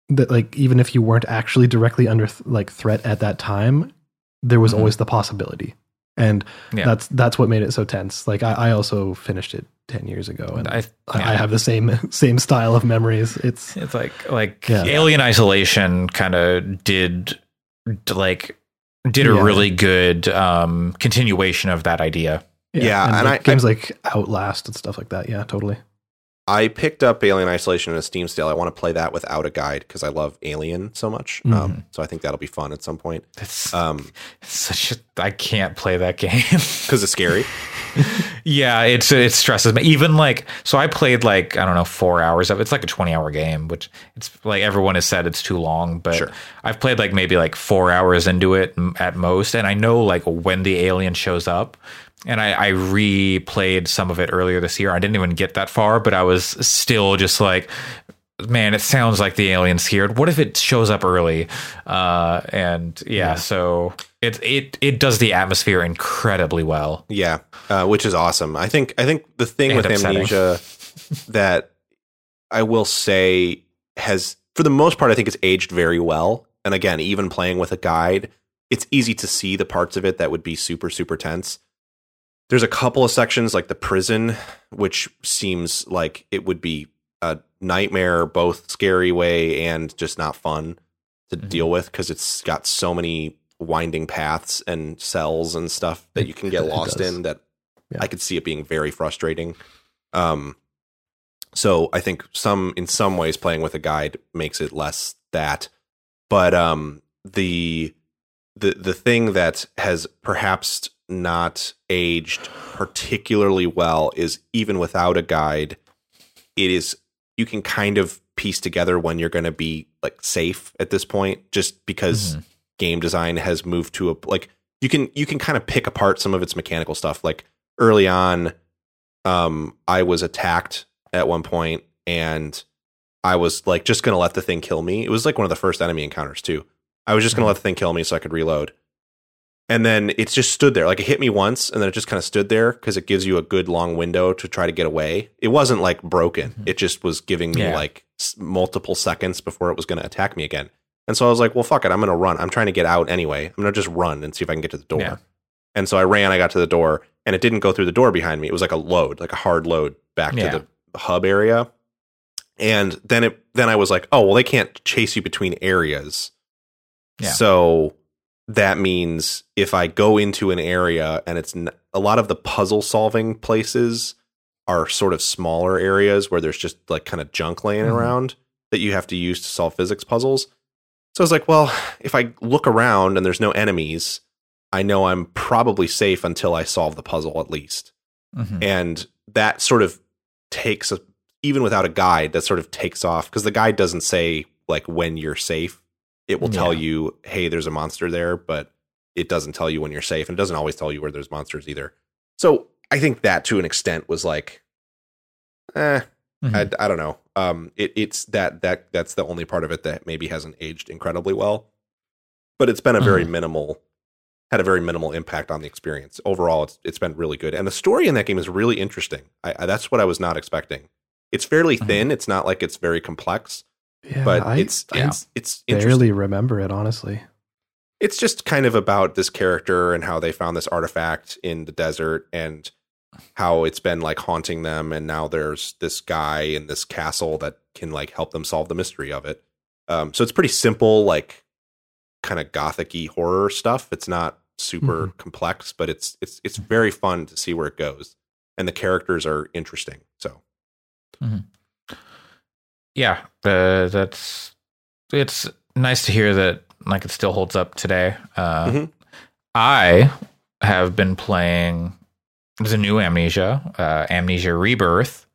Speaker 2: that, like even if you weren't actually directly under th- like threat at that time, there was
Speaker 1: Mhm.
Speaker 2: always the possibility. And
Speaker 1: Yeah.
Speaker 2: that's that's what made it so tense. Like I, I also finished it ten years ago, and I,
Speaker 1: I,
Speaker 2: I have the same same style of memories. It's
Speaker 1: It's like like
Speaker 2: Yeah.
Speaker 1: Alien Isolation kind of did like did a
Speaker 2: Yeah.
Speaker 1: really good um continuation of that idea.
Speaker 3: Yeah, and
Speaker 2: like
Speaker 3: I-
Speaker 2: games like Outlast and stuff like that. Yeah, totally.
Speaker 3: I picked up Alien Isolation in a Steam sale. I want to play that without a guide because I love Alien so much.
Speaker 2: Mm-hmm.
Speaker 3: Um, so I think that'll be fun at some point.
Speaker 1: It's
Speaker 3: Um,
Speaker 1: such a I can't play that game.
Speaker 3: because it's scary.
Speaker 1: yeah, it's it stresses me. Even like so I played like I don't know 4 hours of it. It's like a 20 hour game, which it's like everyone has said it's too long, but
Speaker 3: Sure.
Speaker 1: I've played like maybe like 4 hours into it at most and I know like when the alien shows up and I, I replayed some of it earlier this year. I didn't even get that far, but I was still just like, man, it sounds like the alien's here. What if it shows up early? Uh, and yeah,
Speaker 2: Yeah.
Speaker 1: so it it it does the atmosphere incredibly well.
Speaker 3: Yeah, uh, which is awesome. I think I think the thing
Speaker 1: And
Speaker 3: with
Speaker 1: upsetting.
Speaker 3: Amnesia that I will say has, for the most part, I think it's aged very well. And again, even playing with a guide, it's easy to see the parts of it that would be super super tense. There's a couple of sections like the prison, which seems like it would be a nightmare, both scary way and just not fun to
Speaker 1: Mhm.
Speaker 3: deal with because it's got so many winding paths and cells and stuff that
Speaker 2: It-
Speaker 3: you can get
Speaker 2: it
Speaker 3: lost in that
Speaker 2: Yeah.
Speaker 3: I could see it being very frustrating. Um, so I think some in some ways playing with a guide makes it less that, but um, the the the thing that has perhaps not aged particularly well is even without a guide, it is you can kind of piece together when you're going to be like safe at this point, just because
Speaker 1: Mhm.
Speaker 3: game design has moved to a like you can you can kind of pick apart some of its mechanical stuff like early on um i was attacked at one point and i was like just gonna let the thing kill me it was like one of the first enemy encounters too i was just gonna
Speaker 1: Mhm.
Speaker 3: let the thing kill me so i could reload and then it just stood there like it hit me once and then it just kind of stood there because it gives you a good long window to try to get away it wasn't like broken
Speaker 1: Mhm.
Speaker 3: it just was giving me
Speaker 1: Yeah.
Speaker 3: like s- multiple seconds before it was going to attack me again and so I was like, well, fuck it. I'm going to run. I'm trying to get out anyway. I'm going to just run and see if I can get to the door.
Speaker 1: Yeah.
Speaker 3: And so I ran, I got to the door, and it didn't go through the door behind me. It was like a load, like a hard load back
Speaker 1: Yeah.
Speaker 3: to the hub area. And then it then I was like, oh, well, they can't chase you between areas.
Speaker 1: Yeah.
Speaker 3: So that means if I go into an area and it's n- a lot of the puzzle solving places are sort of smaller areas where there's just like kind of junk laying
Speaker 1: Mhm.
Speaker 3: around that you have to use to solve physics puzzles. So I was like, well, if I look around and there's no enemies, I know I'm probably safe until I solve the puzzle at least.
Speaker 1: Mhm.
Speaker 3: And that sort of takes a, even without a guide, that sort of takes off because the guide doesn't say like when you're safe. It will tell you, hey, there's a monster there, but it doesn't tell you when you're safe and it doesn't always tell you where there's monsters either. So I think that to an extent was like, eh,
Speaker 1: Mhm.
Speaker 3: I, I don't know. Um, it, it's that that that's the only part of it that maybe hasn't aged incredibly well, but it's been a very
Speaker 1: Mhm.
Speaker 3: minimal, had a very minimal impact on the experience. Overall, it's it's been really good, and the story in that game is really interesting. I, I that's what I was not expecting. It's fairly
Speaker 1: Mhm.
Speaker 3: thin. It's not like it's very complex,
Speaker 2: Yeah,
Speaker 3: but
Speaker 2: I,
Speaker 3: it's
Speaker 1: yeah.
Speaker 3: it's it's
Speaker 2: barely remember it honestly.
Speaker 3: It's just kind of about this character and how they found this artifact in the desert and how it's been like haunting them and now there's this guy in this castle that can like help them solve the mystery of it um so it's pretty simple like kind of gothicy horror stuff it's not super complex but it's it's it's very fun to see where it goes and the characters are interesting. So
Speaker 1: yeah, uh, that's it's nice to hear that like it still holds up today. Uh,
Speaker 3: Mhm.
Speaker 1: I have been playing the new Amnesia, uh, Amnesia Rebirth,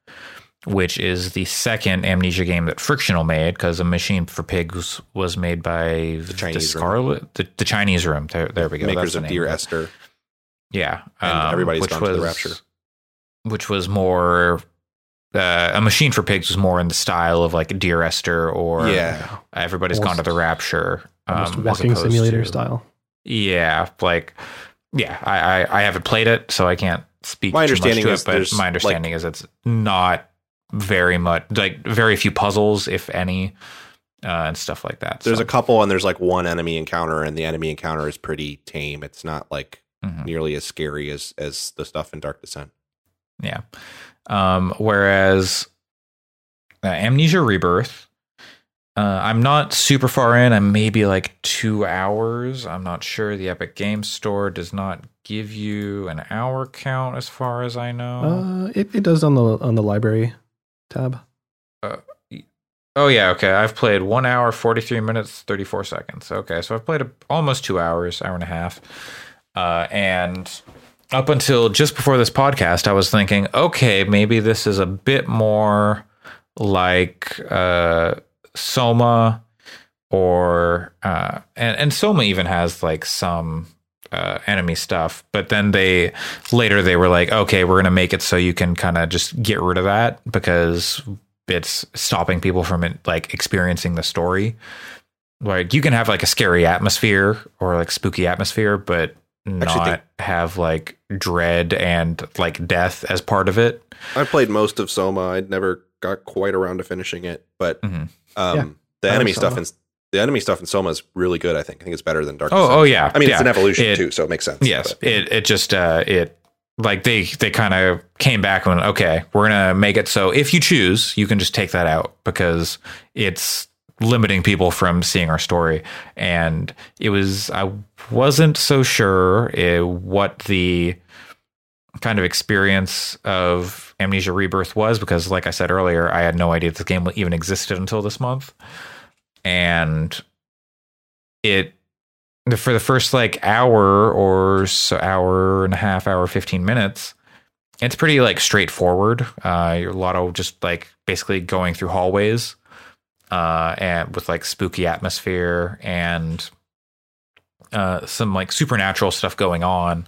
Speaker 1: which is the second Amnesia game that Frictional made because A Machine for Pigs was made by the,
Speaker 3: Chinese Room.
Speaker 1: Scarlet, the, the Chinese Room. There, there we go.
Speaker 3: makers
Speaker 1: That's the
Speaker 3: of Dear. Esther.
Speaker 1: Yeah,
Speaker 3: And
Speaker 1: um,
Speaker 3: Everybody's
Speaker 1: which
Speaker 3: Gone to the Rapture.
Speaker 1: which was more. Uh, a machine for pigs was more in the style of like Dear Esther or
Speaker 3: yeah,
Speaker 1: Everybody's
Speaker 2: Almost-
Speaker 1: gone to the Rapture. Um,
Speaker 2: walking simulator
Speaker 1: to-
Speaker 2: style.
Speaker 1: Yeah, like yeah, I, I I haven't played it, so I can't speak.
Speaker 3: My
Speaker 1: too much
Speaker 3: understanding
Speaker 1: to
Speaker 3: is
Speaker 1: it, but my understanding is it's not very much like very few puzzles, if any, uh, and stuff like that.
Speaker 3: there's
Speaker 1: so,
Speaker 3: a couple, and there's like one enemy encounter, and the enemy encounter is pretty tame. It's not like
Speaker 1: Mhm.
Speaker 3: nearly as scary as as the stuff in Dark Descent.
Speaker 1: Yeah. Um, whereas uh, Amnesia Rebirth, uh, I'm not super far in. I'm maybe like two hours. I'm not sure. The Epic Games Store does not give you an hour count, as far as I know.
Speaker 2: Uh, it, it does on the on the library tab.
Speaker 1: Uh, oh yeah, okay. I've played one hour, forty three minutes, thirty four seconds. Okay, so I've played a, almost two hours, hour and a half, uh, and up until just before this podcast, I was thinking, okay, maybe this is a bit more like uh, Soma, or uh, and and Soma even has like some uh, enemy stuff, but then they later they were like, okay, we're gonna make it so you can kind of just get rid of that because it's stopping people from like experiencing the story. Like you can have like a scary atmosphere or like spooky atmosphere, but not
Speaker 3: think-
Speaker 1: have like dread and like death as part of it.
Speaker 3: I played most of Soma. I never got quite around to finishing it, but
Speaker 1: Mhm.
Speaker 3: um,
Speaker 2: Yeah,
Speaker 3: the
Speaker 2: I
Speaker 3: enemy stuff
Speaker 2: Soma.
Speaker 3: in the enemy stuff in Soma is really good. I think. I think it's better than Dark.
Speaker 1: Oh,
Speaker 3: Descent.
Speaker 1: oh yeah.
Speaker 3: I mean,
Speaker 1: yeah.
Speaker 3: it's an evolution
Speaker 1: It-
Speaker 3: too, so it makes sense.
Speaker 1: Yes,
Speaker 3: but-
Speaker 1: it it just uh it like they they kind of came back and went, okay, we're gonna make it so if you choose, you can just take that out because it's limiting people from seeing our story. And it was I wasn't so sure uh, what the kind of experience of Amnesia Rebirth was because, like I said earlier, I had no idea this game even existed until this month, and it for the first like hour or so hour and a half hour 15 minutes it's pretty like straightforward. Uh a lot of just like basically going through hallways uh and with like spooky atmosphere and uh some like supernatural stuff going on.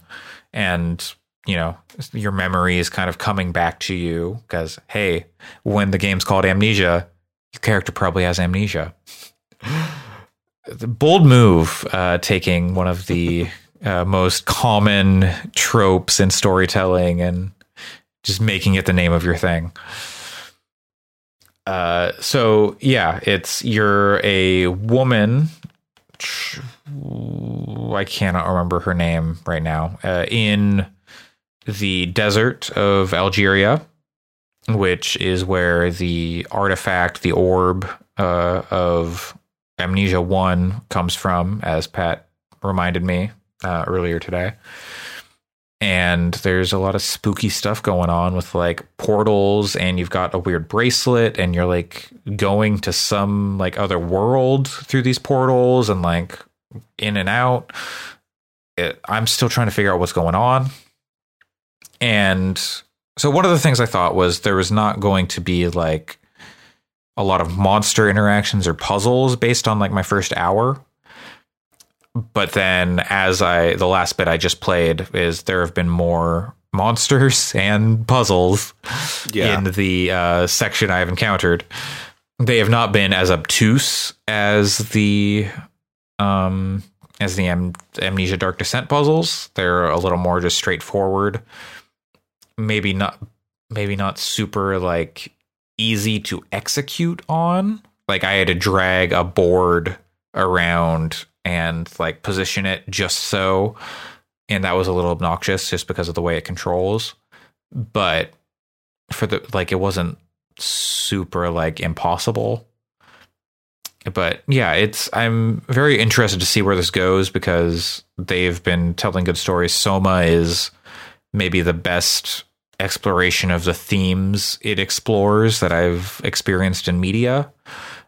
Speaker 1: And you know your memory is kind of coming back to you because hey when the game's called amnesia your character probably has amnesia. The bold move uh, taking one of the uh, most common tropes in storytelling and just making it the name of your thing uh, so yeah it's you're a woman i cannot remember her name right now uh, in the desert of algeria which is where the artifact the orb uh, of Amnesia 1 comes from, as Pat reminded me uh, earlier today. And there's a lot of spooky stuff going on with like portals, and you've got a weird bracelet, and you're like going to some like other world through these portals and like in and out. It, I'm still trying to figure out what's going on. And so, one of the things I thought was there was not going to be like a lot of monster interactions or puzzles based on like my first hour. But then as I the last bit I just played is there have been more monsters and puzzles
Speaker 3: Yeah.
Speaker 1: in the uh, section I've encountered. They have not been as obtuse as the um as the Am- Amnesia Dark Descent puzzles. They're a little more just straightforward. Maybe not maybe not super like easy to execute on. Like I had to drag a board around and like position it just so and that was a little obnoxious just because of the way it controls. But for the like it wasn't super like impossible. But yeah, it's I'm very interested to see where this goes because they've been telling good stories. Soma is maybe the best exploration of the themes it explores that I've experienced in media.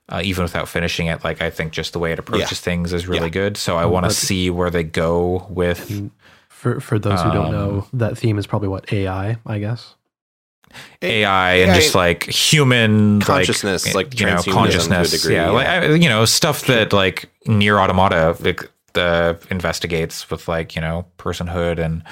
Speaker 1: Uh, even without finishing it, like I think just the way it approaches
Speaker 3: Yeah.
Speaker 1: things is really
Speaker 3: Yeah.
Speaker 1: good. So I want to see where they go with
Speaker 2: For for those who don't
Speaker 1: Um,
Speaker 2: know, that theme is probably what AI, I guess.
Speaker 1: AI and
Speaker 3: yeah,
Speaker 1: just like human
Speaker 3: Consciousness, like
Speaker 1: you know
Speaker 3: transhumanism to a
Speaker 1: consciousness,
Speaker 3: degree,
Speaker 1: yeah,
Speaker 3: yeah.
Speaker 1: like I- you know stuff that like NieR Automata like, the investigates with like you know personhood and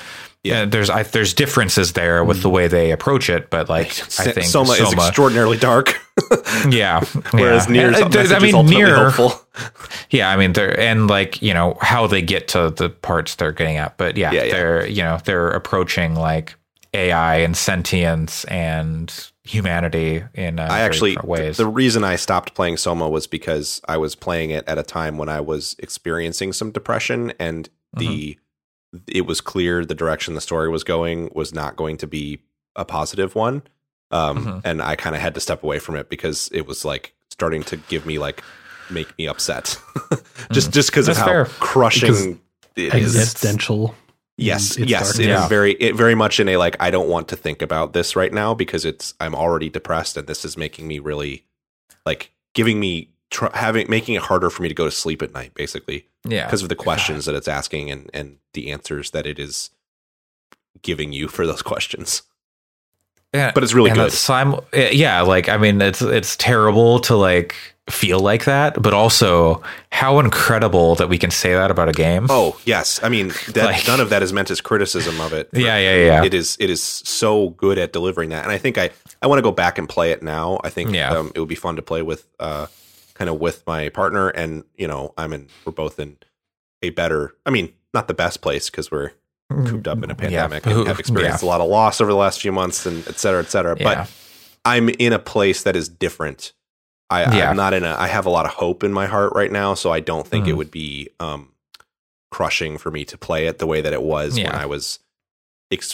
Speaker 1: yeah,
Speaker 3: Yeah.
Speaker 1: there's I, there's differences there with the way they approach it, but like I think
Speaker 3: Soma, is extraordinarily dark,
Speaker 1: yeah,
Speaker 3: whereas
Speaker 1: yeah. Uh, I mean near
Speaker 3: hopeful.
Speaker 1: yeah, I mean they're and like you know how they get to the parts they're getting at, but yeah,
Speaker 3: Yeah, yeah.
Speaker 1: they're you know they're approaching like AI and sentience and humanity in uh,
Speaker 3: I actually
Speaker 1: ways.
Speaker 3: the reason I stopped playing Soma was because I was playing it at a time when I was experiencing some depression and the it was clear the direction the story was going was not going to be a positive one. Um
Speaker 1: Mhm.
Speaker 3: and I kind of had to step away from it because it was like starting to give me like make me upset. just just because of how
Speaker 1: fair.
Speaker 3: crushing it is.
Speaker 2: Existential.
Speaker 3: Yes,
Speaker 2: and its
Speaker 3: yes, it.
Speaker 1: Yeah.
Speaker 3: is very, it very much in a like. I don't want to think about this right now because it's. I'm already depressed, and this is making me really, like, giving me tr- having making it harder for me to go to sleep at night, basically,
Speaker 1: yeah,
Speaker 3: because of the questions that it's asking and and the answers that it is giving you for those questions.
Speaker 1: yeah.
Speaker 3: But it's really good.
Speaker 1: sim- yeah, like I mean, it's it's terrible to like feel like that, but also how incredible that we can say that about a game.
Speaker 3: Oh yes, I mean that
Speaker 1: Like-
Speaker 3: none of that is meant as criticism of it.
Speaker 1: yeah, yeah, yeah.
Speaker 3: it is it is so good at delivering that and i think i i want to go back and play it now i think
Speaker 1: Yeah.
Speaker 3: um, it would be fun to play with uh kind of with my partner and you know i'm in we're both in a better i mean not the best place because we're cooped up in a pandemic and have experienced a lot of loss over the last few months and et cetera et cetera
Speaker 1: Yeah.
Speaker 3: but i'm in a place that is different i
Speaker 1: Yeah.
Speaker 3: i'm not in a i have a lot of hope in my heart right now so i don't think it
Speaker 1: Mhm.
Speaker 3: would be um crushing for me to play it the way that it was when i was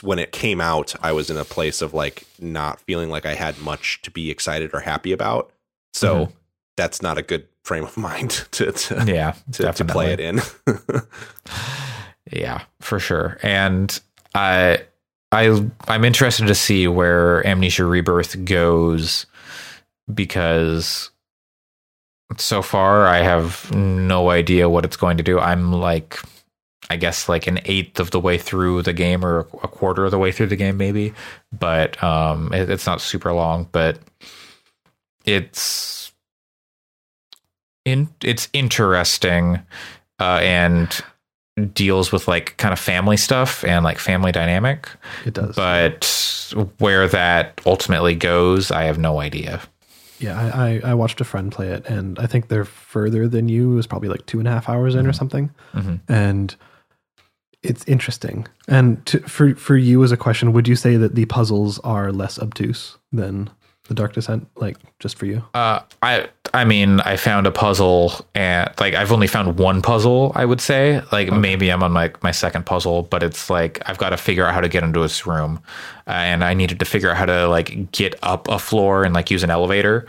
Speaker 3: when it came out, I was in a place of like not feeling like I had much to be excited or happy about. So
Speaker 1: Mhm.
Speaker 3: That's not a good frame of mind to to,
Speaker 1: yeah,
Speaker 3: to, to play it in.
Speaker 1: Yeah, for sure. And I I I'm interested to see where Amnesia Rebirth goes because so far I have no idea what it's going to do. I'm like I guess like an eighth of the way through the game or a quarter of the way through the game maybe, but um it, it's not super long, but it's in it's interesting uh and deals with like kind of family stuff and like family dynamic
Speaker 2: It does.
Speaker 1: but where that ultimately goes i have no idea
Speaker 2: yeah, I, I, I watched a friend play it, and I think they're further than you. It was probably like two and a half hours in or something.
Speaker 1: Mhm.
Speaker 2: And it's interesting. And to, for for you as a question, would you say that the puzzles are less obtuse than the Dark Descent? Like just for you?
Speaker 1: uh i i mean i found a puzzle and like i've only found one puzzle i would say like maybe i'm on my my second puzzle but it's like i've got to figure out how to get into this room uh, and i needed to figure out how to like get up a floor and like use an elevator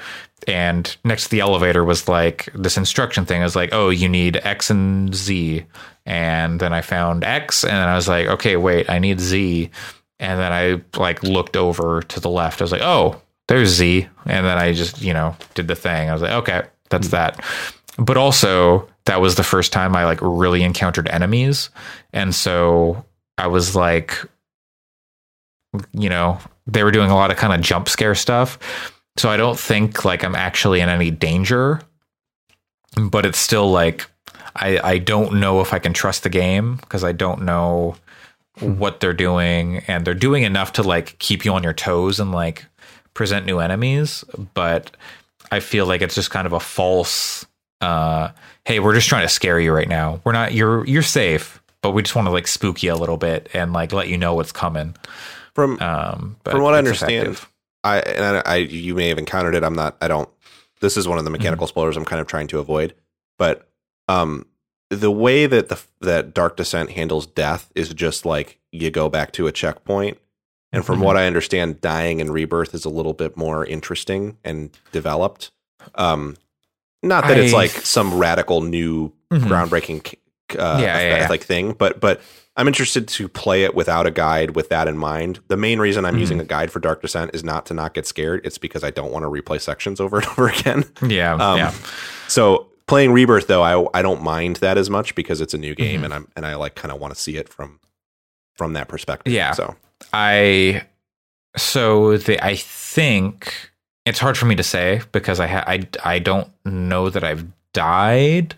Speaker 1: and next to the elevator was like this instruction thing. I was like, oh, you need X and Z. And then I found X and then I was like, okay, wait, I need Z. And then I like looked over to the left. I was like, oh, there's Z. And then I just, you know, did the thing. I was like, okay, that's mm. that. But also, that was the first time I like really encountered enemies. And so I was like, you know, they were doing a lot of kind of jump scare stuff. So I don't think like I'm actually in any danger, but it's still like I I don't know if I can trust the game because I don't know hmm. what they're doing and they're doing enough to like keep you on your toes and like present new enemies, but I feel like it's just kind of a false uh hey, we're just trying to scare you right now. We're not you're you're safe, but we just want to like spook you a little bit and like let you know what's coming.
Speaker 3: From
Speaker 1: Um but
Speaker 3: From what I understand,
Speaker 1: effective.
Speaker 3: I and I, I you may have encountered it. I'm not. I don't. This is one of the mechanical spoilers I'm kind of trying to avoid. But um, the way that the that Dark Descent handles death is just like you go back to a checkpoint. And from
Speaker 1: Mhm.
Speaker 3: what I understand, dying and rebirth is a little bit more interesting and developed. Um, not that it's like some radical new
Speaker 1: Mhm.
Speaker 3: groundbreaking uh,
Speaker 1: Yeah, yeah, yeah.
Speaker 3: like thing. But but I'm interested to play it without a guide with that in mind. The main reason I'm
Speaker 1: Mhm.
Speaker 3: using a guide for Dark Descent is not to not get scared. It's because I don't want to replay sections over and over again.
Speaker 1: Yeah,
Speaker 3: Um,
Speaker 1: yeah.
Speaker 3: So playing Rebirth though, I I don't mind that as much because it's a new game
Speaker 1: Mhm.
Speaker 3: and I'm and I like kind of want to see it from from that perspective.
Speaker 1: Yeah.
Speaker 3: So
Speaker 1: I so the I think it's hard for me to say because I ha- I I don't know that I've died,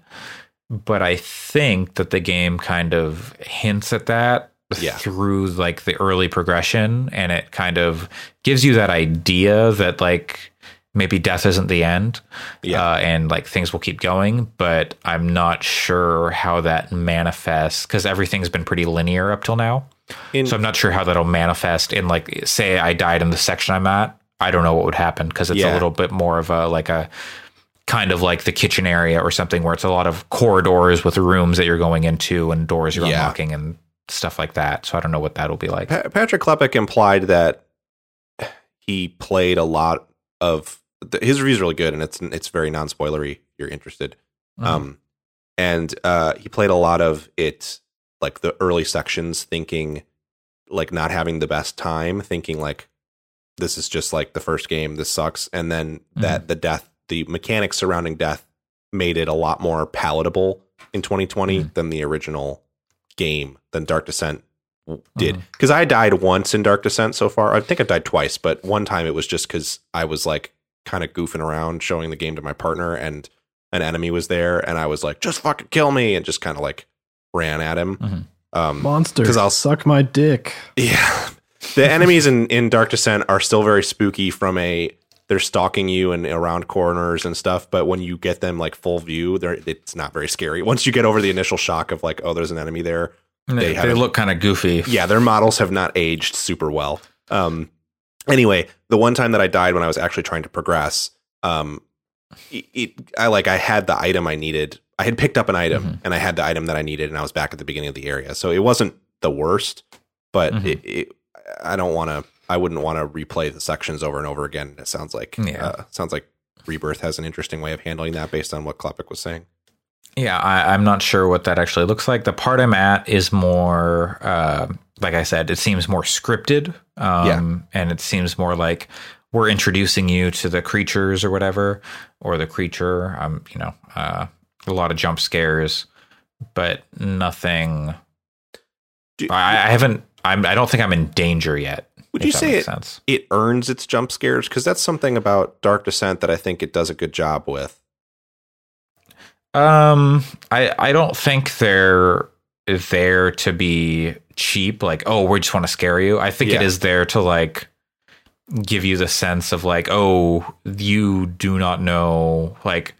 Speaker 1: but I think that the game kind of hints at that
Speaker 3: Yeah.
Speaker 1: through like the early progression and it kind of gives you that idea that like maybe death isn't the end
Speaker 3: Yeah.
Speaker 1: uh, and like things will keep going but i'm not sure how that manifests because everything's been pretty linear up till now
Speaker 3: in,
Speaker 1: so I'm not sure how that'll manifest in like say I died in the section I'm at. I don't know what would happen because it's
Speaker 3: Yeah.
Speaker 1: a little bit more of a like a kind of like the kitchen area or something where it's a lot of corridors with rooms that you're going into and doors you're
Speaker 3: Yeah.
Speaker 1: unlocking and stuff like that. So I don't know what that'll be like.
Speaker 3: Pa- Patrick Klepek implied that he played a lot of th- his review's really good and it's it's very non spoilery. You're interested,
Speaker 1: Mhm.
Speaker 3: um, and uh, he played a lot of it like the early sections, thinking like not having the best time, thinking like this is just like the first game, this sucks, and then that the death, the mechanics surrounding death, made it a lot more palatable in 2020
Speaker 1: Mhm.
Speaker 3: than the original game than Dark Descent did because I died once in Dark Descent so far. I think I died twice, but one time it was just because I was like kind of goofing around, showing the game to my partner, and an enemy was there, and I was like, "Just fucking kill me!" and just kind of like ran at him.
Speaker 1: Mhm.
Speaker 3: Um,
Speaker 2: Monster.
Speaker 3: 'Cause I'll-
Speaker 2: suck my dick.
Speaker 3: yeah, the enemies in in Dark Descent are still very spooky. From a they're stalking you and around corners and stuff, but when you get them like full view, they're it's not very scary. Once you get over the initial shock of like, oh, there's an enemy there,
Speaker 1: They,
Speaker 3: they
Speaker 1: they look kind of goofy.
Speaker 3: yeah, their models have not aged super well. Um, anyway, the one time that I died when I was actually trying to progress, um, it, it I like I had the item I needed. I had picked up an item
Speaker 1: Mhm.
Speaker 3: and I had the item that I needed, and I was back at the beginning of the area. So it wasn't the worst, but
Speaker 1: Mhm.
Speaker 3: it, it, I don't want to. I wouldn't want to replay the sections over and over again. It sounds like
Speaker 1: Yeah.
Speaker 3: uh, sounds like Rebirth has an interesting way of handling that based on what Klepek was saying.
Speaker 1: Yeah, I, I'm not sure what that actually looks like. The part I'm at is more, uh, like I said, it seems more scripted. Um, And it seems more like we're introducing you to the creatures or whatever, or the creature. Um, you know, uh, a lot of jump scares, but nothing.
Speaker 3: Do-
Speaker 1: I, I haven't. I'm. I don't think I'm in danger yet.
Speaker 3: Would you say it,
Speaker 1: sense?
Speaker 3: it earns its jump scares? Because that's something about Dark Descent that I think it does a good job with.
Speaker 1: Um, I I don't think they're there to be cheap. Like, oh, we just want to scare you. I think it
Speaker 3: Yeah.
Speaker 1: is there to like give you the sense of like, oh, you do not know like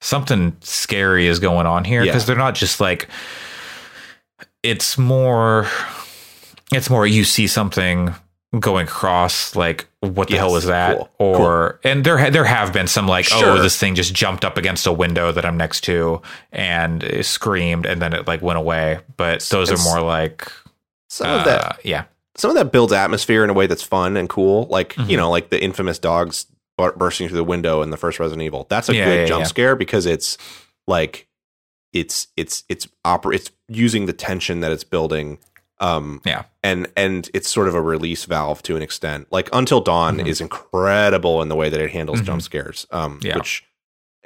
Speaker 1: something scary is going on here because
Speaker 3: Yeah.
Speaker 1: they're not just like. It's more. It's more you see something going across like what the
Speaker 3: Yes,
Speaker 1: hell was that
Speaker 3: cool,
Speaker 1: or and there there have been some like
Speaker 3: Sure.
Speaker 1: oh this thing just jumped up against a window that I'm next to and screamed and then it like went away but those
Speaker 3: It's-
Speaker 1: are more like
Speaker 3: Some
Speaker 1: uh,
Speaker 3: of that,
Speaker 1: yeah
Speaker 3: some of that builds atmosphere in a way that's fun and cool. Like
Speaker 1: Mhm.
Speaker 3: you know, like the infamous dogs bursting through the window in the first Resident Evil. That's a
Speaker 1: Yeah,
Speaker 3: good
Speaker 1: yeah,
Speaker 3: jump
Speaker 1: yeah.
Speaker 3: scare because it's like it's it's it's oper- it's using the tension that it's building. Um,
Speaker 1: Yeah.
Speaker 3: and and it's sort of a release valve to an extent. Like Until Dawn
Speaker 1: Mhm.
Speaker 3: is incredible in the way that it handles
Speaker 1: Mhm.
Speaker 3: jump scares. Um,
Speaker 1: Yeah.
Speaker 3: which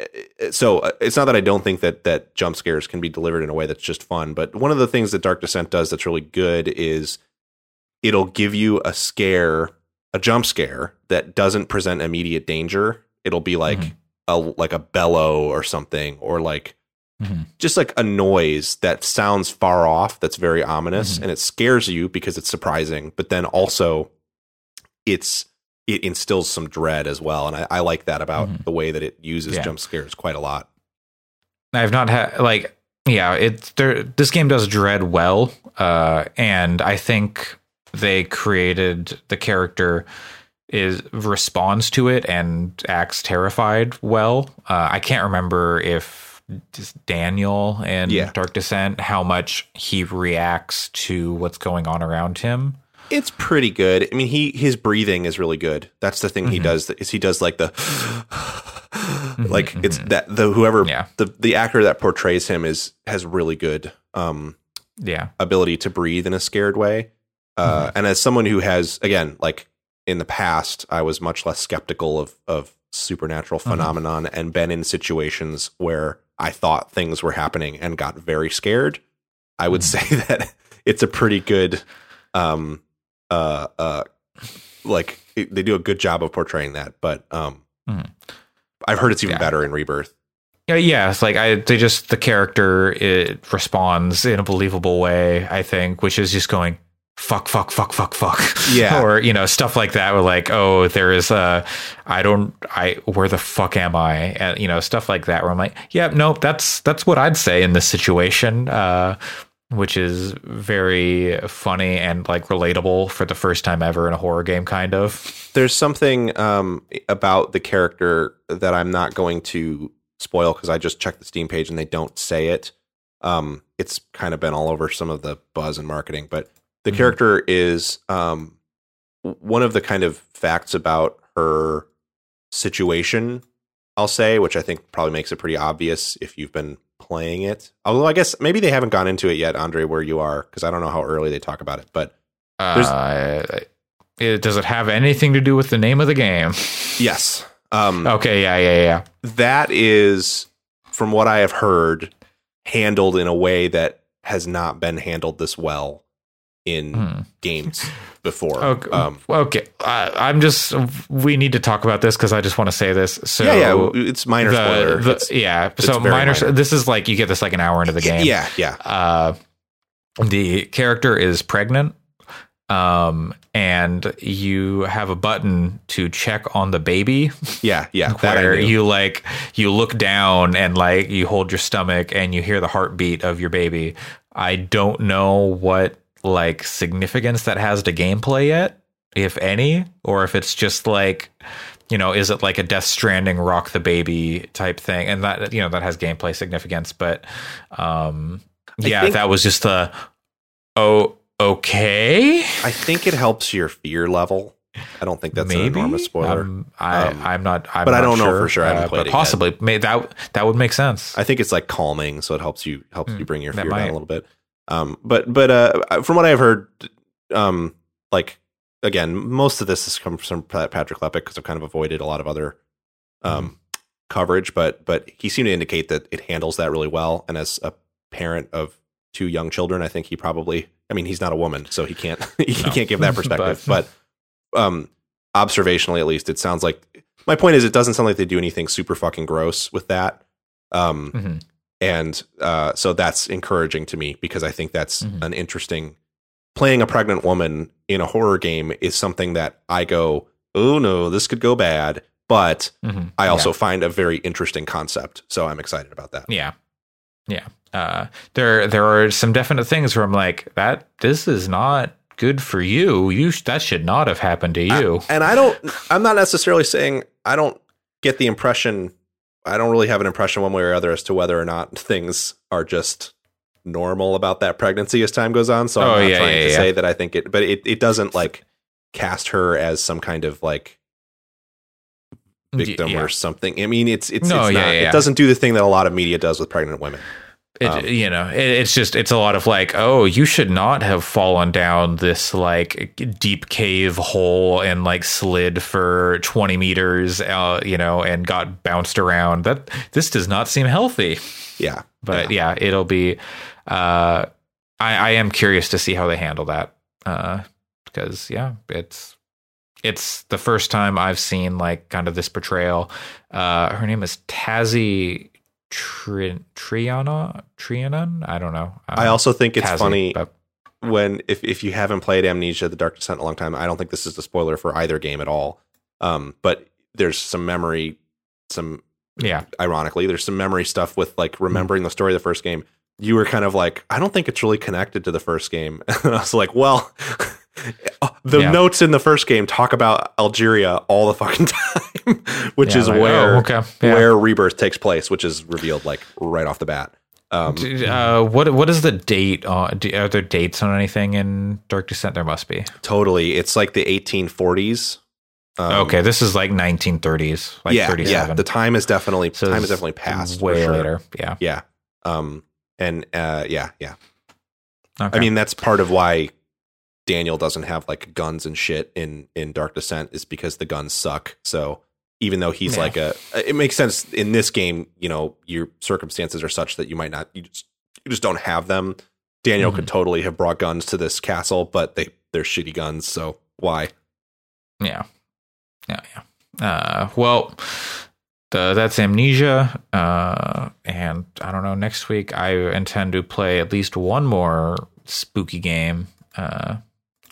Speaker 3: uh, so uh, it's not that I don't think that that jump scares can be delivered in a way that's just fun, but one of the things that Dark Descent does that's really good is it'll give you a scare, a jump scare that doesn't present immediate danger. It'll be like
Speaker 1: Mhm.
Speaker 3: a like a bellow or something, or like
Speaker 1: Mhm.
Speaker 3: just like a noise that sounds far off. That's very ominous,
Speaker 1: Mhm.
Speaker 3: and it scares you because it's surprising. But then also, it's it instills some dread as well, and I, I like that about
Speaker 1: Mhm.
Speaker 3: the way that it uses
Speaker 1: Yeah.
Speaker 3: jump scares quite a lot.
Speaker 1: I've not had like yeah, it's there this game does dread well. Uh and I think they created the character is responds to it and acts terrified well. Uh I can't remember if Daniel in
Speaker 3: Yeah.
Speaker 1: Dark Descent how much he reacts to what's going on around him.
Speaker 3: It's pretty good. I mean, he his breathing is really good. That's the thing he
Speaker 1: Mhm.
Speaker 3: does. Is he does like the like it's
Speaker 1: mhm.
Speaker 3: that the whoever
Speaker 1: Yeah.
Speaker 3: the the actor that portrays him is has really good um,
Speaker 1: Yeah.
Speaker 3: ability to breathe in a scared way. Uh, And as someone who has, again, like in the past, I was much less skeptical of of supernatural
Speaker 1: Mhm.
Speaker 3: phenomenon and been in situations where I thought things were happening and got very scared. I would
Speaker 1: Mhm.
Speaker 3: say that it's a pretty good, um, uh, uh, like it- they do a good job of portraying that. But um,
Speaker 1: Mhm.
Speaker 3: I've heard it's even
Speaker 1: Yeah.
Speaker 3: better in Rebirth.
Speaker 1: Yeah, yeah, it's like I they just the character it responds in a believable way, I think, which is just going fuck fuck fuck fuck fuck.
Speaker 3: Yeah.
Speaker 1: or you know, stuff like that where like, oh, there is a I don't I where the fuck am I? And you know, stuff like that where I'm like, yeah, nope, that's that's what I'd say in this situation. Uh which is very funny and like relatable for the first time ever in a horror game kind of.
Speaker 3: there's something um, about the character that I'm not going to spoil because I just checked the Steam page and they don't say it. Um, it's kind of been all over some of the buzz and marketing, but the
Speaker 1: Mhm.
Speaker 3: character is um, one of the kind of facts about her situation. I'll say, which I think probably makes it pretty obvious if you've been playing it. Although I guess maybe they haven't gone into it yet, Andre, where you are, because I don't know how early they talk about it. But
Speaker 1: Uh, it, does it have anything to do with the name of the game?
Speaker 3: yes, um,
Speaker 1: Okay, yeah, yeah, yeah.
Speaker 3: that is from what i have heard handled in a way that has not been handled this well in
Speaker 1: Hmm.
Speaker 3: games before
Speaker 1: Okay,
Speaker 3: um
Speaker 1: okay. I, I'm just. We need to talk about this because I just want to say this. So
Speaker 3: yeah yeah it's minor
Speaker 1: the-
Speaker 3: spoiler
Speaker 1: the-
Speaker 3: It's-
Speaker 1: yeah.
Speaker 3: it's
Speaker 1: So minor,
Speaker 3: minor.
Speaker 1: This is like you get this like an hour into the game.
Speaker 3: yeah yeah
Speaker 1: Uh, the character is pregnant. Um, and you have a button to check on the baby.
Speaker 3: yeah yeah
Speaker 1: where you like you look down and like you hold your stomach and you hear the heartbeat of your baby. I don't know what like significance that has to gameplay yet, if any, or if it's just like you know, is it like a Death Stranding rock the baby type thing? And that you know that has gameplay significance, but um yeah,
Speaker 3: think-
Speaker 1: that was just a oh okay.
Speaker 3: i think it helps your fear level i don't think that's an enormous spoiler
Speaker 1: Um, I,
Speaker 3: Um,
Speaker 1: I'm not. I'm
Speaker 3: but I don't know for sure. I haven't
Speaker 1: uh,
Speaker 3: played
Speaker 1: but
Speaker 3: it yet.
Speaker 1: possibly, may, that that would make sense.
Speaker 3: I think it's like calming, so it helps you helps
Speaker 1: Hmm,
Speaker 3: you bring your fear down a little bit. Um, but but uh, from what I've heard, um, like again, most of this has come from Patrick Klepek because I've kind of avoided a lot of other um
Speaker 1: Hmm.
Speaker 3: coverage, but but he seemed to indicate that it handles that really well. And as a parent of two young children, I think he probably, I mean, he's not a woman, so he can't he
Speaker 1: No.
Speaker 3: can't give that perspective,
Speaker 1: But-
Speaker 3: but um observationally at least it sounds like my point is it doesn't sound like they do anything super fucking gross with that um
Speaker 1: Mhm.
Speaker 3: And uh so that's encouraging to me because i think that's
Speaker 1: Mhm.
Speaker 3: an interesting playing a pregnant woman in a horror game is something that i go oh no this could go bad but
Speaker 1: Mhm.
Speaker 3: i also find a very interesting concept so i'm excited about that
Speaker 1: yeah, yeah. yeah. Uh, there there are some definite things where I'm like that. This is not good for you. You sh- that should not have happened to you.
Speaker 3: and i don't i'm not necessarily saying i don't get the impression i don't really have an impression one way or other as to whether or not things are just normal about that pregnancy as time goes on. So i'm
Speaker 1: Oh,
Speaker 3: not
Speaker 1: yeah,
Speaker 3: trying
Speaker 1: yeah,
Speaker 3: to
Speaker 1: yeah.
Speaker 3: say that i think it but it, it doesn't like cast her as some kind of like victim or something. I mean it's it's,
Speaker 1: No,
Speaker 3: it's not it doesn't do the thing that a lot of media does with pregnant women
Speaker 1: It,
Speaker 3: Um,
Speaker 1: you know, it, it's just it's a lot of like, oh, you should not have fallen down this like deep cave hole and like slid for twenty meters, uh, you know, and got bounced around. That this does not seem healthy.
Speaker 3: yeah
Speaker 1: But yeah, it'll be. Uh, I, I am curious to see how they handle that. Uh, because yeah, it's it's the first time I've seen like kind of this portrayal. Uh, her name is Tasi Tri- Triana Trianon. I don't know. Uh,
Speaker 3: i also think it's
Speaker 1: Tasi,
Speaker 3: funny
Speaker 1: but-
Speaker 3: when if, if you haven't played amnesia the dark descent in a long time i don't think this is a spoiler for either game at all. Um but there's some memory some
Speaker 1: yeah,
Speaker 3: ironically there's some memory stuff with like remembering the story of the first game. You were kind of like i don't think it's really connected to the first game. And i was like well the
Speaker 1: Yeah.
Speaker 3: notes in the first game talk about algeria all the fucking time which
Speaker 1: Yeah,
Speaker 3: is
Speaker 1: like,
Speaker 3: where
Speaker 1: oh, okay. Yeah.
Speaker 3: where rebirth takes place which is revealed like right off the bat um
Speaker 1: Uh, what what is the date? On, do, are there dates on anything in Dark Descent? There must be.
Speaker 3: totally it's like the 1840s um,
Speaker 1: okay, this is like 1930s, like
Speaker 3: yeah,
Speaker 1: 37.
Speaker 3: yeah. The time is definitely
Speaker 1: So
Speaker 3: time is definitely passed.
Speaker 1: way
Speaker 3: sure.
Speaker 1: later. Yeah.
Speaker 3: Yeah. Um, And uh, yeah, yeah.
Speaker 1: Okay.
Speaker 3: I mean, that's part of why Daniel doesn't have like guns and shit in in Dark Descent is because the guns suck. So even though he's
Speaker 1: Yeah.
Speaker 3: like a, it makes sense in this game. You know, your circumstances are such that you might not, you just you just don't have them. Daniel
Speaker 1: Mm-hmm.
Speaker 3: could totally have brought guns to this castle, but they they're shitty guns. So why?
Speaker 1: Yeah. Yeah, yeah. Uh, well, the, that's Amnesia. Uh, and I don't know, next week I intend to play at least one more spooky game. Uh,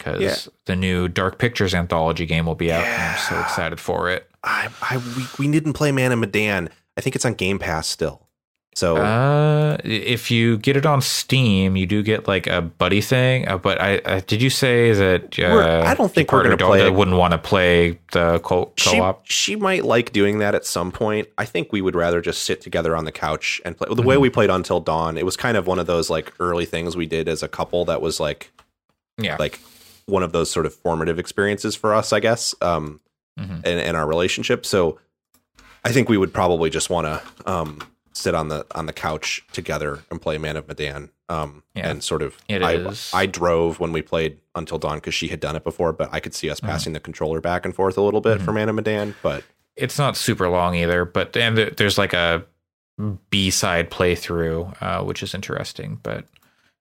Speaker 1: because
Speaker 3: Yeah.
Speaker 1: the new Dark Pictures anthology game will be out, and I'm so excited for it.
Speaker 3: I I we, we didn't play Man of Medan. I think it's on Game Pass still. So
Speaker 1: Uh, if you get it on Steam, you do get like a buddy thing. Uh, but I, did you say that? Uh,
Speaker 3: I don't think we're gonna play
Speaker 1: that. Wouldn't want to play the co-
Speaker 3: she,
Speaker 1: co-op.
Speaker 3: she might like doing that at some point. I think we would rather just sit together on the couch and play. The way
Speaker 1: Mm-hmm.
Speaker 3: we played Until Dawn, it was kind of one of those like early things we did as a couple that was like
Speaker 1: yeah.
Speaker 3: like one of those sort of formative experiences for us, I guess, um,
Speaker 1: Mhm.
Speaker 3: in, in our relationship. So I think we would probably just want to um, sit on the on the couch together and play Man of Medan. Um,
Speaker 1: Yeah.
Speaker 3: and sort of,
Speaker 1: It
Speaker 3: I,
Speaker 1: is.
Speaker 3: I drove when we played Until Dawn because she had done it before, but I could see us
Speaker 1: Mm-hmm.
Speaker 3: passing the controller back and forth a little bit for Man of Medan. But
Speaker 1: it's not super long either, but and there's like a B side playthrough, uh, which is interesting. But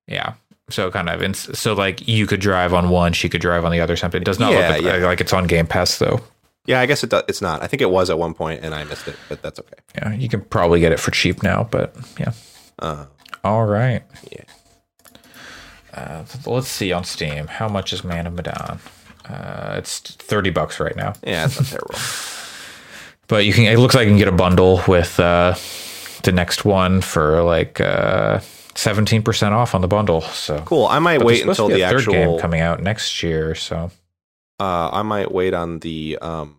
Speaker 1: yeah, so kind of, and so like you could drive on one, she could drive on the other. Something. It does not
Speaker 3: Yeah,
Speaker 1: look
Speaker 3: yeah.
Speaker 1: like, like it's on Game Pass though.
Speaker 3: yeah, I guess it do, it's not. I think it was at one point and I missed it, but that's okay.
Speaker 1: Yeah, you can probably get it for cheap now, but yeah.
Speaker 3: Uh,
Speaker 1: All right.
Speaker 3: Yeah.
Speaker 1: Uh, let's see on Steam. How much is Man of Medan? Uh, it's thirty bucks right now.
Speaker 3: yeah, it's not terrible.
Speaker 1: but you can it looks like you can get a bundle with uh the next one for like uh 17% off on the bundle so.
Speaker 3: Cool. I might
Speaker 1: But
Speaker 3: wait until the
Speaker 1: third
Speaker 3: actual
Speaker 1: game coming out next year so.
Speaker 3: Uh, I might wait on the um,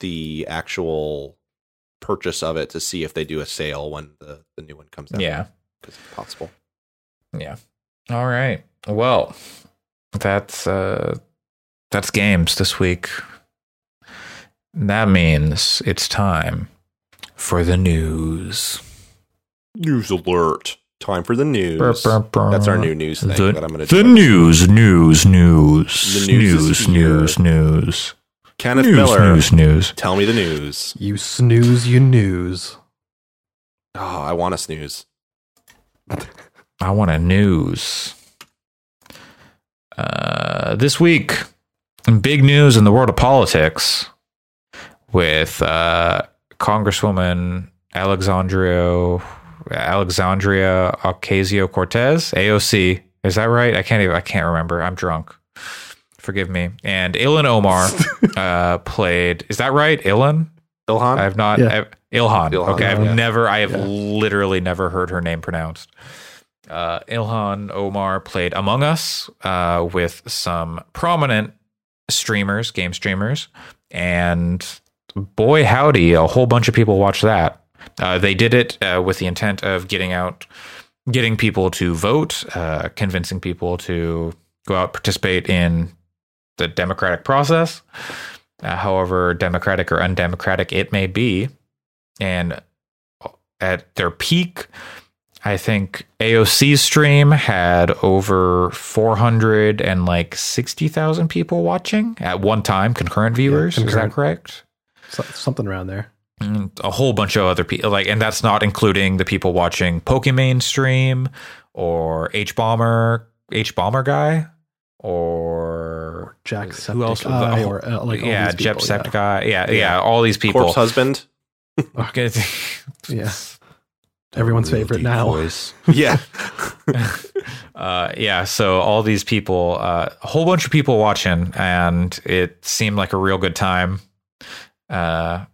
Speaker 3: the actual purchase of it to see if they do a sale when the, the new one comes out.
Speaker 1: yeah.
Speaker 3: Because it's possible.
Speaker 1: yeah. All right. Well that's uh that's games this week. That means it's time for the news
Speaker 3: News alert! Time for the news.
Speaker 1: Burr, burr, burr.
Speaker 3: That's our new news thing
Speaker 1: the,
Speaker 3: that I'm going to
Speaker 1: the news news news
Speaker 3: The news
Speaker 1: news news news
Speaker 3: Kenneth
Speaker 1: news
Speaker 3: Miller,
Speaker 1: news news
Speaker 3: tell me the news.
Speaker 2: You snooze, you news.
Speaker 3: Oh, I want to snooze.
Speaker 1: I want a news. Uh, this week, big news in the world of politics with uh, Congresswoman Alexandria Alexandria Ocasio Cortez, AOC. Is that right? I can't even. I can't remember. I'm drunk. Forgive me. And Ilan Omar uh, played. Is that right, Ilan?
Speaker 3: Ilhan,
Speaker 1: I have not.
Speaker 2: Yeah.
Speaker 1: I've, Ilhan.
Speaker 3: Ilhan,
Speaker 1: Okay, I've
Speaker 3: yeah.
Speaker 1: never. I have
Speaker 2: Yeah.
Speaker 1: literally never heard her name pronounced. Uh, Ilhan Omar played Among Us uh, with some prominent streamers, game streamers, and boy howdy, a whole bunch of people watched that. Uh, they did it uh, with the intent of getting out, getting people to vote, uh, convincing people to go out participate in the democratic process uh, however democratic or undemocratic it may be. And at their peak, I think AOC's stream had over 400 and like 60,000 people watching at one time, concurrent viewers. Is that correct?
Speaker 2: So, something around there.
Speaker 1: Mm, a whole bunch of other people like and that's not including the people watching Pokimane stream or h bomber hbomberguy or
Speaker 2: Jacksepticeye
Speaker 1: who else was the-
Speaker 2: or uh, like
Speaker 1: yeah
Speaker 2: these people,
Speaker 1: Jacksepticeye guy yeah, yeah all these people
Speaker 3: corpse husband.
Speaker 1: Okay.
Speaker 2: Yeah. Everyone's favorite now.
Speaker 3: yeah,
Speaker 1: uh, yeah, so all these people, uh, a whole bunch of people watching, and it seemed like a real good time. Uh,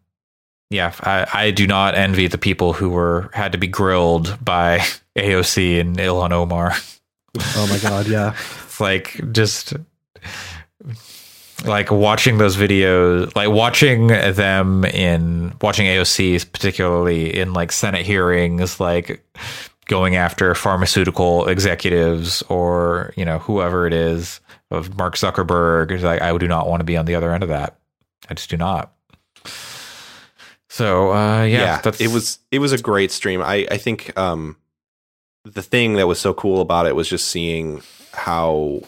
Speaker 1: yeah, I, I do not envy the people who were had to be grilled by AOC and Ilhan Omar.
Speaker 2: Oh my god, yeah.
Speaker 1: It's like just like watching those videos, like watching them in watching AOC, particularly in like Senate hearings, like going after pharmaceutical executives or you know whoever it is of Mark Zuckerberg. Like I do not want to be on the other end of that. I just do not. So uh, yeah,
Speaker 3: yeah.
Speaker 1: that's
Speaker 3: it was it was a great stream. I I think um the thing that was so cool about it was just seeing how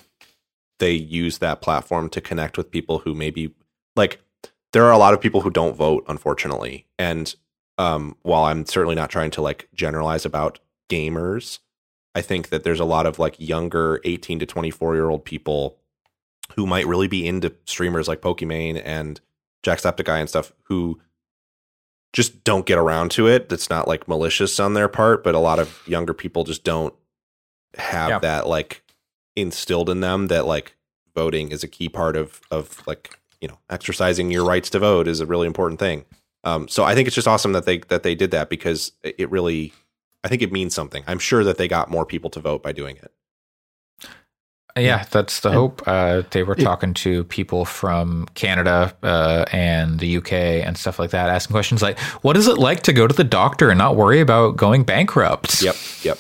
Speaker 3: they use that platform to connect with people who maybe like there are a lot of people who don't vote unfortunately and um while i'm certainly not trying to like generalize about gamers i think that there's a lot of like younger 18 to 24 year old people who might really be into streamers like pokimane and jacksepticeye and stuff who just don't get around to it. That's not like malicious on their part but a lot of younger people just don't have
Speaker 1: Yeah.
Speaker 3: that like instilled in them that like voting is a key part of of like you know exercising your rights to vote is a really important thing. Um so i think it's just awesome that they that they did that because it it really i think it means something. I'm sure that they got more people to vote by doing it
Speaker 1: Yeah, that's the
Speaker 2: And
Speaker 1: hope. Uh, they were
Speaker 2: it-
Speaker 1: talking to people from Canada uh, and the UK and stuff like that, asking questions like, "What is it like to go to the doctor and not worry about going bankrupt?"
Speaker 3: yep yep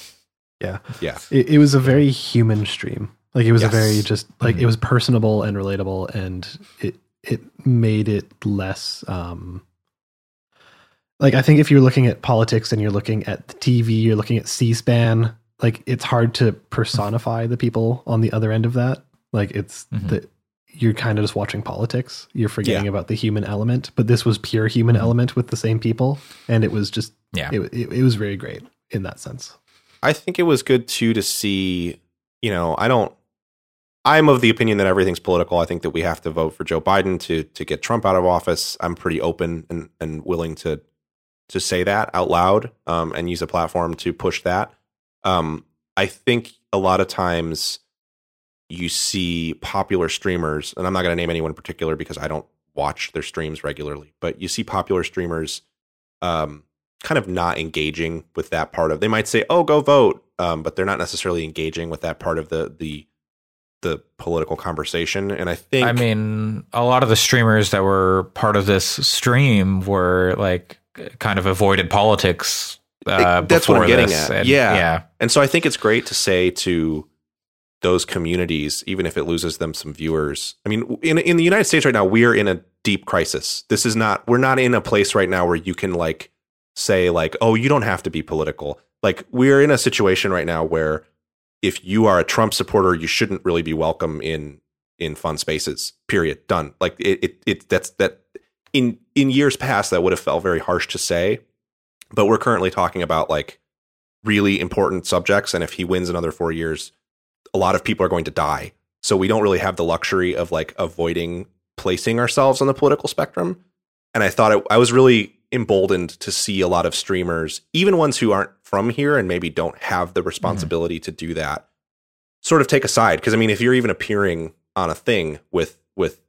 Speaker 2: Yeah.
Speaker 3: yeah
Speaker 2: It, it was a very human stream. Like it was
Speaker 3: Yes.
Speaker 2: a very just like
Speaker 1: Mhm.
Speaker 2: it was personable and relatable, and it it made it less. um Like I think if you're looking at politics and you're looking at the TV, you're looking at C-SPAN. Like it's hard to personify the people on the other end of that. Like it's
Speaker 1: Mhm.
Speaker 2: the you're kind of just watching politics. You're forgetting
Speaker 3: Yeah.
Speaker 2: about the human element, but this was pure human
Speaker 1: Mhm.
Speaker 2: element with the same people, and it was just
Speaker 1: Yeah.
Speaker 2: it, it, it was very great in that sense.
Speaker 3: I think it was good too to see, you know, I don't I'm of the opinion that everything's political. I think that we have to vote for Joe Biden to to get Trump out of office. I'm pretty open and, and willing to to say that out loud um, and use a platform to push that. Um, I think a lot of times you see popular streamers, and I'm not going to name anyone in particular because I don't watch their streams regularly, but you see popular streamers um, kind of not engaging with that part of. They might say, "Oh, go vote," um, but they're not necessarily engaging with that part of the the the political conversation. And I think,
Speaker 1: I mean, a lot of the streamers that were part of this stream were like kind of avoided politics. Uh,
Speaker 3: That's what I'm getting
Speaker 1: this,
Speaker 3: at.
Speaker 1: and-
Speaker 3: Yeah.
Speaker 1: yeah,
Speaker 3: And so I think it's great to say to those communities, even if it loses them some viewers. I mean, in in the United States right now, we're in a deep crisis. This is not we're not in a place right now where you can like say like, oh, you don't have to be political. Like we're in a situation right now where if you are a Trump supporter, you shouldn't really be welcome in in fun spaces. Period. Done. Like it it, it that's that in in years past that would have felt very harsh to say, but we're currently talking about like really important subjects and if he wins another 4 years a lot of people are going to die. So we don't really have the luxury of like avoiding placing ourselves on the political spectrum. And i thought it, i was really emboldened to see a lot of streamers even ones who aren't from here and maybe don't have the responsibility to do that sort of take a side. Because i mean if you're even appearing on a thing with with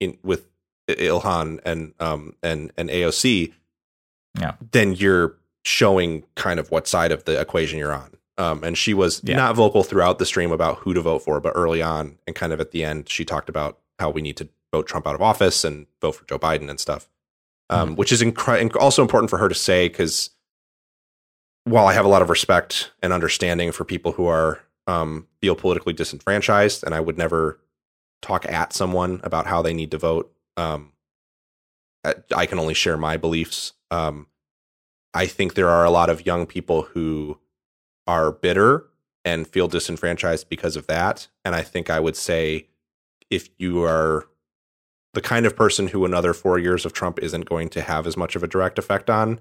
Speaker 3: in with ilhan and um and and aoc
Speaker 1: Yeah.
Speaker 3: then you're showing kind of what side of the equation you're on. Um, and she was
Speaker 1: Yeah.
Speaker 3: not vocal throughout the stream about who to vote for, but early on and kind of at the end, she talked about how we need to vote Trump out of office and vote for Joe Biden and stuff, um, which is inc- also important for her to say because while I have a lot of respect and understanding for people who are um, feel politically disenfranchised, and I would never talk at someone about how they need to vote. Um, I- I can only share my beliefs. Um, I think there are a lot of young people who are bitter and feel disenfranchised because of that. And I think I would say if you are the kind of person who another four years of Trump isn't going to have as much of a direct effect on,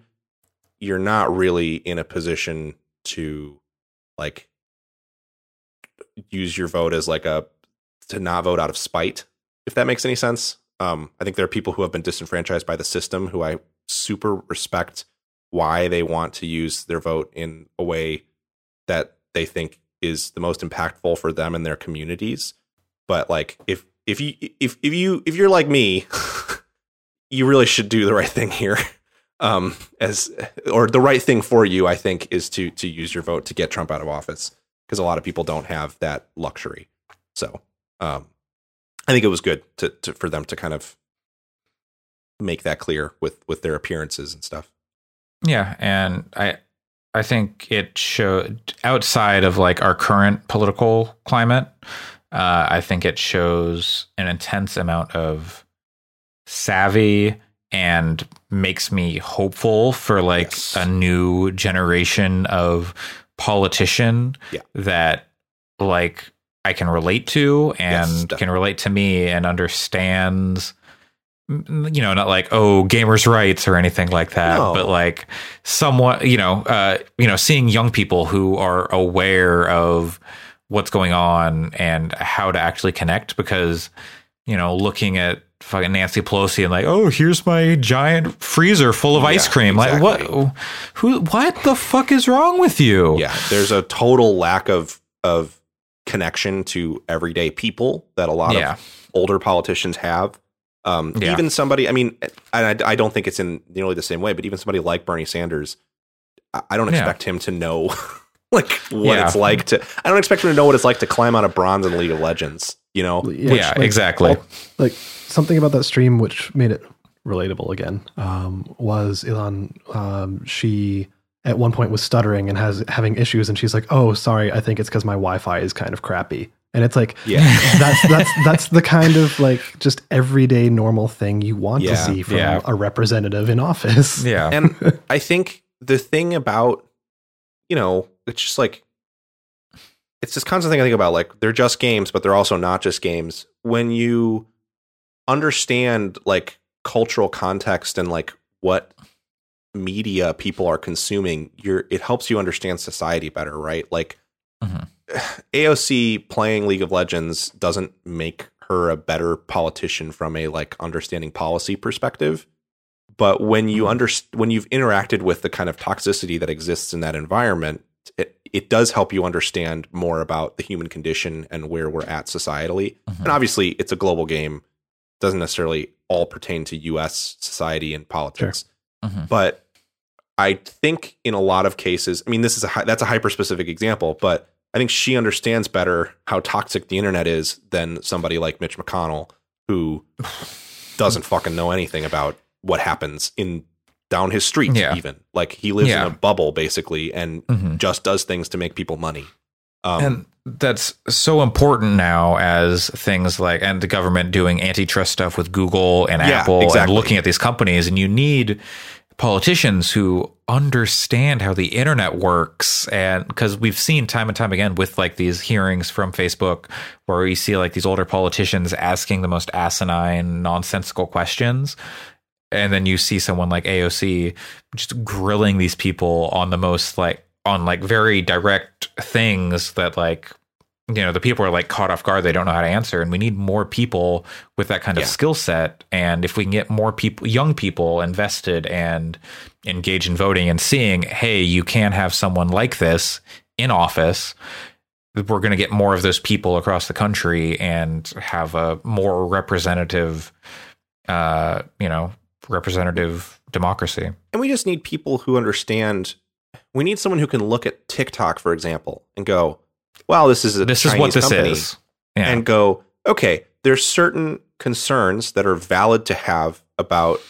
Speaker 3: you're not really in a position to like use your vote as like a to not vote out of spite, if that makes any sense. Um, I think there are people who have been disenfranchised by the system who I super respect why they want to use their vote in a way that they think is the most impactful for them and their communities. But like if if you if if you if you're like me, you really should do the right thing here. Um as or the right thing for you, I think, is to to use your vote to get Trump out of office. Because a lot of people don't have that luxury. So um I think it was good to, to for them to kind of make that clear with with their appearances and stuff.
Speaker 1: Yeah, and I I think it showed outside of like our current political climate, uh, I think it shows an intense amount of savvy and makes me hopeful for like
Speaker 3: Yes.
Speaker 1: a new generation of politician
Speaker 3: Yeah.
Speaker 1: that like I can relate to
Speaker 3: Yes,
Speaker 1: and can relate to me and understands mm, you know not like oh gamers rights or anything like that
Speaker 3: No.
Speaker 1: but like somewhat you know uh you know seeing young people who are aware of what's going on and how to actually connect because you know looking at fucking Nancy Pelosi and like oh here's my giant freezer full of ice
Speaker 3: Yeah,
Speaker 1: cream. Like what who what the fuck is wrong with you?
Speaker 3: Yeah there's a total lack of of connection to everyday people that a lot
Speaker 1: Yeah.
Speaker 3: of older politicians have um
Speaker 1: Yeah.
Speaker 3: even somebody i mean I, I don't think it's in nearly the same way but even somebody like bernie sanders i, I don't
Speaker 1: Yeah.
Speaker 3: expect him to know like what
Speaker 1: Yeah.
Speaker 3: it's like to i don't expect him to know what it's like to climb out of bronze in league of legends you know
Speaker 1: yeah,
Speaker 2: like,
Speaker 1: exactly
Speaker 2: all- like something about that stream which made it relatable again um, was Ilhan. Um, she at one point was stuttering and has having issues, and she's like, "Oh, sorry, I think it's because my Wi-Fi is kind of crappy." And it's like,
Speaker 3: yeah
Speaker 2: that's that's that's the kind of like just everyday normal thing you want to see from
Speaker 1: yeah.
Speaker 2: a representative in office.
Speaker 1: yeah
Speaker 3: and I think the thing about, you know, it's just like, it's this constant thing I think about. Like, they're just games, but they're also not just games. When you understand like cultural context and like what media people are consuming, you're it helps you understand society better, right? Like,
Speaker 1: Mhm.
Speaker 3: AOC playing League of Legends doesn't make her a better politician from a like understanding policy perspective but when you under when you've interacted with the kind of toxicity that exists in that environment it, it does help you understand more about the human condition and where we're at societally
Speaker 1: Mhm.
Speaker 3: and obviously it's a global game doesn't necessarily all pertain to US society and politics
Speaker 1: Mhm.
Speaker 3: but I think in a lot of cases I mean this is a that's a hyper specific example but I think she understands better how toxic the internet is than somebody like Mitch McConnell who doesn't fucking know anything about what happens in down his street
Speaker 1: Yeah.
Speaker 3: even like he lives
Speaker 1: Yeah.
Speaker 3: in a bubble basically and
Speaker 1: Mhm.
Speaker 3: just does things to make people money um
Speaker 1: and that's so important now as things like and the government doing antitrust stuff with Google and
Speaker 3: Yeah,
Speaker 1: Apple and looking at these companies and you need politicians who understand how the internet works. And because we've seen time and time again with like these hearings from Facebook where you see like these older politicians asking the most asinine nonsensical questions. And then you see someone like AOC just grilling these people on the most like on like very direct things that like you know the people are like caught off guard. They don't know how to answer. And we need more people with that kind of
Speaker 3: Yeah.
Speaker 1: skill set. And if we can get more people young people invested and engage in voting and seeing hey you can have someone like this in office we're going to get more of those people across the country and have a more representative uh you know representative democracy.
Speaker 3: And we just need people who understand we need someone who can look at TikTok for example and go wow this is a
Speaker 1: this is
Speaker 3: Chinese
Speaker 1: what this
Speaker 3: company.
Speaker 1: is yeah
Speaker 3: and go, okay, there's certain concerns that are valid to have about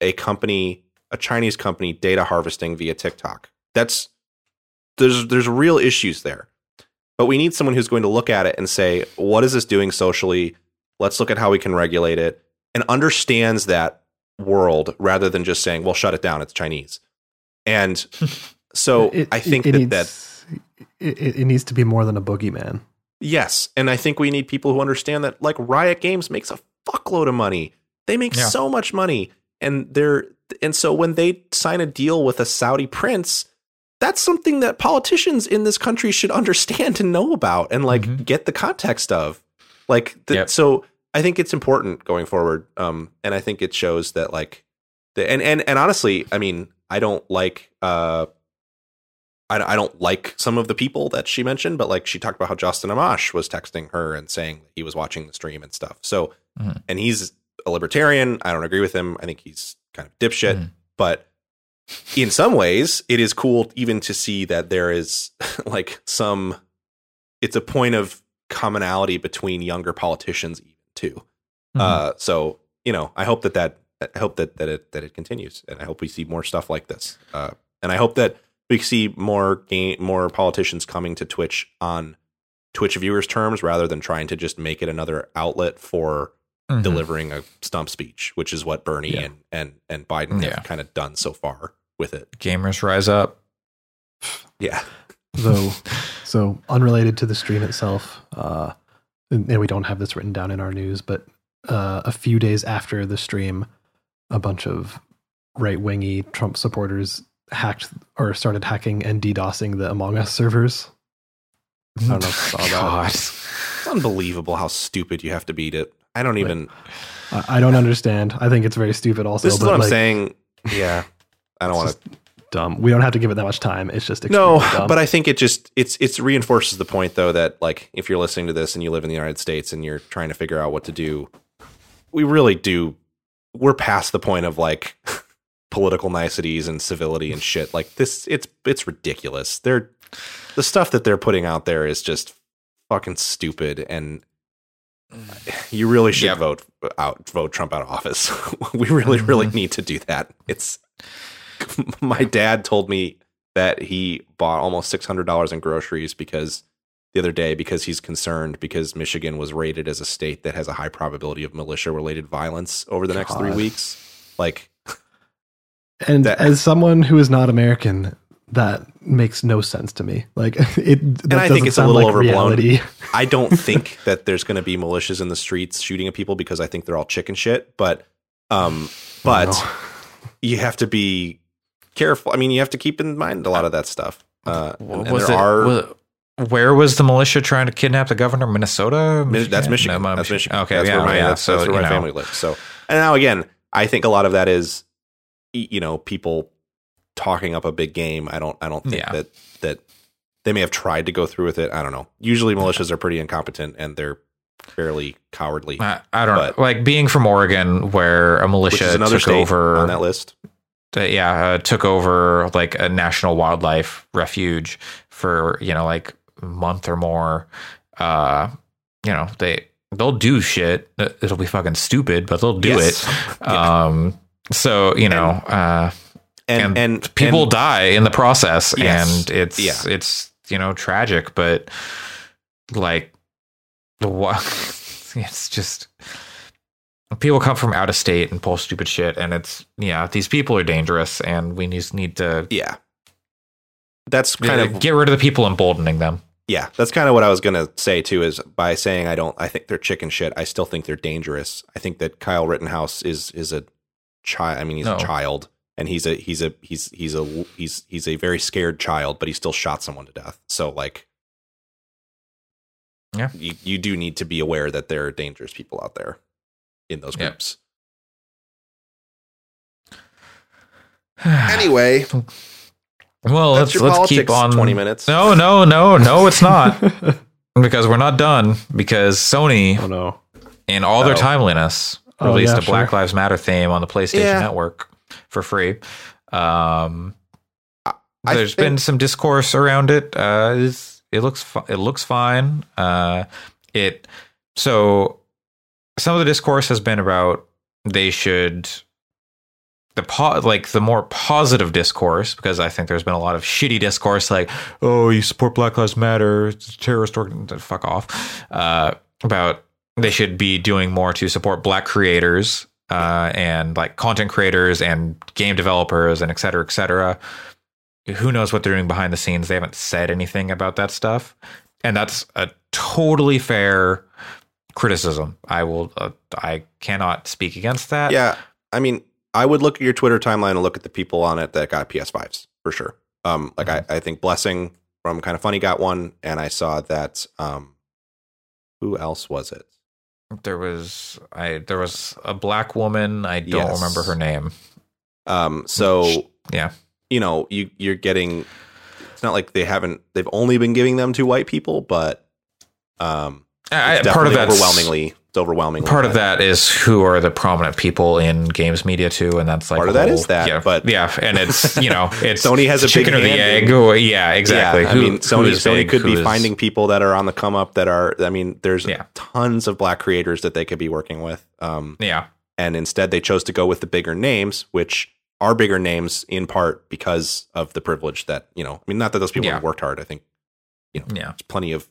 Speaker 3: a company, a Chinese company data harvesting via TikTok. That's there's there's real issues there. But we need someone who's going to look at it and say, what is this doing socially? Let's look at how we can regulate it and understands that world rather than just saying, well, shut it down, it's Chinese. And so
Speaker 2: It-
Speaker 3: I think that, that
Speaker 2: it, it- it needs to be more than a boogeyman.
Speaker 3: Yes, and I think we need people who understand that like Riot Games makes a fuckload of money. They make
Speaker 1: Yeah.
Speaker 3: so much money and they're and so when they sign a deal with a Saudi prince, that's something that politicians in this country should understand and know about and like
Speaker 1: Mhm.
Speaker 3: get the context of. Like the,
Speaker 1: Yep.
Speaker 3: so I think it's important going forward um and I think it shows that like the and and and honestly, I mean, I don't like uh I, I don't like some of the people that she mentioned, but like she talked about how Justin Amash was texting her and saying he was watching the stream and stuff. So,
Speaker 1: Mhm.
Speaker 3: and he's a libertarian. I don't agree with him. I think he's kind of dipshit,
Speaker 1: Mhm.
Speaker 3: but in some ways, it is cool even to see that there is like some, it's a point of commonality between younger politicians, even too.
Speaker 1: Mhm.
Speaker 3: Uh, so you know, I hope that that I hope that that it that it continues, and I hope we see more stuff like this. Uh, and I hope that we see more game more politicians coming to Twitch on Twitch viewers' terms rather than trying to just make it another outlet for
Speaker 1: Mhm.
Speaker 3: delivering a stump speech, which is what Bernie
Speaker 2: Yeah.
Speaker 3: and and and Biden
Speaker 1: Yeah.
Speaker 3: have kind of done so far with it.
Speaker 1: gamers rise up
Speaker 3: Yeah,
Speaker 2: though. so unrelated to the stream itself, uh, and and we don't have this written down in our news, but uh, a few days after the stream, a bunch of right wingy Trump supporters hacked or started hacking and DDoSing the Among Us servers. I don't know if you oh saw that.
Speaker 1: God.
Speaker 3: It's unbelievable how stupid you have to beat it. I don't even.
Speaker 2: I, I don't understand. I think it's very stupid. Also,
Speaker 3: This is
Speaker 2: but
Speaker 3: what I'm
Speaker 2: like,
Speaker 3: saying. Yeah, I don't want to.
Speaker 2: Dumb. We don't have to give it that much time. It's just
Speaker 3: No,
Speaker 2: dumb.
Speaker 3: but I think it just it's it's reinforces the point though that like if you're listening to this and you live in the United States and you're trying to figure out what to do, we really do. We're past the point of like political niceties and civility and shit. Like this, it's it's ridiculous. They're the stuff that they're putting out there is just fucking stupid and. You really should vote out, vote Trump out of office. we really, really
Speaker 1: Mhm.
Speaker 3: need to do that. It's my dad told me that he bought almost six hundred dollars in groceries because the other day because he's concerned because Michigan was rated as a state that has a high probability of militia related violence over the next three weeks. Like,
Speaker 2: and
Speaker 3: that-
Speaker 2: as someone who is not American, that makes no sense to me. Like it. That
Speaker 3: I think it's a little
Speaker 2: like
Speaker 3: overblown.
Speaker 2: Reality.
Speaker 3: I don't think that there's going to be militias in the streets shooting at people because I think they're all chicken shit. But, um, but
Speaker 2: No.
Speaker 3: you have to be careful. I mean, you have to keep in mind a lot of that stuff. Uh, and, and there
Speaker 1: it?
Speaker 3: are
Speaker 1: was- where was the militia trying to kidnap the governor? Minnesota.
Speaker 3: Mi- that's Michigan.
Speaker 1: No,
Speaker 3: that's Michigan.
Speaker 1: Okay,
Speaker 3: that's
Speaker 1: yeah,
Speaker 3: where my,
Speaker 1: yeah.
Speaker 3: that's,
Speaker 1: so
Speaker 3: that's where my
Speaker 1: know,
Speaker 3: family lives. So, and now again, I think a lot of that is, y- you know, people talking up a big game. I don't, I don't think
Speaker 1: Yeah.
Speaker 3: that that they may have tried to go through with it. I don't know. Usually, militias are pretty incompetent and they're fairly cowardly,
Speaker 1: I, I don't
Speaker 3: But-
Speaker 1: know. Like being from Oregon, where a militia
Speaker 3: is another
Speaker 1: took
Speaker 3: state
Speaker 1: over
Speaker 3: on that list.
Speaker 1: uh, yeah, uh, took over like a national wildlife refuge for you know like a month or more. Uh, you know they they'll do shit. It'll be fucking stupid, but they'll do
Speaker 3: Yes.
Speaker 1: it.
Speaker 3: Yeah.
Speaker 1: Um, so you know, uh,
Speaker 3: and
Speaker 1: and,
Speaker 3: and
Speaker 1: people
Speaker 3: and-
Speaker 1: die in the process,
Speaker 3: Yes.
Speaker 1: and it's
Speaker 3: Yeah.
Speaker 1: it's you know tragic, but like the what it's just people come from out of state and pull stupid shit and it's yeah these people are dangerous and we just need to
Speaker 3: yeah, that's kind of
Speaker 1: get rid of the people emboldening them
Speaker 3: Yeah, that's kind of what I was gonna say too. Is by saying I don't, I think they're chicken shit. I still think they're dangerous. I think that Kyle Rittenhouse is is a child. I mean, he's
Speaker 1: No.
Speaker 3: a child, and he's a he's a he's he's a he's he's a very scared child, but he still shot someone to death. So like,
Speaker 1: Yeah.
Speaker 3: you you do need to be aware that there are dangerous people out there in those
Speaker 1: Yeah.
Speaker 3: groups. Anyway,
Speaker 1: well
Speaker 3: that's
Speaker 1: let's let's keep on
Speaker 3: Twenty minutes.
Speaker 1: no no no no it's not because we're not done because sony
Speaker 2: oh no.
Speaker 1: in all their
Speaker 3: Oh.
Speaker 1: Timeliness
Speaker 2: Oh,
Speaker 1: released
Speaker 2: yeah,
Speaker 1: a Black
Speaker 2: sure.
Speaker 1: Lives Matter theme on the PlayStation
Speaker 3: Yeah.
Speaker 1: Network for free. Um,
Speaker 3: I
Speaker 1: there's
Speaker 3: think-
Speaker 1: been some discourse around it. Uh, it looks fi- it looks fine. Uh, it so some of the discourse has been about they should the po- like the more positive discourse because I think there's been a lot of shitty discourse like oh you support Black Lives Matter it's a terrorist organ fuck off uh, about they should be doing more to support black creators uh, and like content creators and game developers and et cetera, et cetera. Who knows what they're doing behind the scenes? They haven't said anything about that stuff. And that's a totally fair criticism. I will, uh, I cannot speak against that.
Speaker 3: Yeah, I mean, I would look at your Twitter timeline and look at the people on it that got PS5s for sure. Um, like
Speaker 1: Mm-hmm.
Speaker 3: I, I think Blessing from Kinda Funny got one, and I saw that. Um, who else was it?
Speaker 1: There was, I, there was a black woman. I don't
Speaker 3: Yes.
Speaker 1: remember her name.
Speaker 3: Um, so
Speaker 1: Yeah.
Speaker 3: you know, you you're getting. It's not like they haven't. They've only been giving them to white people, but um,
Speaker 1: I, part of that
Speaker 3: overwhelmingly. It's overwhelmingly
Speaker 1: part of that is who are the prominent people in games media too, and that's like
Speaker 3: Part of that
Speaker 1: whole-
Speaker 3: is that,
Speaker 1: yeah,
Speaker 3: but-
Speaker 1: yeah, and it's you know it's
Speaker 3: Sony has a big
Speaker 1: chicken or the egg. or- yeah, exactly.
Speaker 3: Yeah, I mean, Sony Sony
Speaker 1: big,
Speaker 3: could be
Speaker 1: is-
Speaker 3: finding people that are on the come up that are. I mean, there's
Speaker 1: Yeah.
Speaker 3: tons of black creators that they could be working with. Um,
Speaker 1: Yeah,
Speaker 3: and instead they chose to go with the bigger names, which are bigger names in part because of the privilege that you know. I mean, not that those people
Speaker 1: Yeah.
Speaker 3: have worked hard. I think you know
Speaker 1: yeah,
Speaker 3: there's plenty of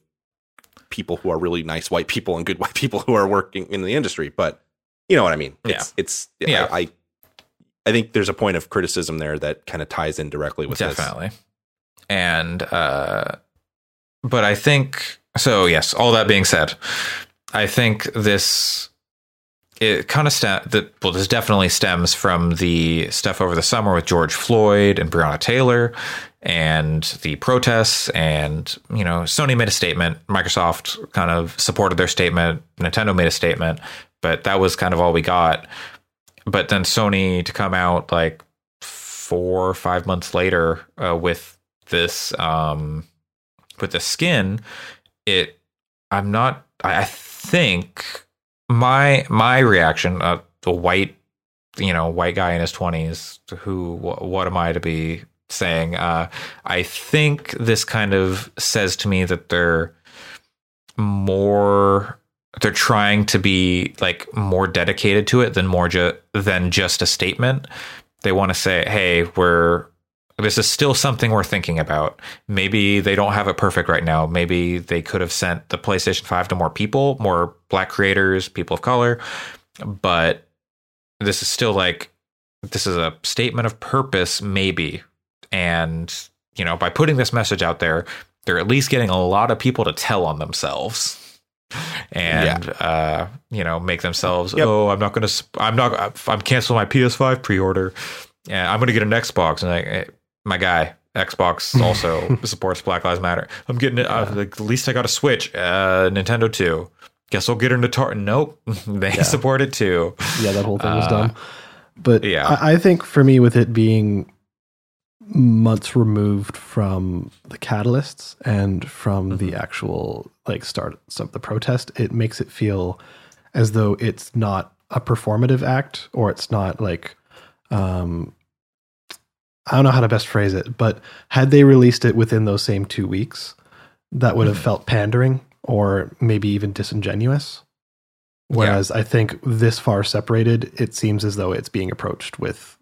Speaker 3: people who are really nice white people and good white people who are working in the industry, but you know what I mean. It's, it's
Speaker 1: Yeah.
Speaker 3: I, I I think there's a point of criticism there that kind of ties in directly with this.
Speaker 1: definitely. and uh, but I think so. Yes, all that being said, I think this it kind of stem that well, this definitely stems from the stuff over the summer with George Floyd and Breonna Taylor, and the protests. And you know, Sony made a statement, Microsoft kind of supported their statement, Nintendo made a statement, but that was kind of all we got. But then Sony to come out like four or five months later uh, with this um, with the skin, it I'm not. I think my my reaction, uh, the white, you know, white guy in his twenties, who wh- what am I to be saying? Uh, I think this kind of says to me that they're more they're trying to be like more dedicated to it than more ju- than just a statement. They want to say, "Hey, we're this is still something we're thinking about. Maybe they don't have it perfect right now. Maybe they could have sent the PlayStation 5 to more people, more black creators, people of color, but this is still like this is a statement of purpose maybe. And, you know, by putting this message out there, they're at least getting a lot of people to tell on themselves and yeah. uh, you know make themselves yep. oh i'm not gonna i'm not i'm canceling my ps5 pre-order. Yeah i'm gonna get an xbox. And like my guy xbox also supports black lives matter. I'm getting it uh, at least i got a switch uh, nintendo 2 guess i'll get her into tar nope they yeah. support it too.
Speaker 2: Yeah that whole thing was dumb. But yeah. I, I think for me with it being months removed from the catalysts and from mm-hmm. the actual like start of the protest, it makes it feel as though it's not a performative act or it's not like um I don't know how to best phrase it, but had they released it within those same two weeks, that would have mm-hmm. felt pandering or maybe even disingenuous. Whereas yeah. I think this far separated, it seems as though it's being approached with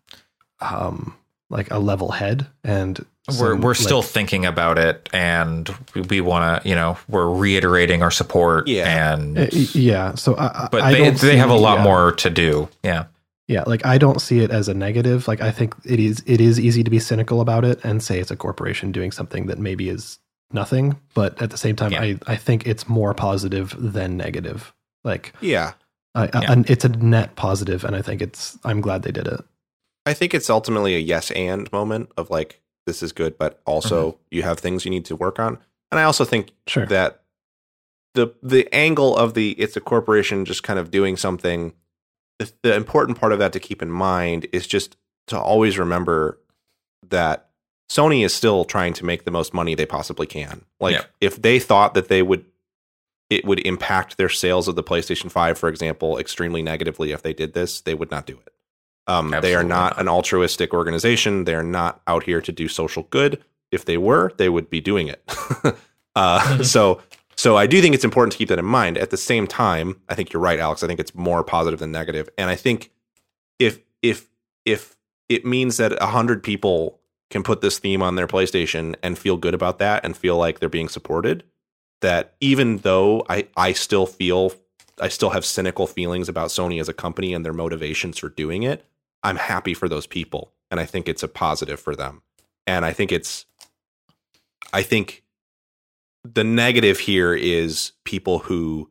Speaker 2: um like a level head and
Speaker 1: we're we're like, still thinking about it and we, we want to you know we're reiterating our support yeah. and uh,
Speaker 2: yeah. So I,
Speaker 1: but
Speaker 2: I
Speaker 1: they they have a lot yeah. more to do. Yeah.
Speaker 2: Yeah like i don't see it as a negative. Like i think it is it is easy to be cynical about it and say it's a corporation doing something that maybe is nothing but at the same time yeah. i i think it's more positive than negative. Like
Speaker 3: yeah.
Speaker 2: I, yeah. I, it's a net positive and i think it's i'm glad they did it
Speaker 3: I think it's ultimately a yes and moment of like this is good, but also mm-hmm. you have things you need to work on. And I also think sure. that the the angle of the it's a corporation just kind of doing something. The, the important part of that to keep in mind is just to always remember that Sony is still trying to make the most money they possibly can. Like yeah. if they thought that they would it would impact their sales of the PlayStation 5 for example extremely negatively if they did this, they would not do it. Um, they are not, not, an altruistic organization. They are not out here to do social good. If they were, they would be doing it. uh, so, so I do think it's important to keep that in mind. At the same time, I think you're right, Alex. I think it's more positive than negative. negative, and I think if if if it means that a hundred people can put this theme on their PlayStation and feel good about that and feel like they're being supported, that even though I I still feel I still have cynical feelings about Sony as a company and their motivations for doing it. I'm happy for those people and I think it's a positive for them. And I think it's I think the negative here is people who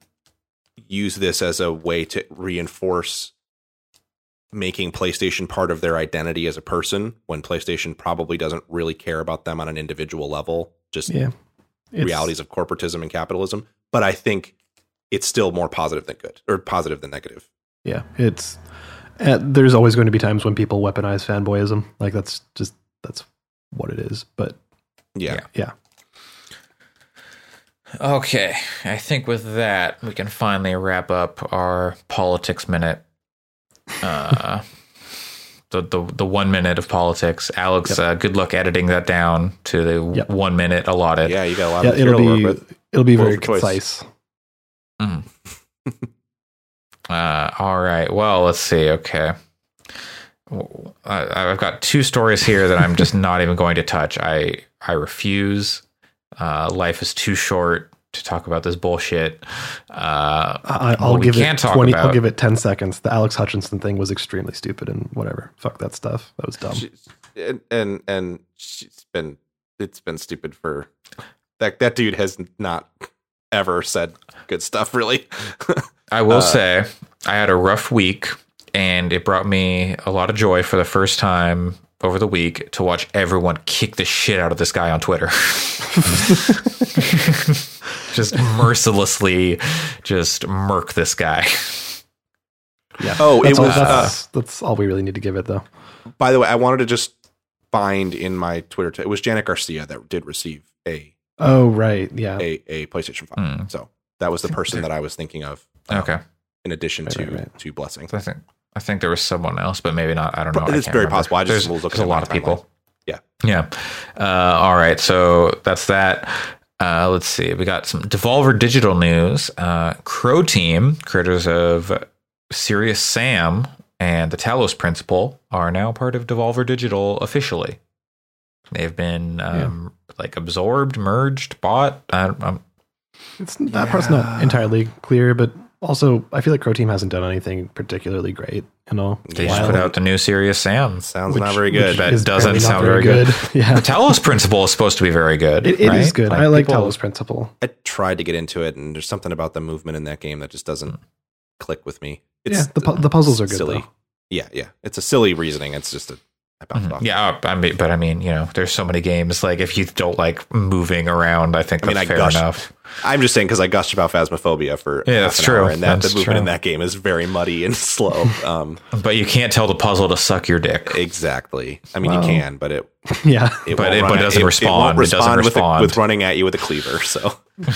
Speaker 3: use this as a way to reinforce making PlayStation part of their identity as a person when PlayStation probably doesn't really care about them on an individual level, just yeah, realities of corporatism and capitalism. But I think it's still more positive than good or positive than negative.
Speaker 2: Yeah, it's uh, there's always going to be times when people weaponize fanboyism. Like that's just that's what it is. But
Speaker 3: yeah,
Speaker 2: yeah.
Speaker 1: Okay, I think with that we can finally wrap up our politics minute. Uh, the, the the one minute of politics. Alex, yep. uh, good luck editing that down to the yep. one minute allotted.
Speaker 3: Yeah, you got a lot
Speaker 2: yeah,
Speaker 3: of
Speaker 2: it'll
Speaker 3: be,
Speaker 2: work with. It'll be very concise.
Speaker 1: Mm. Uh, all right. Well, let's see. Okay. I've got two stories here that I'm just not even going to touch. I I refuse. Uh, life is too short to talk about this bullshit. Uh,
Speaker 2: I, will give it twenty. About, I'll give it ten seconds. The Alex Hutchinson thing was extremely stupid and whatever. Fuck that stuff. That was dumb.
Speaker 3: She, and, and and she's been it's been stupid for that. That dude has not ever said good stuff. Really,
Speaker 1: I will
Speaker 3: Uh,
Speaker 1: say I had a rough week and it brought me a lot of joy for the first time over the week to watch everyone kick the shit out of this guy on Twitter. just mercilessly just murk this guy.
Speaker 2: Yeah.
Speaker 3: Oh,
Speaker 2: that's
Speaker 3: it
Speaker 2: all,
Speaker 3: was,
Speaker 2: That's, that's all we really need to give it, though.
Speaker 3: by the way, I wanted to just find in my Twitter. T- it was Janet Garcia that did receive a
Speaker 2: Oh, right. Yeah.
Speaker 3: a, a PlayStation Five.
Speaker 1: Hmm.
Speaker 3: So that was the person that I was thinking of. um,
Speaker 1: Okay.
Speaker 3: In addition
Speaker 2: Right,
Speaker 3: to
Speaker 2: right, right.
Speaker 3: to Blessing.
Speaker 1: I think I think there was someone else, but maybe not. I don't know.
Speaker 3: But
Speaker 1: I
Speaker 3: it's
Speaker 1: can't
Speaker 3: very
Speaker 1: remember.
Speaker 3: possible. I just
Speaker 1: there's,
Speaker 3: was
Speaker 1: there's a lot of people.
Speaker 3: timeline. Yeah.
Speaker 1: Yeah. Uh, all right. So that's that. Uh, let's see. We got some Devolver Digital news. Uh, Croteam, creators of Serious Sam and the Talos Principle, are now part of Devolver Digital officially. They've been um, like absorbed, merged, bought. I, I'm,
Speaker 2: It's that part's not entirely clear, but also I feel like Croteam hasn't done anything particularly great. You know,
Speaker 1: they just put out the new Serious Sam.
Speaker 3: Sounds
Speaker 2: which-
Speaker 3: not very good.
Speaker 1: That
Speaker 2: is
Speaker 1: doesn't sound very good.
Speaker 2: yeah,
Speaker 1: The Talos Principle is supposed to be very good.
Speaker 2: it, it is
Speaker 1: right?
Speaker 2: good. I like
Speaker 1: people-
Speaker 2: Talos Principle.
Speaker 3: I tried to get into it, and there's something about the movement in that game that just doesn't click with me.
Speaker 2: yeah, the pu- the puzzles are good
Speaker 3: silly.
Speaker 2: though.
Speaker 3: Yeah, yeah. It's a silly reasoning. It's just a I bounced
Speaker 1: Mhm.
Speaker 3: off.
Speaker 1: Yeah, I mean, but I mean, you know, there's so many games. Like, if you don't like moving around, I think
Speaker 3: I mean, I
Speaker 1: fair
Speaker 3: gushed,
Speaker 1: enough.
Speaker 3: I'm just saying because I gushed about Phasmophobia for
Speaker 1: Yeah,
Speaker 3: half
Speaker 1: that's
Speaker 3: an
Speaker 1: true.
Speaker 3: hour, and that
Speaker 1: That's
Speaker 3: the movement in that game is very muddy and slow. Um,
Speaker 1: But you can't tell the puzzle to suck your dick.
Speaker 3: exactly. I mean,
Speaker 2: Wow.
Speaker 3: you can, but it
Speaker 2: Yeah,
Speaker 3: it
Speaker 1: But it- but
Speaker 3: at-
Speaker 1: doesn't
Speaker 3: it,
Speaker 1: respond.
Speaker 3: It won't
Speaker 1: It doesn't
Speaker 3: respond, with,
Speaker 1: respond.
Speaker 3: with running at you with a cleaver. So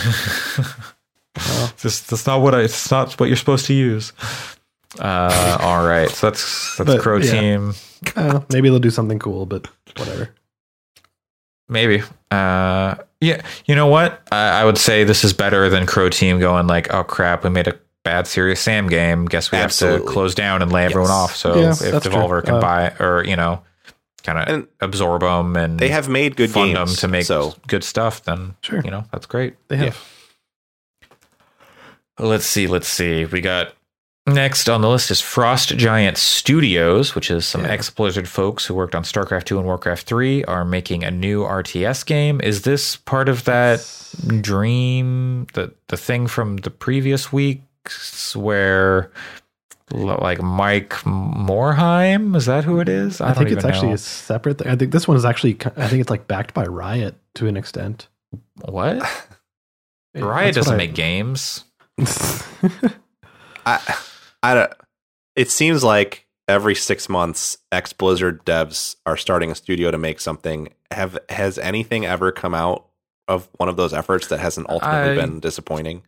Speaker 1: That's, that's not what I. It's not what you're supposed to use. Uh, all right, so that's that's
Speaker 2: But,
Speaker 1: Crow
Speaker 2: yeah.
Speaker 1: Team.
Speaker 2: uh, maybe they'll do something cool, but whatever.
Speaker 1: Maybe. Uh, yeah. You know what? I, I would say this is better than Croteam going like, oh crap, we made a bad Serious Sam game. Guess we have to close down and lay everyone off. So
Speaker 2: Yeah,
Speaker 1: if Devolver
Speaker 2: true.
Speaker 1: can
Speaker 2: Uh,
Speaker 1: buy or you know, kind of absorb them and
Speaker 3: they have made good
Speaker 1: fund
Speaker 3: games
Speaker 1: them to make
Speaker 3: So
Speaker 1: good stuff, then
Speaker 2: Sure,
Speaker 1: you know that's great.
Speaker 2: they have.
Speaker 1: Let's see. Let's see. We got next on the list is Frost Giant Studios, which is some
Speaker 2: Yeah.
Speaker 1: ex Blizzard folks who worked on StarCraft 2 and Warcraft 3 are making a new RTS game. Is this part of that dream, the the thing from the previous weeks where like Mike Morhaime, is that who it is?
Speaker 2: I, think
Speaker 1: don't
Speaker 2: it's actually
Speaker 1: know.
Speaker 2: a separate. Thing. I think this one is actually. I think it's like backed by Riot to an extent.
Speaker 1: what? Riot
Speaker 2: that's
Speaker 1: doesn't
Speaker 2: I-
Speaker 1: make games.
Speaker 3: I, I don't. It seems like every six months, ex Blizzard devs are starting a studio to make something. Have has anything ever come out of one of those efforts that hasn't ultimately
Speaker 1: I-
Speaker 3: been disappointing?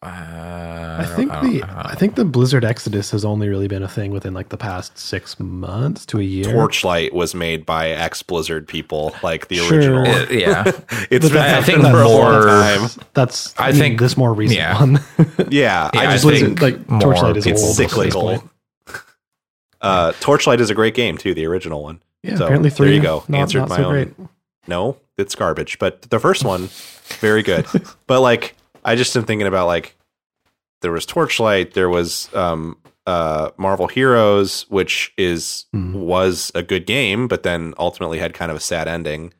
Speaker 1: Uh,
Speaker 2: I think
Speaker 1: don't-
Speaker 2: the
Speaker 1: don't.
Speaker 2: I think the Blizzard Exodus has only really been a thing within like the past six months to a year.
Speaker 3: Torchlight was made by ex Blizzard people, like the
Speaker 2: Sure.
Speaker 3: original.
Speaker 1: Uh, yeah.
Speaker 3: it's
Speaker 2: But
Speaker 3: been
Speaker 2: that-
Speaker 1: I think
Speaker 3: happening for
Speaker 1: more-
Speaker 3: time.
Speaker 2: That's
Speaker 1: I
Speaker 2: I, mean,
Speaker 1: think-
Speaker 2: this more recent
Speaker 1: yeah.
Speaker 2: one.
Speaker 3: Yeah,
Speaker 1: Yeah,
Speaker 3: I
Speaker 1: I
Speaker 3: just
Speaker 1: think
Speaker 3: think
Speaker 2: like
Speaker 1: more
Speaker 2: Torchlight is
Speaker 1: people-
Speaker 2: old.
Speaker 3: it's
Speaker 2: at this
Speaker 3: cyclical. Uh, Torchlight is a great game too, the original one.
Speaker 2: Yeah,
Speaker 3: So,
Speaker 2: apparently
Speaker 3: there you go.
Speaker 2: Not,
Speaker 3: Answered
Speaker 2: not
Speaker 3: my
Speaker 2: so
Speaker 3: own-
Speaker 2: great.
Speaker 3: No, it's garbage. But the first one, very good. but like, I just am thinking about like, there was Torchlight, there was um, uh, Marvel Heroes, which is
Speaker 2: Mhm.
Speaker 3: was a good game, but then ultimately had kind of a sad ending.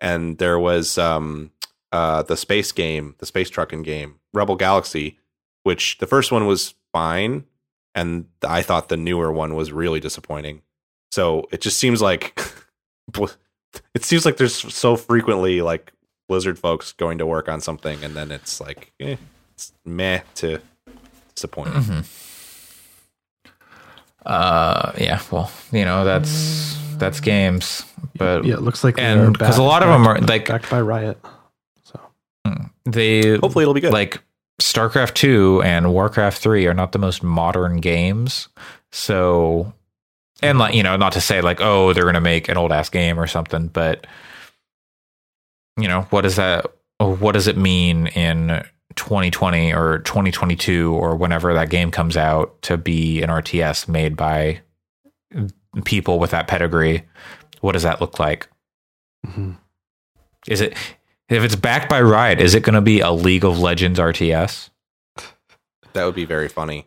Speaker 3: And there was um, uh, the space game, the space trucking game, Rebel Galaxy, which the first one was fine, and I thought the newer one was really disappointing. So it just seems like it seems like there's so frequently like Blizzard folks going to work on something, and then it's like eh, it's meh to disappointing.
Speaker 1: Mhm. Uh, yeah. Well, you know that's that's games, but
Speaker 2: yeah, it looks like they
Speaker 1: and
Speaker 2: are
Speaker 1: 'cause a lot of them are, like-
Speaker 2: backed by Riot. So
Speaker 1: they
Speaker 3: Hopefully, it'll be good.
Speaker 1: like StarCraft 2 and Warcraft 3 are not the most modern games. So and like, you know, not to say like, oh, they're going to make an old ass game or something, but you know, what does that what does it mean in 2020 or 2022 or whenever that game comes out to be an RTS made by people with that pedigree? What does that look like?
Speaker 2: mhm.
Speaker 1: Is it if it's backed by Riot, is it going to be a League of Legends RTS?
Speaker 3: that would be very funny.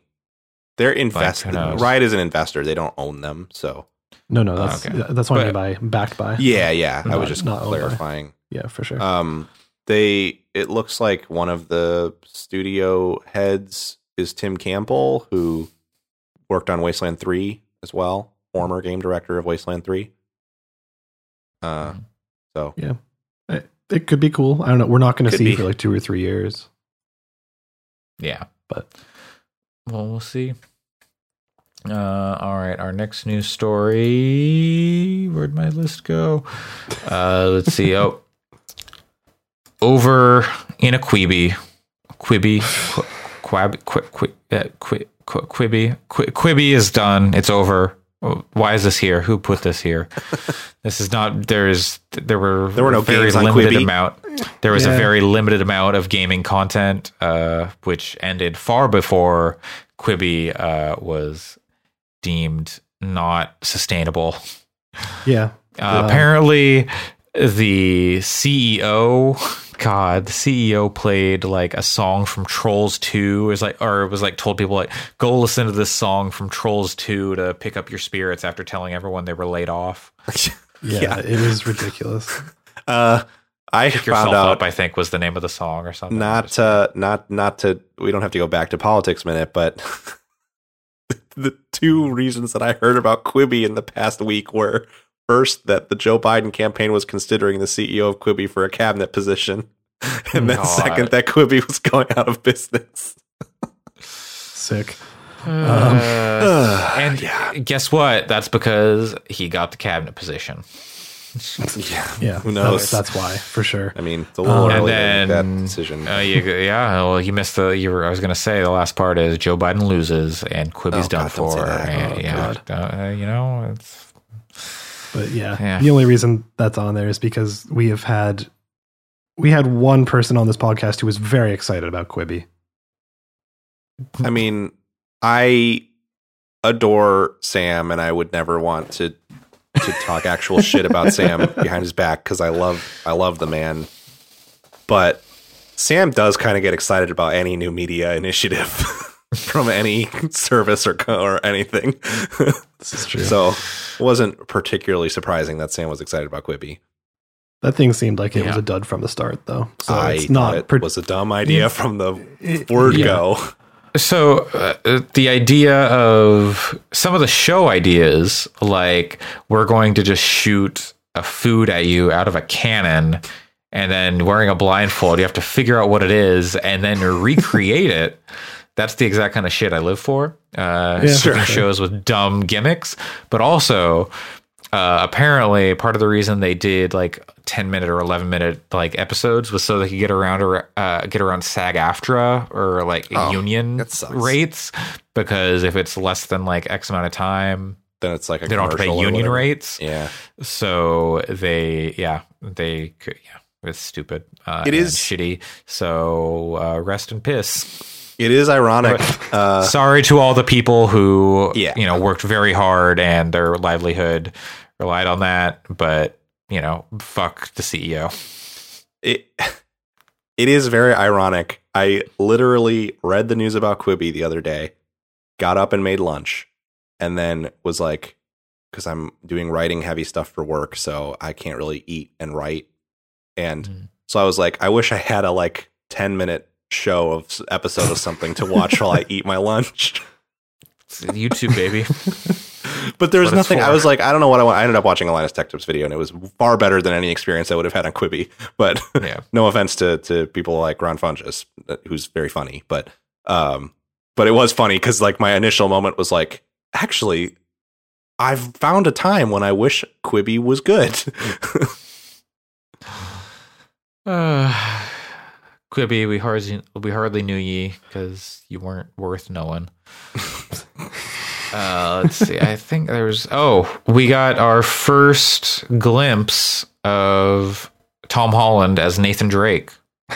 Speaker 3: They're invested.
Speaker 1: knows?
Speaker 3: Riot is an investor; they don't own them. So
Speaker 2: no, no, that's
Speaker 1: Okay.
Speaker 2: that's what I mean by backed by.
Speaker 3: yeah, yeah. I was just
Speaker 2: not by-
Speaker 3: clarifying.
Speaker 2: Yeah, for sure.
Speaker 3: Um, they it looks like one of the studio heads is Tim Campbell, who worked on Wasteland Three as well, former game director of Wasteland Three. Uh,
Speaker 1: Mhm.
Speaker 3: so
Speaker 2: Yeah. it, it could be cool. I don't know. We're not going to
Speaker 3: Could
Speaker 2: see
Speaker 3: be.
Speaker 2: for like two or three years.
Speaker 1: Yeah.
Speaker 2: But-
Speaker 1: well, we'll see. Uh, all right, our next news story. Where'd my list go? Uh, let's see. Oh, over in a Quibi, Quibi, Qu- Quab, Qu- Qu- uh, Quibi, Quibi is done. It's over. Why is this here? Who put this here? this is not. There's there were
Speaker 3: There were no
Speaker 1: very
Speaker 3: games on
Speaker 1: limited amount. There was a very limited amount of gaming content, uh, which ended far before Quibi uh, was deemed not sustainable.
Speaker 2: Yeah.
Speaker 1: Uh. Apparently, the CEO, God, the CEO played like a song from Trolls Two. Is like, or it was like told people like, go listen to this song from Trolls Two to pick up your spirits after telling everyone they were laid off.
Speaker 2: Yeah.
Speaker 3: Yeah.
Speaker 2: It was ridiculous.
Speaker 3: uh, I
Speaker 1: Pick
Speaker 3: found
Speaker 1: yourself
Speaker 3: out
Speaker 1: up, I think, was the name of the song or something.
Speaker 3: not uh, not not to we don't have to go back to politics minute, but the two reasons that I heard about Quibi in the past week were first that the Joe Biden campaign was considering the CEO of Quibi for a cabinet position, and then
Speaker 1: God.
Speaker 3: second that Quibi was going out of business.
Speaker 2: Sick.
Speaker 1: Uh, and
Speaker 3: yeah.
Speaker 1: guess what? That's because he got the cabinet position.
Speaker 3: Yeah,
Speaker 2: Yeah.
Speaker 3: Who knows?
Speaker 2: That's, that's why, for sure.
Speaker 3: I mean, it's a little
Speaker 2: Um,
Speaker 3: early
Speaker 1: and
Speaker 3: to make
Speaker 1: then
Speaker 3: that decision.
Speaker 1: Uh, you, yeah, well, you missed the. You were. I was going to say the last part is Joe Biden loses and Quibi's
Speaker 3: Oh,
Speaker 1: done
Speaker 3: God,
Speaker 1: for. And,
Speaker 2: Oh,
Speaker 1: yeah, uh, you know, it's
Speaker 2: But yeah,
Speaker 1: Yeah.
Speaker 2: the only reason that's on there is because we have had we had one person on this podcast who was very excited about Quibi.
Speaker 3: I mean, I adore Sam, and I would never want to to talk actual shit about Sam behind his back because I love I love the man. But Sam does kind of get excited about any new media initiative from any service or co- or anything.
Speaker 2: This is true.
Speaker 3: so it wasn't particularly surprising that Sam was excited about Quibi.
Speaker 2: that thing seemed like it was a dud from the start, though. So
Speaker 3: I
Speaker 2: it's not.
Speaker 3: it
Speaker 2: per-
Speaker 3: was a dumb idea from the
Speaker 2: it-
Speaker 3: word
Speaker 2: yeah.
Speaker 3: go.
Speaker 1: so uh, the idea of some of the show ideas, like we're going to just shoot a food at you out of a cannon. And then wearing a blindfold, you have to figure out what it is and then recreate it. That's the exact kind of shit I live for. Uh,
Speaker 2: Yeah,
Speaker 1: certain
Speaker 2: sure.
Speaker 1: shows with dumb gimmicks, but also uh, apparently part of the reason they did like 10 minute or 11 minute like episodes was so they could get around or uh, get around SAG AFTRA or like
Speaker 3: Oh,
Speaker 1: union rates because if it's less than like X amount of time,
Speaker 3: Then it's like a
Speaker 1: they don't have to pay union rates.
Speaker 3: Yeah.
Speaker 1: So they, yeah, they could, yeah, it's stupid. Uh,
Speaker 3: It
Speaker 1: and
Speaker 3: is-
Speaker 1: shitty. So uh, rest and piss.
Speaker 3: It is ironic. Uh,
Speaker 1: Sorry to all the people who,
Speaker 3: Yeah.
Speaker 1: you know, worked very hard and their livelihood relied on that. But you know, fuck the CEO.
Speaker 3: it it is very ironic. I literally read the news about Quibi the other day, got up and made lunch, and then was like, because I'm doing writing heavy stuff for work, so I can't really eat and write. And
Speaker 1: Mhm.
Speaker 3: so I was like, I wish I had a like 10 minute show of episode of something to watch while I eat my lunch.
Speaker 1: YouTube, baby.
Speaker 3: But there's
Speaker 1: What it's
Speaker 3: nothing. I was like, I don't know what I want. I ended up watching a Linus Tech Tips video, and it was far better than any experience I would have had on Quibi. But
Speaker 1: yeah.
Speaker 3: no offense to to people like Ron Funches, uh, who's very funny, but um, but it was funny because like my initial moment was like, actually, I've found a time when I wish Quibi was good.
Speaker 1: Uh, Quibi, we hardly we hardly knew ye because you weren't worth knowing. uh, let's see. I think there's. Oh, we got our first glimpse of Tom Holland as Nathan Drake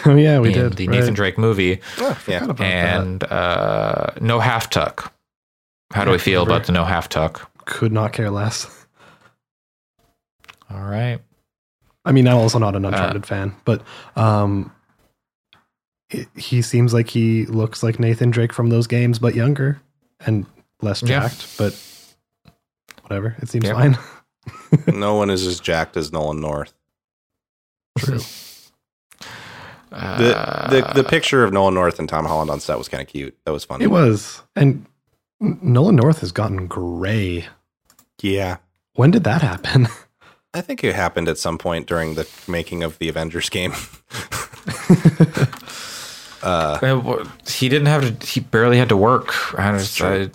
Speaker 2: Oh yeah, we did
Speaker 1: the
Speaker 2: right.
Speaker 1: Nathan Drake movie,
Speaker 3: yeah,
Speaker 2: Forgot
Speaker 1: and uh, no half tuck. How do we feel about the no half tuck?
Speaker 2: could not care less.
Speaker 1: All right.
Speaker 2: I mean, I'm also not
Speaker 1: Uh,
Speaker 2: an Uncharted fan, but um, it, he seems like he looks like Nathan Drake from those games, but younger and less
Speaker 1: Yeah.
Speaker 2: jacked. But whatever, it seems
Speaker 1: Yeah.
Speaker 2: fine.
Speaker 3: no one is as jacked as Nolan North.
Speaker 2: True.
Speaker 3: The, the the picture of Nolan North and Tom Holland on set was kind of cute. That was funny.
Speaker 2: It was. And Nolan North has gotten gray.
Speaker 3: Yeah.
Speaker 2: When did that happen?
Speaker 3: I think it happened at some point during the making of the Avengers game. uh,
Speaker 1: Uh, he didn't have to. He barely had to work. I just, I,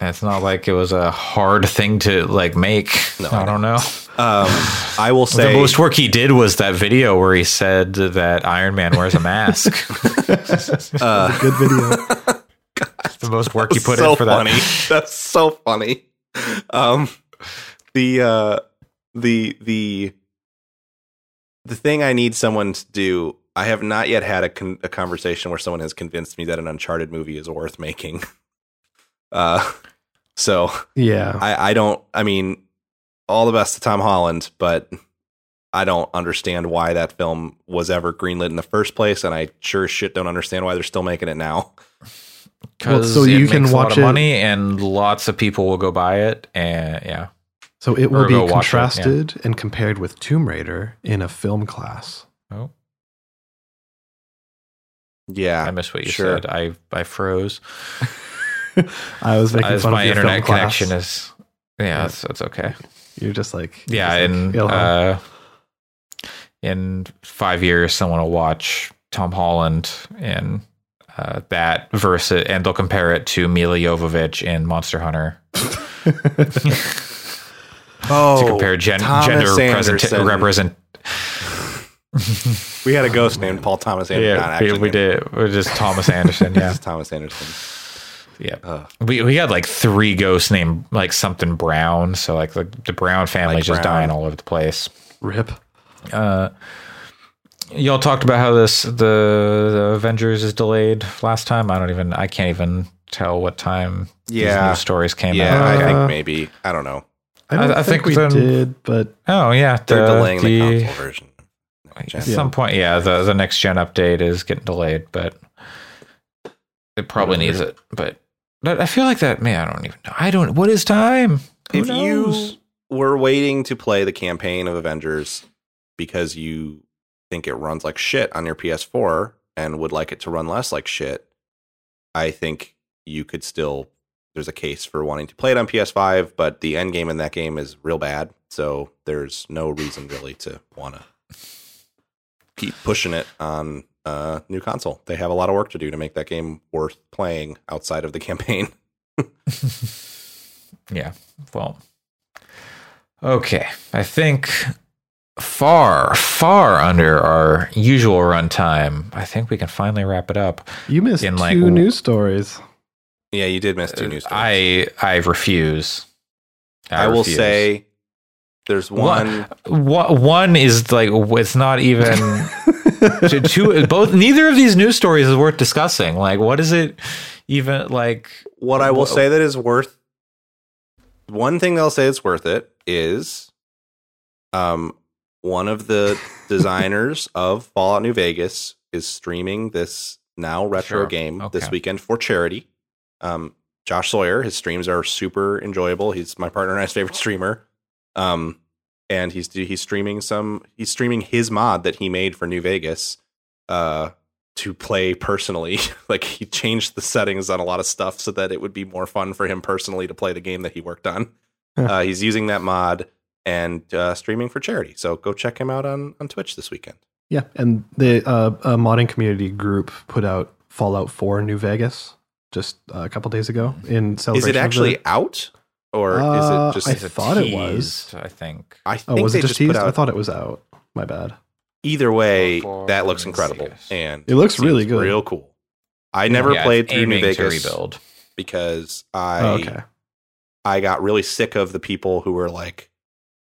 Speaker 1: it's not like it was a hard thing to like make.
Speaker 3: No,
Speaker 1: I
Speaker 3: I
Speaker 1: don't know.
Speaker 3: um, I will say
Speaker 1: the most work he did was that video where he said that Iron Man wears a mask.
Speaker 3: uh,
Speaker 2: Good video.
Speaker 1: the most work he put
Speaker 3: so
Speaker 1: in for
Speaker 3: funny.
Speaker 1: that.
Speaker 3: That's so funny. Um, the uh, the the the thing I need someone to do. I have not yet had a, con- a conversation where someone has convinced me that an Uncharted movie is worth making. Uh, so
Speaker 2: Yeah.
Speaker 3: I, I don't. I mean, all the best to Tom Holland, but I don't understand why that film was ever greenlit in the first place, and I sure as shit don't understand why they're still making it now.
Speaker 1: Because
Speaker 2: Well, so
Speaker 1: it
Speaker 2: you can
Speaker 1: makes a lot
Speaker 2: watch
Speaker 1: of
Speaker 2: it-
Speaker 1: money, and lots of people will go buy it. And yeah,
Speaker 2: So it
Speaker 1: Or
Speaker 2: will be
Speaker 1: go watch it, yeah.
Speaker 2: contrasted and compared with Tomb Raider in a film class.
Speaker 1: oh,
Speaker 3: Yeah,
Speaker 1: I missed what you
Speaker 3: sure.
Speaker 1: said. I I froze.
Speaker 2: I was making
Speaker 1: As
Speaker 2: fun
Speaker 1: my internet
Speaker 2: film class.
Speaker 1: connection is. Yeah, that's, okay.
Speaker 2: You're just like
Speaker 1: Yeah,
Speaker 2: like,
Speaker 1: in
Speaker 2: "Ilham."
Speaker 1: uh, in five years, someone will watch Tom Holland in uh, that versus, and they'll compare it to Milla Jovovich in Monster Hunter
Speaker 3: Oh,
Speaker 1: to compare gen- gender present- represent.
Speaker 3: We had a ghost named Paul Thomas Anderson. Not
Speaker 1: Yeah,
Speaker 3: actually
Speaker 1: we, we did. We're just Thomas Anderson. Yeah,
Speaker 3: It's Thomas Anderson.
Speaker 1: yeah.
Speaker 3: Ugh.
Speaker 1: We we had like three ghosts named like something Brown. So like the the Brown family
Speaker 3: Like
Speaker 1: just
Speaker 3: Brown.
Speaker 1: dying all over the place.
Speaker 2: Rip.
Speaker 1: Uh, y'all talked about how this the, the Avengers is delayed last time. I don't even. I can't even tell what time these
Speaker 3: Yeah.
Speaker 1: news stories came
Speaker 3: Yeah,
Speaker 1: out.
Speaker 3: I
Speaker 2: Uh,
Speaker 3: think maybe. I don't know.
Speaker 2: I don't
Speaker 1: I- I
Speaker 2: think,
Speaker 1: think
Speaker 2: we
Speaker 1: then-
Speaker 2: did, but
Speaker 1: Oh yeah,
Speaker 3: They're
Speaker 1: the-
Speaker 3: delaying the,
Speaker 1: the-
Speaker 3: console version.
Speaker 1: At some point, yeah, the the next gen update is getting delayed, but it probably
Speaker 2: Whatever.
Speaker 1: needs it. But but I feel like that. Man, I don't even know. I don't. What is time? Who
Speaker 3: if
Speaker 1: knows?
Speaker 3: you were waiting to play the campaign of Avengers because you think it runs like shit on your PS4 and would like it to run less like shit, I think you could still. There's a case for wanting to play it on PS5, but the end game in that game is real bad, so there's no reason really to want to keep pushing it on a new console. They have a lot of work to do to make that game worth playing outside of the campaign.
Speaker 1: Yeah. Well. Okay. I think far, far under our usual runtime. I think we can finally wrap it up.
Speaker 2: you missed
Speaker 1: In,
Speaker 2: two
Speaker 1: like,
Speaker 2: news stories.
Speaker 3: yeah, you did miss two news. stories.
Speaker 1: I I refuse.
Speaker 3: I, will
Speaker 1: refuse.
Speaker 3: say there's one.
Speaker 1: One, one is like it's not even two, two. Both neither of these news stories is worth discussing. Like, what is it even like?
Speaker 3: What I will say that is worth one thing I'll say it's worth it is um one of the designers of Fallout New Vegas is streaming this now retro
Speaker 1: Sure.
Speaker 3: game
Speaker 1: Okay.
Speaker 3: this weekend for charity. Um Josh Sawyer, his streams are super enjoyable. He's my partner and I's favorite streamer. Um and he's he's streaming some he's streaming his mod that he made for New Vegas uh to play personally. like he changed the settings on a lot of stuff so that it would be more fun for him personally to play the game that he worked on.
Speaker 2: Huh.
Speaker 3: Uh, he's using that mod and uh, streaming for charity. So go check him out on on Twitch this weekend.
Speaker 2: Yeah, and the uh, uh, modding community group put out Fallout 4 New Vegas just uh, a couple days ago in celebration.
Speaker 3: Is
Speaker 2: celebration.
Speaker 3: it
Speaker 2: of
Speaker 3: actually
Speaker 2: the-
Speaker 3: out or
Speaker 2: Uh,
Speaker 3: is it just?
Speaker 2: I
Speaker 1: Is it
Speaker 2: thought it was.
Speaker 1: I think.
Speaker 3: I
Speaker 2: Oh,
Speaker 3: think
Speaker 2: was
Speaker 3: they
Speaker 2: it just
Speaker 3: just put
Speaker 2: teased?
Speaker 3: out.
Speaker 2: I thought it was out. My bad.
Speaker 3: either way,
Speaker 1: For
Speaker 3: that looks incredible
Speaker 1: Vegas.
Speaker 3: and
Speaker 2: It looks really good.
Speaker 3: real cool. I never
Speaker 1: Yeah,
Speaker 3: played
Speaker 1: it's
Speaker 3: through New Vegas
Speaker 1: rebuild.
Speaker 3: because I
Speaker 2: Oh, okay.
Speaker 3: I got really sick of the people who were like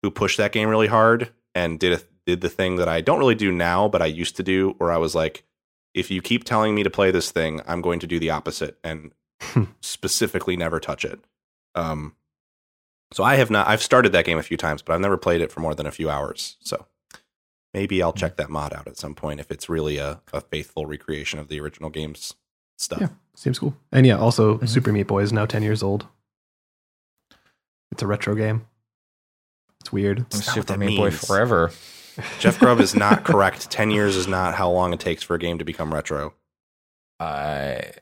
Speaker 3: who pushed that game really hard and did a, did the thing that I don't really do now, but I used to do, where I was like, if you keep telling me to play this thing, I'm going to do the opposite and specifically never touch it. Um, so I have not. I've started that game a few times, but I've never played it for more than a few hours. So maybe I'll check that mod out at some point if it's really a, a faithful recreation of the original game's stuff.
Speaker 2: Yeah. Seems cool. And yeah, also
Speaker 1: Mhm.
Speaker 2: Super Meat Boy is now 10 years old. It's a retro game. It's weird.
Speaker 3: It's not what
Speaker 1: Super
Speaker 3: that
Speaker 1: Meat Boy forever.
Speaker 3: Jeff Grubb is not correct. Ten years is not how long it takes for a game to become retro.
Speaker 1: I,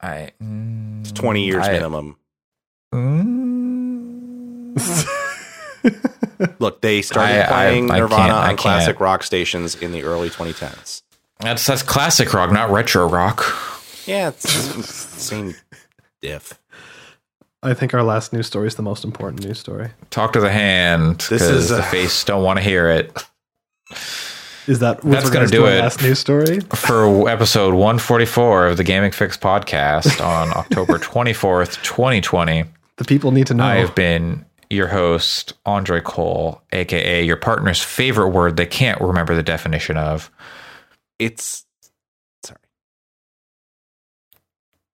Speaker 1: I, mm,
Speaker 3: It's twenty years
Speaker 1: I-
Speaker 3: minimum.
Speaker 1: mm,
Speaker 3: Look, they started
Speaker 1: I- I-
Speaker 3: playing
Speaker 1: I
Speaker 3: Nirvana
Speaker 1: can't- I
Speaker 3: on
Speaker 1: can't.
Speaker 3: classic rock stations in the early 2010s.
Speaker 1: that's that's classic rock, not retro rock.
Speaker 3: Yeah, it's same diff.
Speaker 2: I think our last news story is the most important news story.
Speaker 1: Talk to the hand
Speaker 3: This is,
Speaker 1: the
Speaker 3: uh,
Speaker 1: face don't want to hear it.
Speaker 2: Is that with
Speaker 1: That's gonna do
Speaker 2: to our
Speaker 1: it.
Speaker 2: last news story?
Speaker 1: for episode 144 of the Gaming Fyx podcast on October 24th, 2020.
Speaker 2: The people need to know.
Speaker 1: I have been your host, Andre Cole, aka your partner's favorite word they can't remember the definition of.
Speaker 3: It's sorry.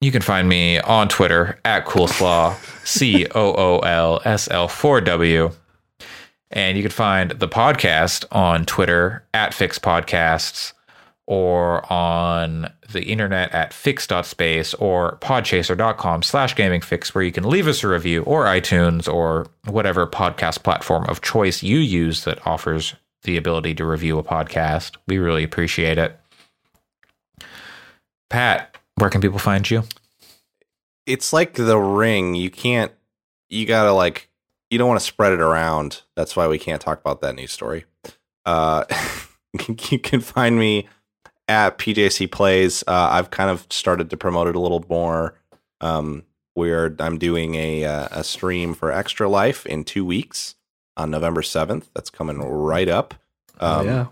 Speaker 1: You can find me on Twitter at Coolslaw, C O O L S L 4 W. And you can find the podcast on Twitter at Fyx Podcasts or on the internet at fyx.space or podchaser.com slash gaming fyx where you can leave us a review or iTunes or whatever podcast platform of choice you use that offers the ability to review a podcast. We really appreciate it. Pat, where can people find you?
Speaker 3: It's like the ring. You can't. You gotta like. You don't want to spread it around. That's why we can't talk about that news story. Uh, you can find me at PJC Plays. Uh, I've kind of started to promote it a little more. Um, where I'm doing a uh, a stream for Extra Life in two weeks on November seventh. That's coming right up.
Speaker 2: Oh,
Speaker 3: Um,
Speaker 2: yeah.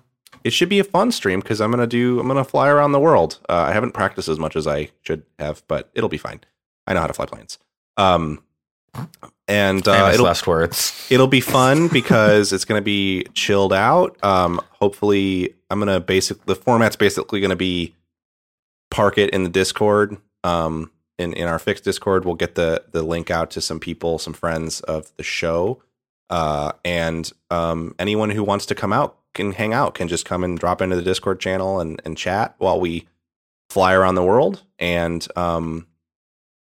Speaker 3: it should be a fun stream because I'm gonna do I'm gonna fly around the world. Uh, I haven't practiced as much as I should have, but it'll be fine. I know how to fly planes. Um, and uh, it'll
Speaker 1: last words.
Speaker 3: it'll be fun because it's gonna be chilled out. Um, hopefully, I'm gonna basic the format's basically gonna be park it in the Discord. Um, in in our fixed Discord, we'll get the the link out to some people, some friends of the show. Uh, and um, anyone who wants to come out can hang out, can just come and drop into the Discord channel and, and chat while we fly around the world. And um,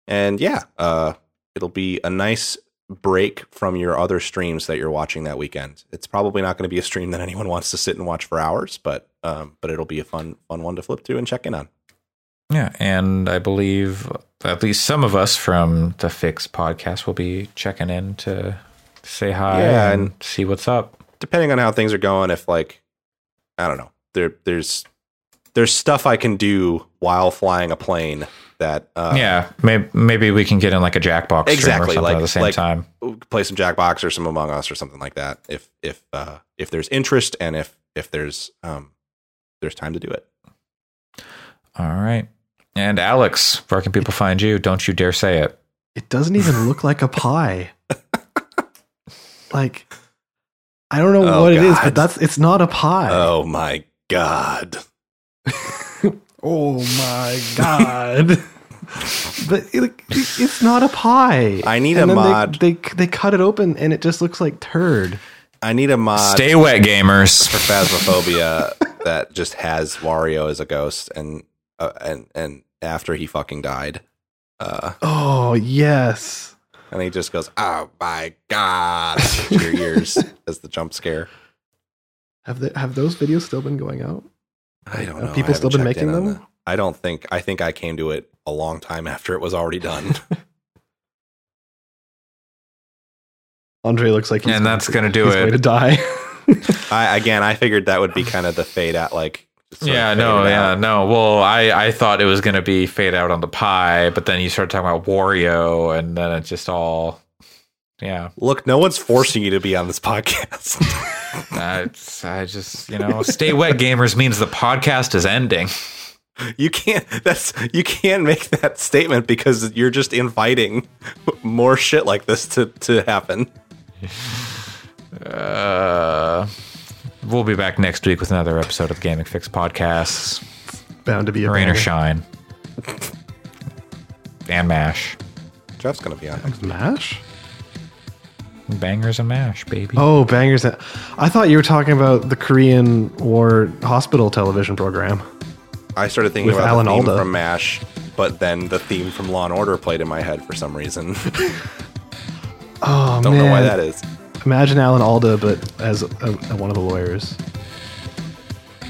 Speaker 3: and yeah, uh, it'll be a nice break from your other streams that you're watching that weekend. It's probably not going to be a stream that anyone wants to sit and watch for hours, but um, but it'll be a fun fun one to flip to and check in on.
Speaker 1: Yeah, and I believe at least some of us from the Fyx podcast will be checking in to say hi
Speaker 3: Yeah,
Speaker 1: and,
Speaker 3: and-
Speaker 1: see what's up.
Speaker 3: depending on how things are going, if like I don't know, there there's there's stuff I can do while flying a plane that uh,
Speaker 1: yeah, maybe, maybe we can get in like a Jackbox stream or
Speaker 3: Exactly,
Speaker 1: something
Speaker 3: like-
Speaker 1: at the same
Speaker 3: like-
Speaker 1: time.
Speaker 3: play some Jackbox or some Among Us or something like that. If if uh, if there's interest and if if there's um there's time to do it.
Speaker 1: All right. And Alex, where can people find you? Don't you dare say it.
Speaker 2: It doesn't even look like a pie. like, I don't know
Speaker 3: Oh,
Speaker 2: what it is, but that's it's not a pie.
Speaker 3: Oh my god!
Speaker 2: Oh my god! but it, it's not a pie.
Speaker 3: I need
Speaker 2: And
Speaker 3: a
Speaker 2: then they-
Speaker 3: mod.
Speaker 2: They, they cut it open and it just looks like turd.
Speaker 3: I need a mod
Speaker 1: Stay wet, gamers.
Speaker 3: for Phasmophobia that just has Wario as a ghost and uh, and and after he fucking died, uh,
Speaker 2: Oh yes.
Speaker 3: and he just goes, "Oh my god!" your ears as the jump scare.
Speaker 2: Have the, have those videos still been going out?
Speaker 3: I don't
Speaker 2: Have people still been making them?
Speaker 3: that. I don't think. I think I came to it a long time after it was already done.
Speaker 2: Andre looks like he's
Speaker 1: And that's gonna do
Speaker 2: he's
Speaker 1: it.
Speaker 2: Going to die.
Speaker 3: I again, I figured that would be kind of the fade out, like.
Speaker 1: Yeah, no,
Speaker 3: it
Speaker 1: yeah,
Speaker 3: out.
Speaker 1: no. Well, I, I thought it was going to be fade out on the pie, but then you started talking about Wario, and then it just all, yeah.
Speaker 3: Look, no one's forcing you to be on this podcast.
Speaker 1: I, I just, you know, stay wet gamers means the podcast is ending.
Speaker 3: you can't. That's you can't make that statement because you're just inviting more shit like this to to happen.
Speaker 1: Uh, we'll be back next week with another episode of Gaming Fyx Podcasts.
Speaker 2: Bound to be a
Speaker 1: Rain or shine. and mash.
Speaker 3: Jeff's gonna be on.
Speaker 2: Mash?
Speaker 1: Bangers and mash, baby.
Speaker 2: Oh, bangers! I thought you were talking about the Korean War hospital television program.
Speaker 3: I started thinking
Speaker 2: With
Speaker 3: about
Speaker 2: Alan
Speaker 3: the theme
Speaker 2: Alda.
Speaker 3: from Mash, but then the theme from Law and Order played in my head for some reason.
Speaker 2: Oh
Speaker 3: Don't
Speaker 2: man!
Speaker 3: know why that is.
Speaker 2: Imagine Alan Alda, but as a, a, one of the lawyers.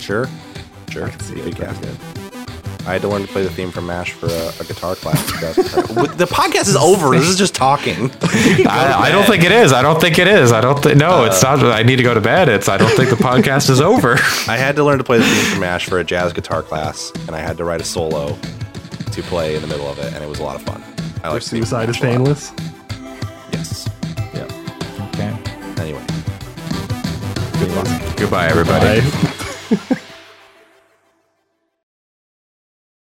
Speaker 3: Sure, sure.
Speaker 2: see it.
Speaker 3: Big cast. I had to learn to play the theme from Mash for a, a guitar class. the podcast is over. This is just talking.
Speaker 1: I, I don't think it is. I don't think it is. I don't think. No, uh, it's not. I need to go to bed. It's. I don't think the podcast is over.
Speaker 3: I had to learn to play the theme from Mash for a jazz guitar class, and I had to write a solo to play in the middle of it, and it was a lot of fun. I like
Speaker 2: Suicide is
Speaker 3: Mash a lot.
Speaker 2: painless.
Speaker 3: Yes.
Speaker 2: Yeah.
Speaker 1: Okay.
Speaker 3: Anyway.
Speaker 1: Goodbye, everybody.
Speaker 2: Bye.